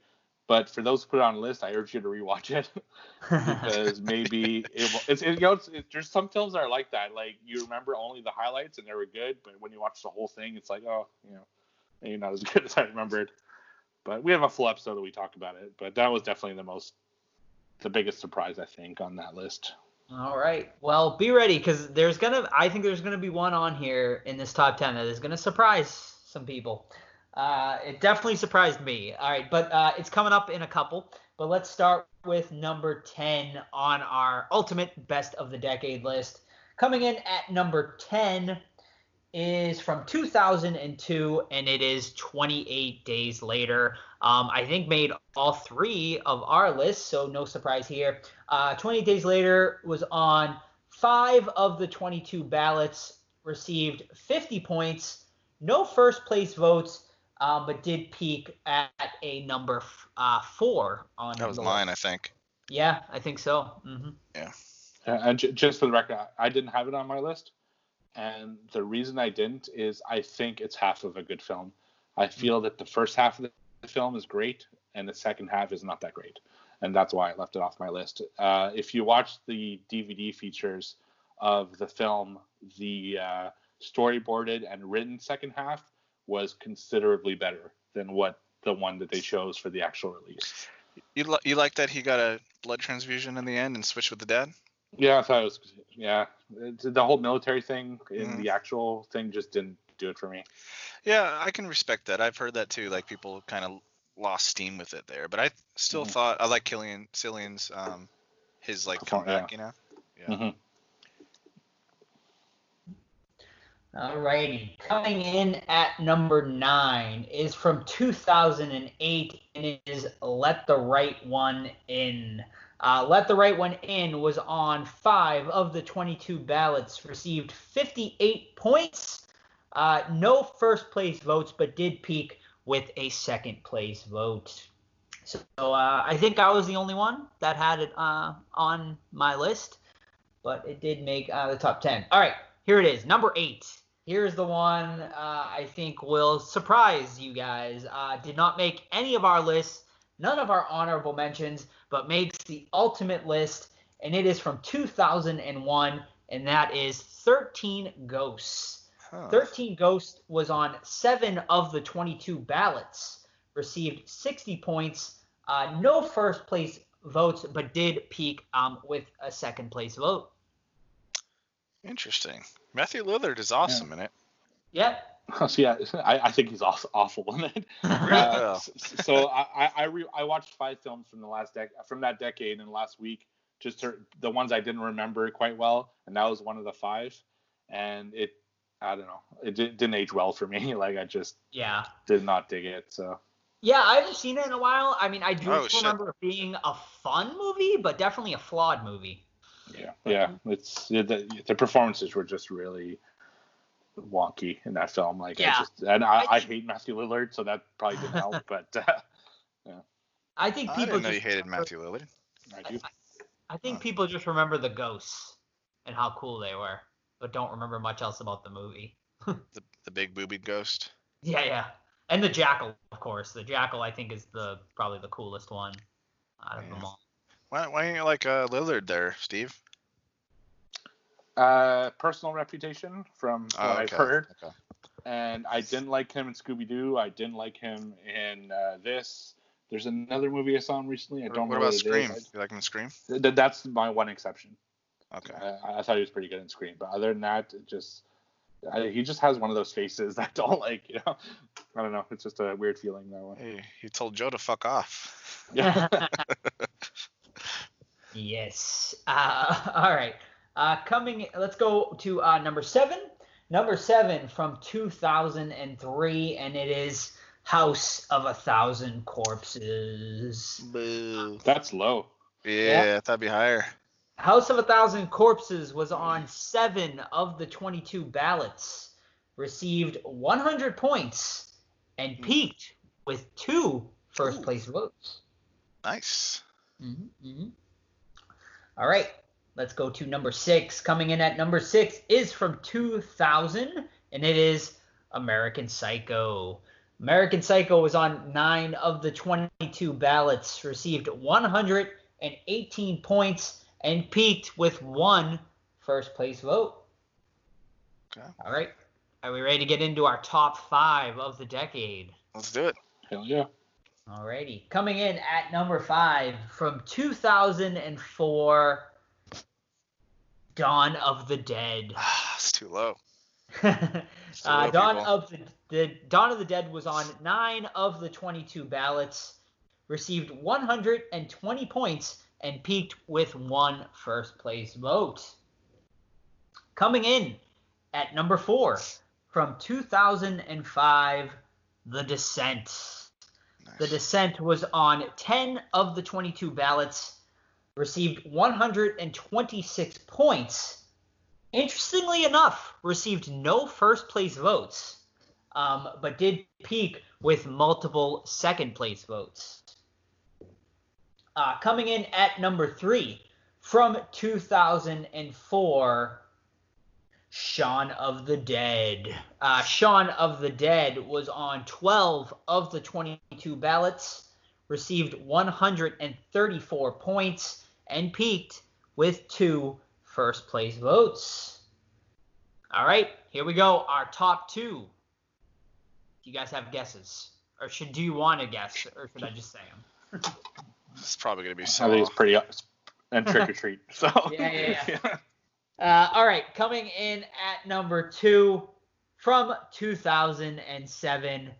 but for those who put it on a list, I urge you to rewatch it because maybe it, it's it, you know it's, it, there's some films that are like that. Like you remember only the highlights and they were good, but when you watch the whole thing, it's like oh, you know, maybe not as good as I remembered. But we have a full episode that we talk about it. But that was definitely the most, the biggest surprise I think on that list. All right. Well, be ready because there's gonna. I think there's gonna be one on here in this top ten that is gonna surprise some people. Uh, it definitely surprised me. All right, but uh, it's coming up in a couple. But let's start with number ten on our ultimate best of the decade list. Coming in at number ten is from 2002, and it is 28 days later. Um, I think made all three of our lists, so no surprise here. Uh, 28 days later was on five of the 22 ballots, received 50 points, no first place votes, um, but did peak at a number f- uh, four on That was the mine, I think. Yeah, I think so. hmm Uh, And j- just for the record, I- I didn't have it on my list, and the reason I didn't is I think it's half of a good film. I feel that the first half of the film is great, and the second half is not that great, and that's why I left it off my list. Uh, if you watch the DVD features of the film, the uh, storyboarded and written second half was considerably better than what the one that they chose for the actual release. You li- you like that he got a blood transfusion in the end and switched with the dad? Yeah, I thought it was. Yeah, the whole military thing in Mhm. the actual thing just didn't do it for me. Yeah, I can respect that. I've heard that too. Like people kind of lost steam with it there, but I still Mhm. thought I like Cillian Cillian's um his like Perform- comeback. You know. Yeah. Mhm. Alrighty. Coming in at number nine is from 2008 and it is Let the Right One In. Uh, Let the Right One In was on five of the 22 ballots, received 58 points, uh, no first place votes, but did peak with a second place vote. So uh, I think I was the only one that had it uh, on my list, but it did make uh, the top 10. All right, here it is, number eight. Here's the one uh, I think will surprise you guys. Did not make any of our lists, none of our honorable mentions, but makes the ultimate list, and it is from 2001, and that is 13 Ghosts. Huh. 13 Ghost was on seven of the 22 ballots, received 60 points, uh, no first place votes, but did peak um, with a second place vote. Interesting. Matthew Lillard is awesome in it. Yeah. so yeah, I, I think he's awful, awful in it. Uh, so I I I, re, I watched five films from the last dec from that decade and last week, just to, the ones I didn't remember quite well, and that was one of the five, and it I don't know, it di- didn't age well for me. Like I just yeah. did not dig it. So Yeah, I haven't seen it in a while. I mean, I do Oh, shit. remember it being a fun movie, but definitely a flawed movie. yeah, yeah, it's the, the performances were just really wonky in that film. Like Yeah. I just and I, I I hate Matthew Lillard, so that probably didn't help. But uh, I think I people didn't know you hated remember- Matthew Lillard. I do. I think Huh. people just remember the ghosts and how cool they were, but don't remember much else about the movie. The the big booby ghost. Yeah, yeah. And the jackal, of course. The jackal, I think, is the probably the coolest one out of Yeah. them all. Why why ain't you like uh, Lillard there, Steve? Uh, personal reputation from what Oh, I've heard, okay. and I didn't like him in Scooby Doo. I didn't like him in uh, this. There's another movie I saw him recently. I don't what know about what it Scream? is. You like him in Scream? Th- that's my one exception. Okay. I, I thought he was pretty good in Scream, but other than that, it just I, he just has one of those faces that I don't like. You know, I don't know. It's just a weird feeling that one. Hey, he told Joe to fuck off. Yeah. yes. Uh, all right. Uh, coming, let's go to uh, number seven. Number seven from 2003, and it is House of a Thousand Corpses. Boo. That's low. Yeah, I thought it'd be higher. House of a Thousand Corpses was on seven of the 22 ballots, received 100 points, and peaked with two first Ooh. place votes. Nice. Mm-hmm, All right, let's go to number six. Coming in at number six is from 2000, and it is American Psycho. American Psycho was on nine of the 22 ballots, received 118 points, and peaked with one first place vote. Okay. All right, are we ready to get into our top five of the decade? Let's do it. Hell yeah. Alrighty. Coming in at number five from 2004, Dawn of the Dead. Ah, it's too low. uh, low, Dawn people. of the, the Dawn of the Dead was on nine of the 22 ballots, received 120 points, and peaked with one first place vote. Coming in at number four from 2005, The Descent. Nice. The Descent was on 10 of the 22 ballots, received 126 points. Interestingly enough, received no first place votes, um, but did peak with multiple second place votes. Uh, coming in at number three from 2004, Shaun of the Dead. Uh, of the Dead was on 12 of the 22 ballots, received 134 points, and peaked with two first place votes. All right, here we go. Our top two. Do you guys have guesses? Or should do you want to guess, or should I just say them? It's probably gonna be I think it's pretty and Trick 'r Treat. So Yeah, yeah, yeah. Uh, all right, coming in at number two from 2007,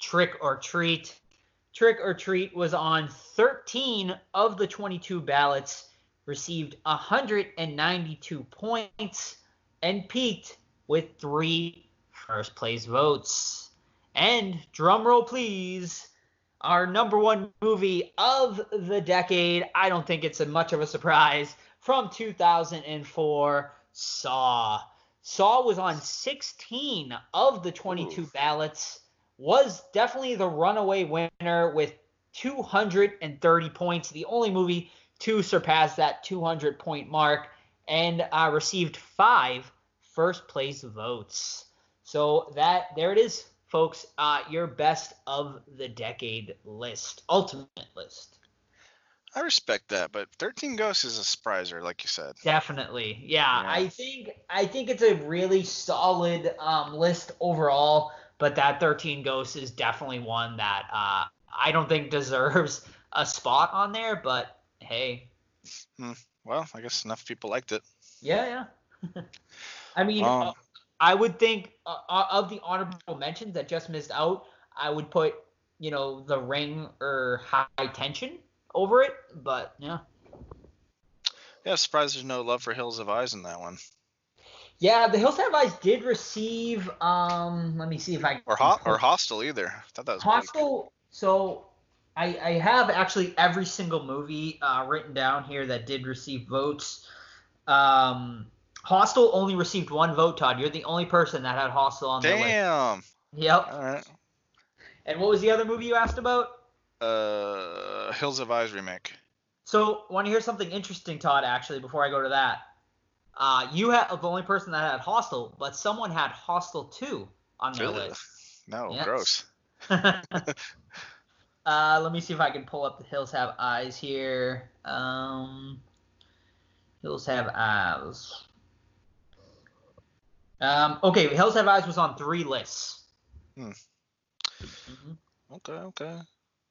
Trick 'r Treat. Trick 'r Treat was on 13 of the 22 ballots, received 192 points, and peaked with three first place votes. And drum roll, please. Our number one movie of the decade. I don't think it's a much of a surprise from 2004, Saw. Saw was on 16 of the 22 Oof. ballots, was definitely the runaway winner with 230 points, the only movie to surpass that 200 point mark, and uh, received five first place votes. So that there it is, folks. Uh, your best of the decade list, ultimate list. I respect that, but 13 Ghosts is a surpriser, like you said. Definitely. Yeah, Yeah. I think I think it's a really solid um, list overall, but that 13 Ghosts is definitely one that uh, I don't think deserves a spot on there, but hey, Well, I guess enough people liked it. yeah, yeah. I mean, Um, uh, I would think uh, uh, of the honorable mentions that just missed out, I would put, you know, The Ring or High Tension over it, but yeah. Yeah, surprised there's no love for Hills of Eyes in that one. Yeah, the Hills of Eyes did receive. Um, let me see if I Or can ho- or Hostel either. I thought that was Hostel. So I, I have actually every single movie uh, written down here that did receive votes. Um, Hostel only received one vote, Todd. You're the only person that had Hostel on their list. Damn. Yep. All right. And what was the other movie you asked about? Uh, Hills of Eyes remake. So, want to hear something interesting, Todd? Actually, before I go to that, uh, you had the only person that had Hostel, but someone had Hostel 2 on their Ugh. list. No, Yes. gross. uh, let me see if I can pull up the Hills Have Eyes here. Um, Hills Have Eyes. Um, okay, Hills Have Eyes was on three lists. Hmm. Mhm. Okay, okay.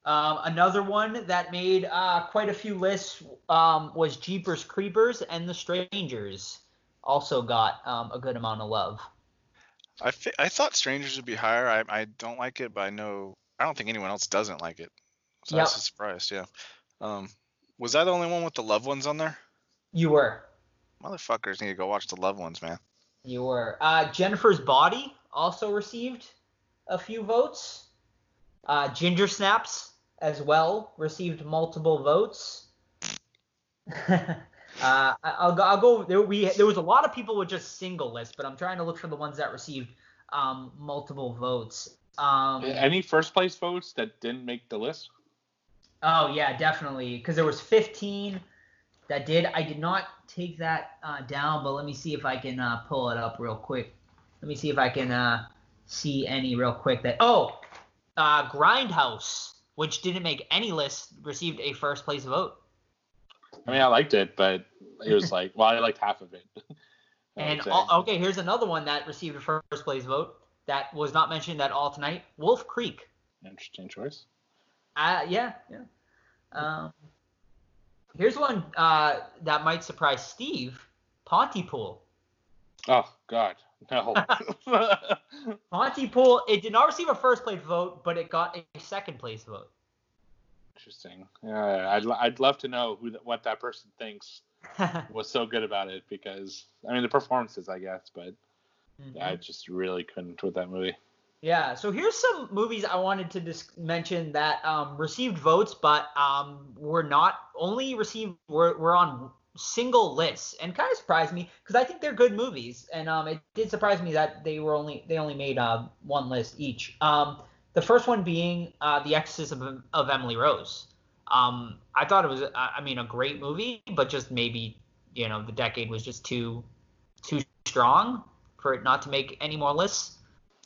Um, another one that made uh, quite a few lists um, was Jeepers Creepers and The Strangers. Also got um, a good amount of love. I fi- I thought Strangers would be higher. I I don't like it, but I know I don't think anyone else doesn't like it. So I was Yep. surprised. Yeah. Um, was that the only one with the loved ones on there? You were. Motherfuckers need to go watch the loved ones, man. You were. Uh, Jennifer's Body also received a few votes. Uh, Ginger Snaps as well received multiple votes. uh, I'll go. I'll go. There, we there was a lot of people with just single lists, but I'm trying to look for the ones that received um, multiple votes. Um, Any first place votes that didn't make the list? Oh yeah, definitely. Because there was 15 that did. I did not take that uh, down, but let me see if I can uh, pull it up real quick. Let me see if I can uh, see any real quick. That oh, uh, Grindhouse, which didn't make any list, received a first place vote. I mean, I liked it, but it was like, well, I liked half of it. And all, okay, here's another one that received a first place vote that was not mentioned at all tonight. Wolf Creek. Interesting choice. Uh, yeah, yeah. Um, here's one uh, that might surprise Steve. Pontypool. Oh God, no. Pontypool, it did not receive a first place vote, but it got a second place vote. Interesting. Yeah, I'd, I'd love to know who what that person thinks was so good about it because I mean the performances, I guess, but I just really couldn't with that movie. Yeah, so here's some movies I wanted to dis- mention that um, received votes, but um, were not only received were, were on single lists, and kind of surprised me because I think they're good movies, and um, it did surprise me that they were only they only made uh, one list each. Um, the first one being uh, The Exorcism of, of Emily Rose. Um, I thought it was, I I mean, a great movie, but just maybe you know the decade was just too too strong for it not to make any more lists.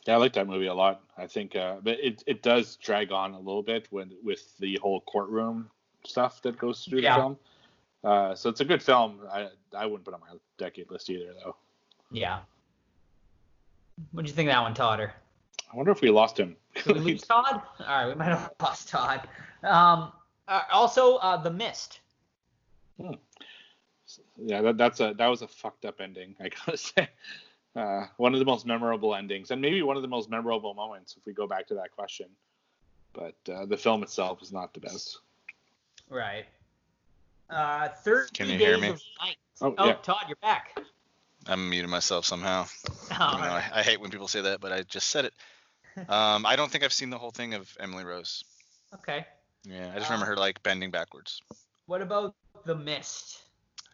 Yeah, I like that movie a lot. I think, uh, but it it does drag on a little bit when with the whole courtroom stuff that goes through Yeah. the film. Uh, so it's a good film. I I wouldn't put it on my decade list either, though. Yeah. What do you think of that one, Todder? I wonder if we lost him. Did we lose Todd? All right, we might have lost Todd. Um, uh, also, uh, The Mist. Hmm. yeah, that, that's a that was a fucked up ending. I gotta say, uh, one of the most memorable endings, and maybe one of the most memorable moments if we go back to that question. But uh, the film itself is not the best. Right. Uh, 30 Can you Days hear me? of Night. Oh, Oh, yeah. Todd, you're back. I'm muting myself somehow. All Even though right. I, I hate when people say that, but I just said it. Um, I don't think I've seen the whole thing of Emily Rose. Okay. Yeah, I just remember her like bending backwards. What about The Mist?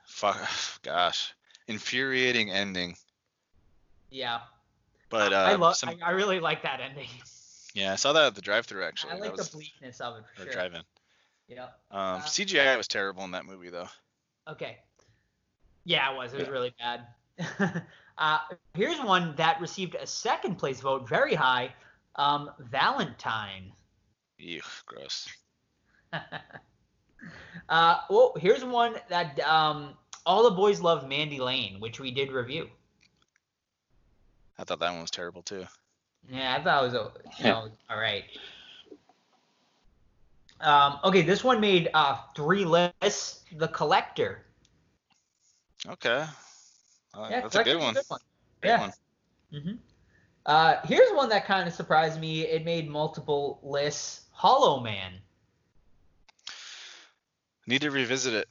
Fuck, gosh, infuriating ending. Yeah. But uh, I love. some- I, I really like that ending. yeah, I saw that at the drive-through actually. I like was, the bleakness of it for or sure. drive-in. Yeah. Um, Uh, CGI was terrible in that movie though. Okay. Yeah, it was. It was Yeah. really bad. uh, here's one that received a second place vote, very high. Um, Valentine. Ew, gross. uh, well, here's one that um, all the boys love Mandy Lane, which we did review. I thought that one was terrible too. Yeah, I thought it was you know, all right. Um, okay, this one made uh, three lists. The Collector. Okay. Uh, Yeah, that's a good one. one. Great yeah. one. hmm Uh, here's one that kind of surprised me. It made multiple lists. Hollow Man. Need to revisit it.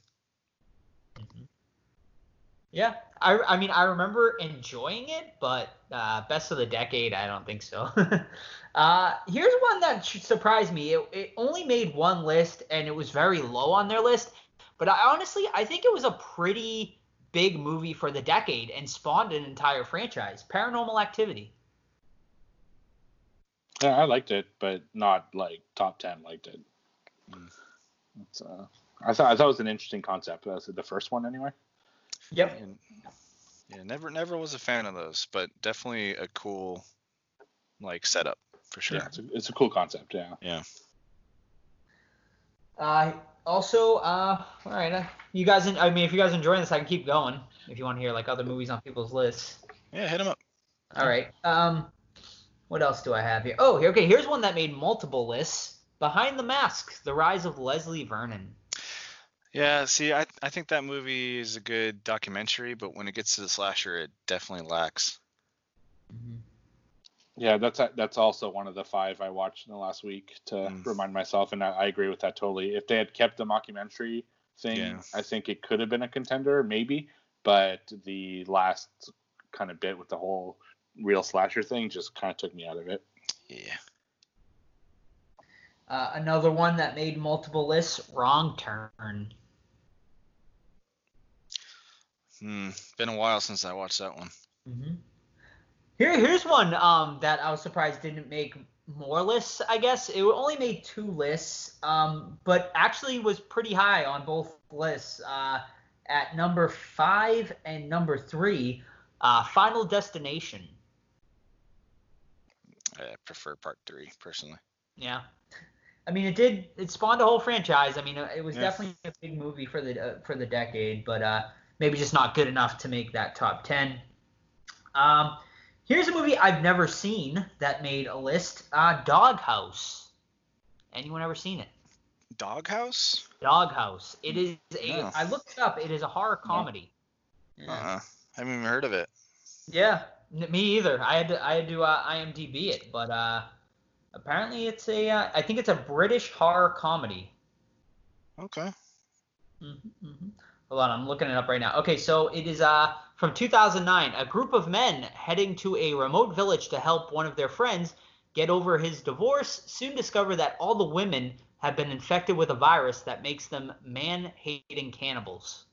Yeah, I, I mean, I remember enjoying it, but uh, best of the decade, I don't think so. uh, here's one that surprised me. It, it only made one list, and it was very low on their list. But I honestly, I think it was a pretty big movie for the decade and spawned an entire franchise. Paranormal Activity. Yeah, I liked it, but not like top ten liked it. It's, uh, I thought I thought it was an interesting concept. Uh, the first one anyway. Yep. And, yeah, never never was a fan of those, but definitely a cool like setup for sure. Yeah, it's a, it's a cool concept. Yeah. Yeah. Uh, also, uh, all right, uh, you guys. I mean, if you guys enjoying this, I can keep going. If you want to hear like other movies on people's lists. Yeah, hit them up. All right. Um, what else do I have here? Oh, here. Okay, here's one that made multiple lists. Behind the Mask: The Rise of Leslie Vernon. Yeah, see, I I think that movie is a good documentary, but when it gets to the slasher, it definitely lacks. Yeah, that's that's also one of the five I watched in the last week to Mm. remind myself, and I, I agree with that totally. If they had kept the mockumentary thing, Yeah. I think it could have been a contender, maybe. But the last kind of bit with the whole real slasher thing just kind of took me out of it. Yeah. Uh, another one that made multiple lists. Wrong Turn. Hmm. Been a while since I watched that one. Mm-hmm. Here, here's one um, that I was surprised didn't make more lists. I guess it only made two lists, um, but actually was pretty high on both lists. Uh, at number five and number three, uh, Final Destination. I prefer part three personally. Yeah. I mean, it did. It spawned a whole franchise. I mean, it was Yeah. definitely a big movie for the uh, for the decade, but uh, maybe just not good enough to make that top ten. Um, here's a movie I've never seen that made a list. Uh, Doghouse. Anyone ever seen it? Doghouse? Doghouse. It is a. No. I looked it up. It is a horror comedy. Uh-uh. haven't even heard of it. Yeah, n- me either. I had to I had to uh, IMDb it, but uh, apparently it's a. Uh, I think it's a British horror comedy. Okay. Mm-hmm, mm-hmm. Hold on, I'm looking it up right now. Okay, so it is uh from 2009. A group of men heading to a remote village to help one of their friends get over his divorce soon discover that all the women have been infected with a virus that makes them man-hating cannibals.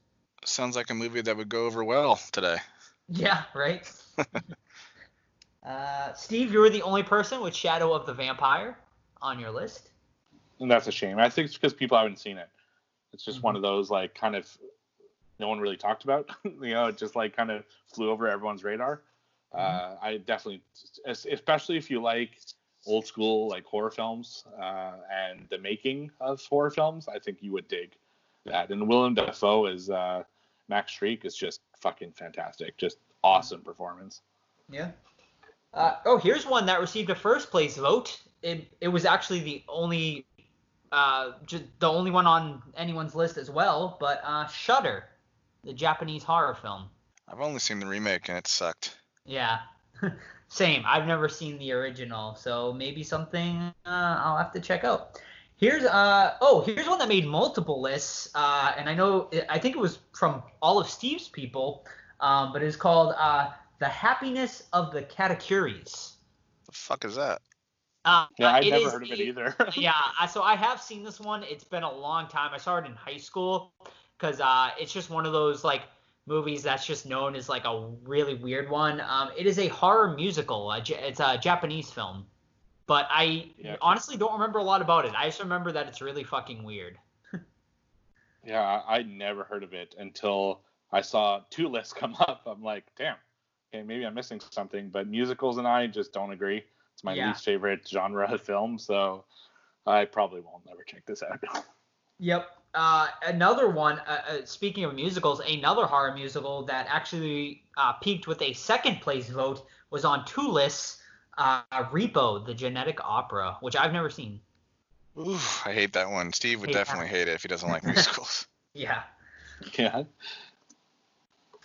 Sounds like a movie that would go over well today. Yeah, right. uh, Steve, you were the only person with Shadow of the Vampire on your list. And that's a shame. I think it's because people haven't seen it. It's just Mm-hmm. one of those like kind of no one really talked about. you know, it just like kind of flew over everyone's radar. Mm-hmm. Uh, I definitely, especially if you like old school like horror films uh, and the making of horror films, I think you would dig that. And Willem Dafoe as uh, Max Schreck is just fucking fantastic. Just awesome performance. Yeah. Uh, oh, here's one that received a first place vote. It, it was actually the only uh, just the only one on anyone's list as well, but uh, Shutter, the Japanese horror film. I've only seen the remake and it sucked. Yeah. Same. I've never seen the original, so maybe something uh, I'll have to check out. Here's uh oh here's one that made multiple lists, uh, and I know I think it was from all of Steve's people, um, but it's called uh, the happiness of the Katakuris. The fuck is that? Uh, Yeah, I'd it never is heard of it either. yeah, so I have seen this one. It's been a long time. I saw it in high school because uh, it's just one of those like movies that's just known as like a really weird one. Um, it is a horror musical. It's a Japanese film, but I Yeah. honestly don't remember a lot about it. I just remember that it's really fucking weird. Yeah, I never heard of it until I saw two lists come up. I'm like, damn, okay, maybe I'm missing something. But musicals and I just don't agree. It's my Yeah. least favorite genre of film, so I probably won't never check this out. Yep. Uh, another one. Uh, uh, speaking of musicals, another horror musical that actually uh, peaked with a second place vote was on two lists. Uh, Repo, the Genetic Opera, which I've never seen. Ooh, I hate that one. Steve would Hate that definitely hate it if he doesn't like musicals. Yeah. yeah,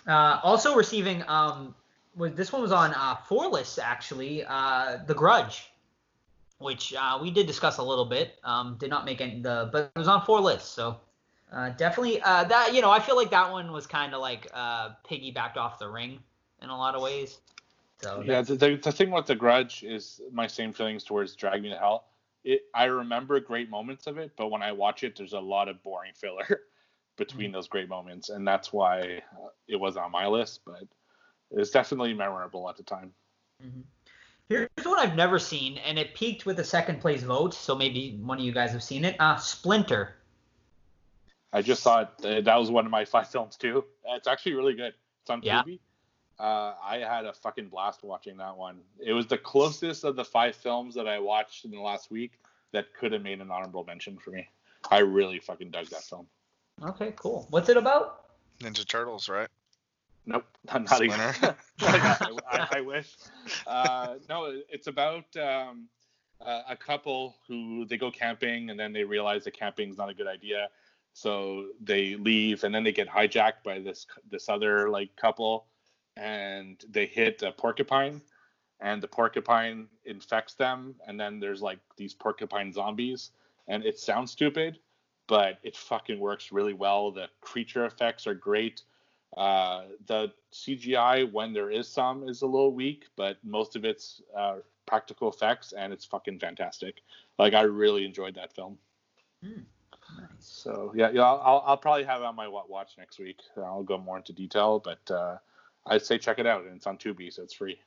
Uh, also receiving um, was this one was on uh, four lists actually. Uh, the Grudge, which uh, we did discuss a little bit. Um, did not make any the, but it was on four lists. So uh, definitely uh, that you know I feel like that one was kind of like uh, piggybacked off the Ring in a lot of ways. So yeah. The, the, the thing with the Grudge is my same feelings towards Drag Me to Hell. It I remember great moments of it, but when I watch it, there's a lot of boring filler between those great moments, and that's why uh, it was on my list. But it's definitely memorable at the time. Mhm. Here's one I've never seen, and it peaked with a second place vote. So maybe one of you guys have seen it. Uh, Splinter. I just saw it. uh, That was one of my five films too. It's actually really good. It's on Yeah. Tubi. Uh, I had a fucking blast watching that one. It was the closest of the five films that I watched in the last week that could have made an honorable mention for me. I really fucking dug that film. Okay, cool. What's it about? Ninja Turtles, right? Nope, not, not even. Splinter? I, I, I wish. Uh, no, it's about um, uh, a couple who they go camping and then they realize that camping is not a good idea, so they leave and then they get hijacked by this this other like couple, and they hit a porcupine, and the porcupine infects them, and then there's like these porcupine zombies, and it sounds stupid, but it fucking works really well. The creature effects are great. Uh, the CGI, when there is some, is a little weak, but most of it's uh, practical effects, and it's fucking fantastic. Like I really enjoyed that film. Nice. So yeah, yeah, I'll, I'll, probably have it on my watch next week. I'll go more into detail, but uh, I'd say check it out, and it's on Tubi, so it's free.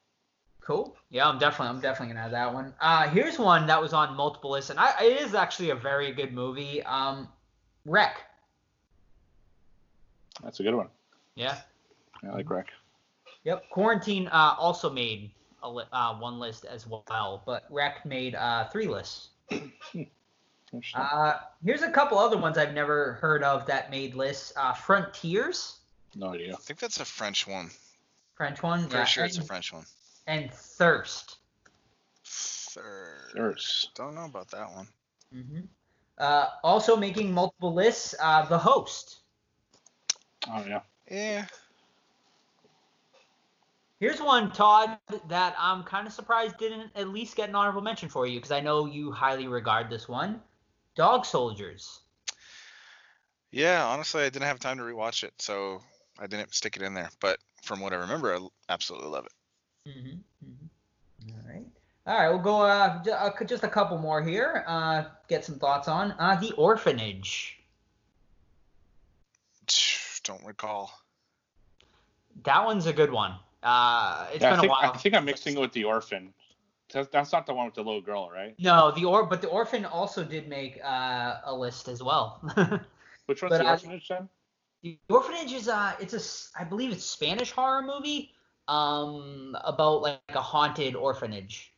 Cool. Yeah, I'm definitely I'm definitely gonna have that one. Uh, here's one that was on multiple lists, and I, it is actually a very good movie. Um, REC. That's a good one. Yeah. I like REC. Yep. Quarantine uh, also made a li- uh, one list as well, but REC made uh, three lists. Uh, here's a couple other ones I've never heard of that made lists. Uh, Frontiers, no idea. I think that's a French one. French one. Pretty yeah, sure and, it's a French one. and Thirst. Third. Thirst. Don't know about that one. hmm Uh, also making multiple lists. Uh, the Host. Oh yeah. Yeah. Here's one, Todd, that I'm kind of surprised didn't at least get an honorable mention for you because I know you highly regard this one. Dog Soldiers. Yeah, honestly, I didn't have time to rewatch it, so I didn't stick it in there. But from what I remember, I absolutely love it. Mm-hmm. Mm-hmm. All right. All right, we'll go uh, uh, just a couple more here. Uh, get some thoughts on uh, The Orphanage. Don't recall. That one's a good one. Uh, it's Yeah, I been think, a while. I think I'm mixing it with the orphan. That's, that's not the one with the little girl, right? No, the or but the orphan also did make uh, a list as well. Which one's But the orphanage then? the orphanage is uh, it's a I believe it's Spanish horror movie um about like a haunted orphanage.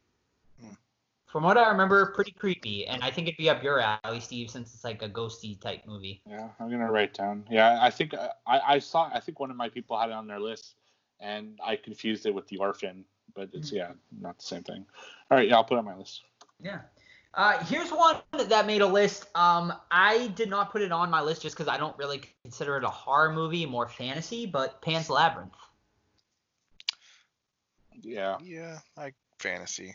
From what I remember, pretty creepy, and I think it'd be up your alley, Steve, since it's like a ghosty type movie. Yeah, I'm gonna write down. Yeah, I think uh, I, I saw. I think one of my people had it on their list, and I confused it with the orphan, but it's yeah, not the same thing. All right, yeah, I'll put it on my list. Yeah. Uh, here's one that made a list. Um, I did not put it on my list just because I don't really consider it a horror movie, more fantasy. But Pan's Labyrinth. Yeah, Yeah, like fantasy.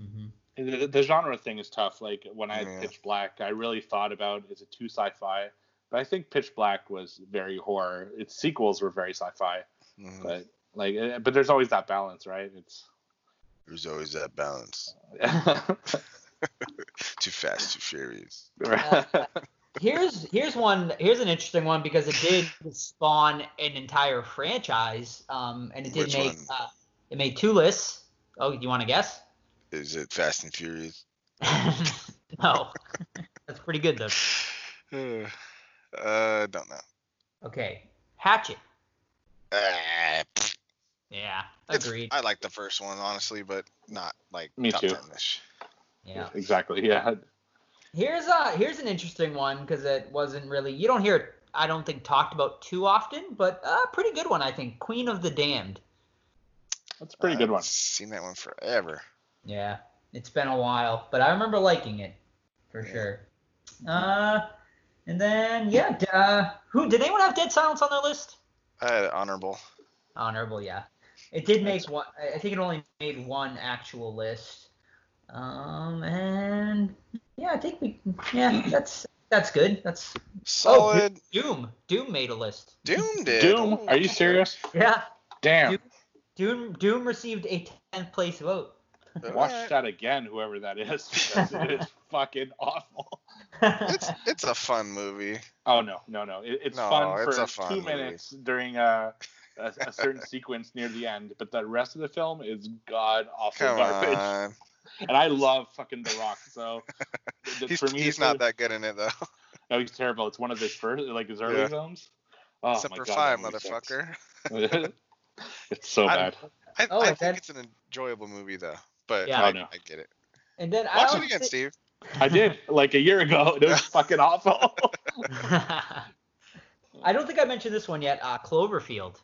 Mm-hmm. The, the genre thing is tough. Like when I had Yeah. Pitch Black, I really thought about is it too sci-fi? But I think Pitch Black was very horror. Its sequels were very sci-fi, Mhm. but like, eh, but there's always that balance, right? It's There's always that balance. Too fast, too furious. Here's here's one. Here's an interesting one because it did spawn an entire franchise. Um, and it did Which make uh, it made two lists. Oh, you want to guess? Is it Fast and Furious? no, that's pretty good though. uh, don't know. Okay, Hatchet. Ah, Yeah, it's- agreed. I like the first one honestly, but not like Me top too. 10-ish. Yeah. exactly. Yeah. Here's a here's an interesting one because it wasn't really you don't hear it I don't think talked about too often, but a pretty good one I think. Queen of the Damned. That's a pretty good I've one. Seen that one forever. Yeah, it's been a while, but I remember liking it for Yeah. sure. Uh, and then yeah, uh, who did anyone have Dead Silence on their list? I had honorable. Honorable, yeah. It did make one. I I think it only made one actual list. Um, and yeah, I think we. Yeah, that's that's good. That's Solid. Doom. Doom made a list. Doom did. Doom? Oh, Are you serious? Yeah, Damn. Doom- Doom Doom received a tenth place vote. Watch Alright. that again, whoever that is. Because it is fucking awful. It's it's a fun movie. Oh no, no, no! It, it's No, fun it's for a fun two movie. minutes during a, a, a certain sequence near the end, but the rest of the film is god awful Come garbage. on. And I love fucking The Rock, so He's, for me, he's not a- that good in it though. That was terrible. It's one of his first, like his early Yeah. films. Oh Except my for God, five, that movie sucks. motherfucker. it's so I- bad. I, Oh, I think then- it's an enjoyable movie though. But Yeah. I, Oh, no. I get it. and then I Watch it again, thi- Steve. I did like a year ago. It was fucking awful. I don't think I mentioned this one yet. Uh, Cloverfield.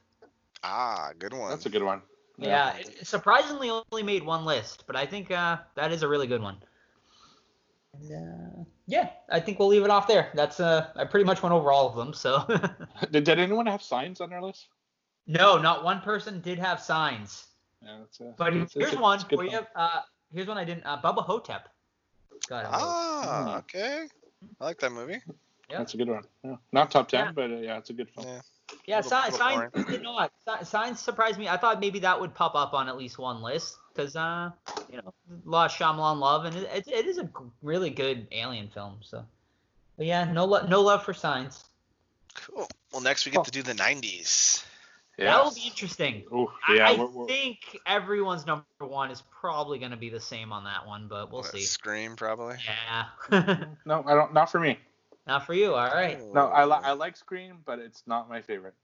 Ah, good one. That's a good one. Yeah, it surprisingly only made one list, but I think uh, that is a really good one. And, uh, yeah, I think we'll leave it off there. That's uh, I pretty much went over all of them. So Did, did anyone have signs on their list? no, not one person did have signs. Yeah, that's a, But it's- here's it's a- one it's a good where you have, uh, here's one I didn't. Uh, Bubba Ho-Tep. Got. Ah, Mm. okay. I like that movie. yeah. That's a good one. Yeah. Not top ten, Yeah. but uh, yeah, it's a good film. Yeah. Yeah, Little- signs, little signs did not. Si- Signs surprised me. I thought maybe that would pop up on at least one list because, uh, you know, a lot of Shyamalan love, and it, it, it is a really good alien film. So, but yeah, no, lo- no love for signs. Cool. Well, next we get to do the 90s. That will be interesting. Ooh, I- yeah, I, we're, we're, think everyone's number one is probably going to be the same on that one, but we'll What, see. Scream, probably. Yeah. no, I don't. Not for me. Not for you. All right. Oh. No, I, Oh. li- I like Scream, but it's not my favorite.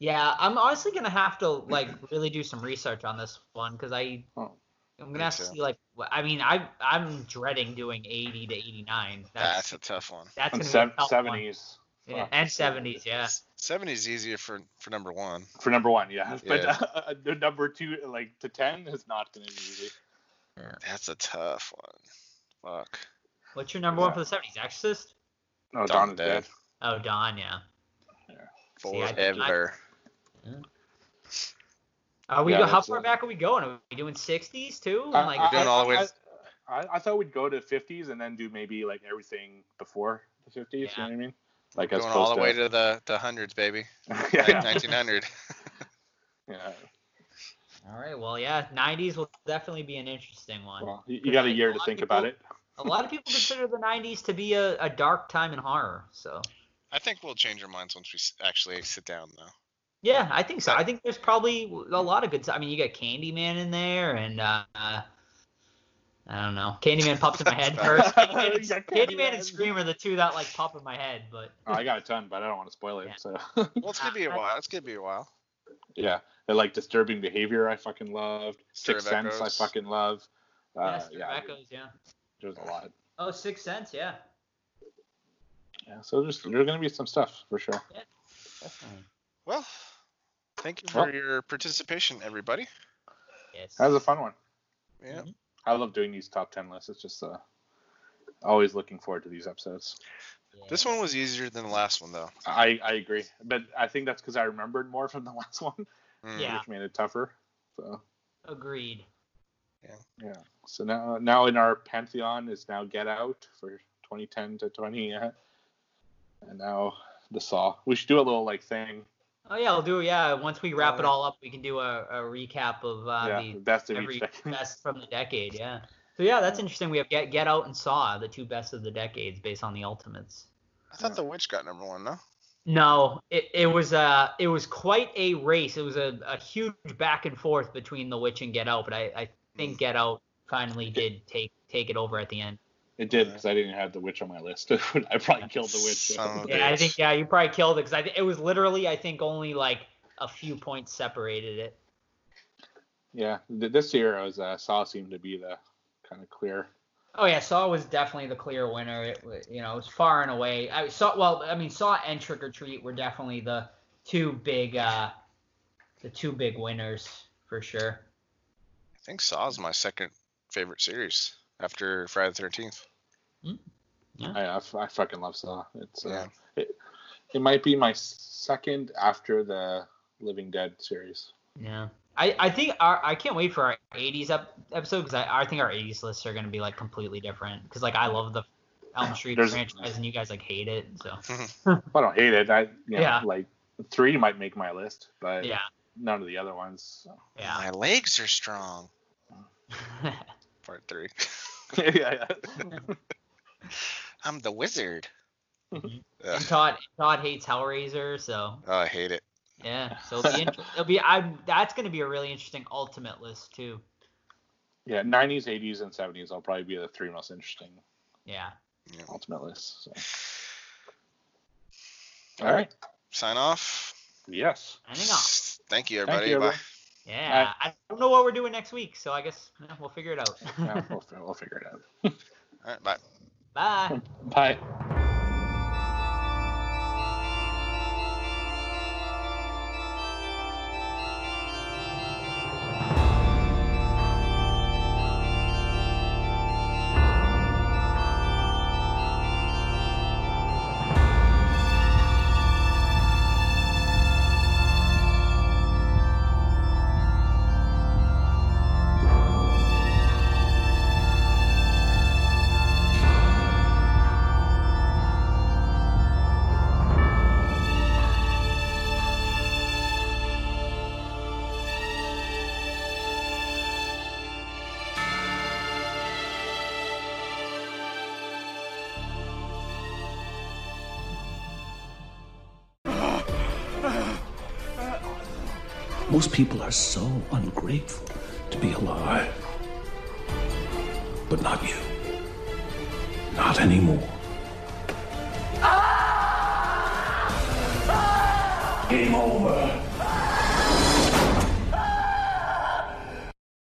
Yeah, I'm honestly gonna have to like really do some research on this one because I Oh. I'm gonna have to see like wh- I mean I I'm dreading doing 80 to 89. That's That's a tough one. that's And gonna sev- be a tough one. 70s. Yeah, and 70s. Yeah. 70s easier for for number one. For number one, yeah. But Yeah. uh, the number two, like to 10, is not going to be easy. That's a tough one. Fuck. What's your number one for the 70s? Exorcist? No, Dawn Dawn is Dead. dead. Oh, Dawn. Yeah. See, I- Forever. Are we Yeah, go, how far back are we going? Are we doing 60s too? And, I- like We're doing all the way I, I, I thought we'd go to 50s and then do maybe like everything before the 50s. Yeah. You know what I mean? Like as Going all opposed the way to the, the hundreds, baby. yeah, yeah. 1900. yeah. all right. Well, yeah, 90s will definitely be an interesting one. Well, you, you got a year a to think people- about it. a lot of people consider the 90s to be a, a dark time in horror. So I think we'll change our minds once we actually sit down, though. yeah, I think so. I think there's probably a lot of good. I mean, you got Candyman in there, and uh, I don't know. Candyman pops in my head first. Candyman, and, You got Candyman and Scream are the two that like pop in my head. But Oh, I got a ton, but I don't want to spoil it. Yeah. So Well, it's gonna be a while. It's gonna be a while. yeah, and like disturbing behavior, I fucking loved. Stir Sixth of Sense, I fucking love. Uh, yes, yeah, Echoes, yeah. there's a lot. Oh, Sixth Sense, yeah. Yeah, so there's there's gonna be some stuff for sure. Definitely. Well, thank you Well- for your participation, everybody. Yes. That was a fun one. Yeah. I love doing these top ten lists. It's just uh, always looking forward to these episodes. Yeah. This one was easier than the last one, though. I I agree, but I think that's because I remembered more from the last one, Mm. Yeah. which made it tougher. So Agreed. yeah. So now now in our pantheon is now Get Out for 2010 to 20, uh, and now the Saw. We should do a little like thing. Oh yeah, I'll do. Yeah, once we wrap it all up, we can do a, a recap of uh, yeah, the the best of every best from the decade. Yeah. So yeah, that's interesting. We have Get Get Out and Saw, the two best of the decades, based on the Ultimates. I thought The Witch got number one, no? No, it, it was uh it was quite a race. It was a, a huge back and forth between The Witch and Get Out, but I, I think Get Out finally did take take it over at the end. It did because I didn't have the witch on my list. I probably killed the witch. Son Yeah, I think yeah, you probably killed it because I thi- it was literally I think only like a few points separated it. Yeah, th- this year I was uh, Saw seemed to be the kind of clear. Oh yeah, Saw was definitely the clear winner. It, you know, it was far and away. I saw well, I mean, Saw and Trick 'r Treat were definitely the two big, uh the two big winners for sure. I think Saw is my second favorite series after Friday the 13th. I, I, f- I fucking love Saw. It's uh, Yeah. it, it might be my second after the Living Dead series. Yeah. I, I think our I can't wait for our 80s ep- episode because I, I think our 80s lists are gonna be like completely different because like I love the Elm Street There's- franchise and you guys like hate it so I don't hate it. I you know, Yeah. like three might make my list, but yeah none of the other ones. So. yeah My legs are strong. Part three. yeah, yeah. I'm the wizard. and Todd Todd hates Hellraiser, so. Oh, I hate it. Yeah, so it'll be inter- it'll be I'm that's gonna be a really interesting ultimate list too. Yeah, 90s, 80s, and 70s will probably be the three most interesting yeah. yeah. ultimate list. So. All right. Sign off. Yes. Signing off. Thank you, everybody. Thank you, everybody. Bye. Yeah, right. I don't know what we're doing next week, so I guess we'll figure it out. yeah, we'll, we'll figure it out. All right, bye. Bye. Bye. people are so ungrateful to be alive. But not you. Not anymore. Ah! Ah! Game over.